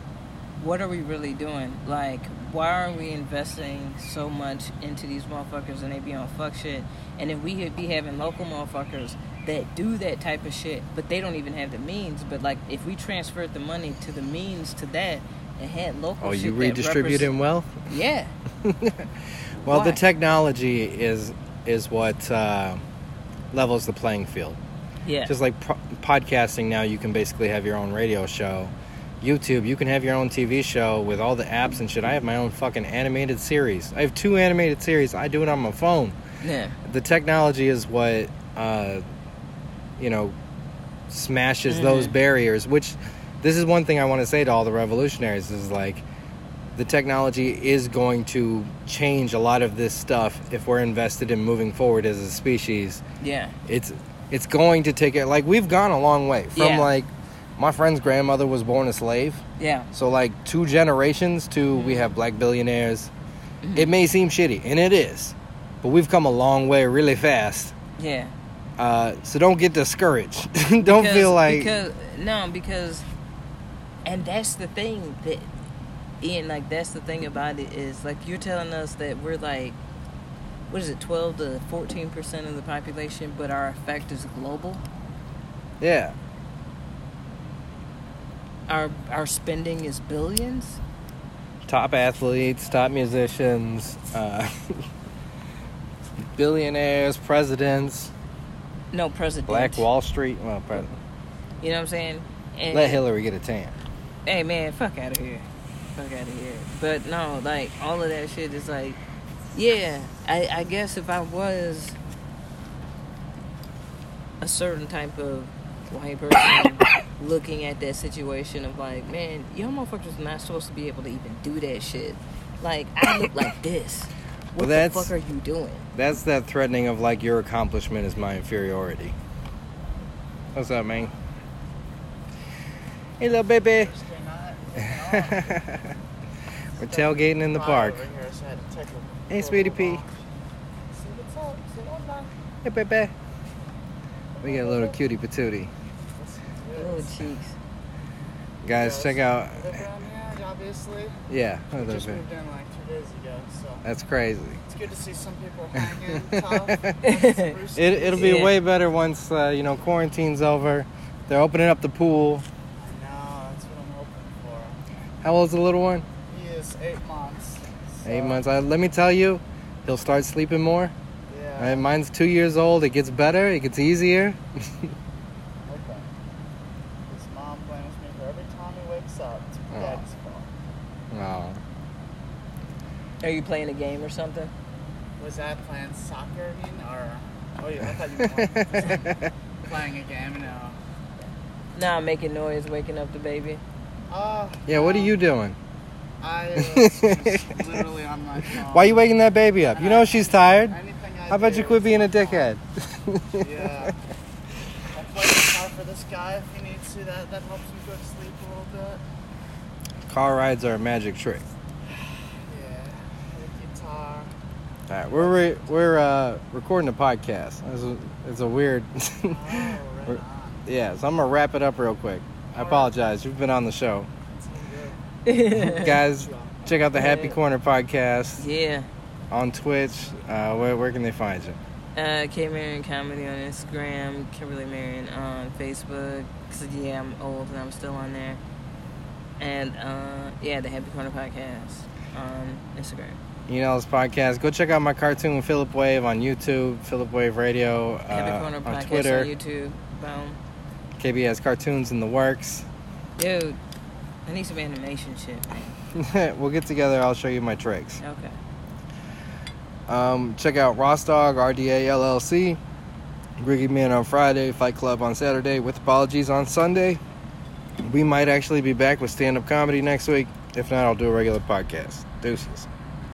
Speaker 2: what are we really doing? Like, why are we investing so much into these motherfuckers and they be on fuck shit? And if we could be having local motherfuckers that do that type of shit, but they don't even have the means. But like, if we transferred the money to the means to that and had local,
Speaker 1: Oh, you redistributing wealth?
Speaker 2: Yeah,
Speaker 1: Well, the technology is is what uh, levels the playing field.
Speaker 2: yeah,
Speaker 1: Just like pro- podcasting now, you can basically have your own radio show. YouTube, you can have your own TV show with all the apps and shit. I have my own fucking animated series. I have two animated series. I do it on my phone.
Speaker 2: yeah,
Speaker 1: the technology is what uh, you know smashes
Speaker 2: Mhm.
Speaker 1: those barriers which this is one thing i want to say to all the revolutionaries is like the technology is going to change a lot of this stuff if we're invested in moving forward as a species
Speaker 2: yeah,
Speaker 1: it's it's going to take it like we've gone a long way from
Speaker 2: Yeah.
Speaker 1: like my friend's grandmother was born a slave
Speaker 2: yeah,
Speaker 1: so like two generations to we
Speaker 2: Mhm.
Speaker 1: have black billionaires It may seem shitty, and it is, but we've come a long way really fast.
Speaker 2: Yeah.
Speaker 1: Uh, so don't get discouraged. don't
Speaker 2: Because-
Speaker 1: feel like
Speaker 2: because no because and that's the thing that Ian like that's the thing about it is like you're telling us that we're like what is it 12 to 14 percent of the population but our effect is global
Speaker 1: yeah.
Speaker 2: our our spending is billions
Speaker 1: top athletes, top musicians, uh, billionaires, presidents,
Speaker 2: no president.
Speaker 1: Black Wall Street. Well, pre-
Speaker 2: you know what i'm saying? And
Speaker 1: let Hillary get a tan.
Speaker 2: hey man fuck out of here. Fuck out of here. But no like all of that shit is like yeah i i guess if i was a certain type of white person looking at that situation of like man y'all motherfuckers not supposed to be able to even do that shit. Like i look like this what
Speaker 1: Well,
Speaker 2: the
Speaker 1: that's-
Speaker 2: fuck are you doing
Speaker 1: That's that threatening of like your accomplishment is my inferiority. What's up, man? Hey, little baby. We're tailgating in the park. Hey, sweetie pea. Hey, baby. We got a little cutie patootie.
Speaker 2: little cheeks oh,
Speaker 1: Guys, check out.
Speaker 3: Live around here, obviously.
Speaker 1: Yeah, I
Speaker 3: We
Speaker 1: live
Speaker 3: just
Speaker 1: here.
Speaker 3: moved in like two days ago, so
Speaker 1: that's crazy.
Speaker 3: it's good to see some people hanging tough.
Speaker 1: It, it'll be
Speaker 2: Yeah.
Speaker 1: way better once uh, you know quarantine's over. They're opening up the pool.
Speaker 3: I know, that's what I'm hoping for.
Speaker 1: How old's the little one?
Speaker 3: He is eight months. so,
Speaker 1: Eight months. Uh, let me tell you, he'll start sleeping more.
Speaker 3: Yeah.
Speaker 1: Right, mine's two years old. It gets better. It gets easier.
Speaker 3: Okay. His mom blames me for every time he wakes up. It's
Speaker 1: Aw.
Speaker 3: dad's fault.
Speaker 1: Oh,
Speaker 2: are you playing a game or something
Speaker 3: Was that playing soccer, I mean, or? Oh yeah, I thought you were playing, playing a game. No.
Speaker 2: nah making noise waking up the baby
Speaker 3: Uh,
Speaker 1: yeah. What are you doing?
Speaker 3: I was just literally on my phone.
Speaker 1: Why are you waking that baby up? You know she's tired.
Speaker 3: I
Speaker 1: How about you quit being a dickhead?
Speaker 3: Yeah. I play guitar for this guy if he needs to. That that helps me go to sleep a little bit.
Speaker 1: Car rides are a magic trick.
Speaker 3: Yeah. The guitar.
Speaker 1: Right, we're re- we're uh, recording a podcast. It's a, it's a weird.
Speaker 3: Oh, right
Speaker 1: yeah, so I'm gonna wrap it up real quick. I apologize. You've been on the show,
Speaker 3: It's all good.
Speaker 1: guys. Check out the Happy
Speaker 2: Yeah.
Speaker 1: Corner podcast
Speaker 2: yeah
Speaker 1: on Twitch. Uh, where, where can they find you?
Speaker 2: Uh, K Marion Comedy on Instagram, Kimberly Marion on Facebook. Cause yeah, I'm old and I'm still on there. And uh, yeah, the Happy Corner podcast on Instagram.
Speaker 1: You know this podcast. Go check out my cartoon Philip Wave on YouTube, Philip Wave Radio uh,
Speaker 2: Corner
Speaker 1: on
Speaker 2: podcast
Speaker 1: Twitter.
Speaker 2: on YouTube. Boom.
Speaker 1: KBS cartoons in the works.
Speaker 2: Dude, I need some animation shit, man.
Speaker 1: we'll get together. I'll show you my tricks.
Speaker 2: Okay.
Speaker 1: Um, check out Ross Dog RDA LLC. Griggy Man on Friday, Fight Club on Saturday, with apologies on Sunday. We might actually be back with stand up comedy next week. If not, I'll do a regular podcast. Deuces.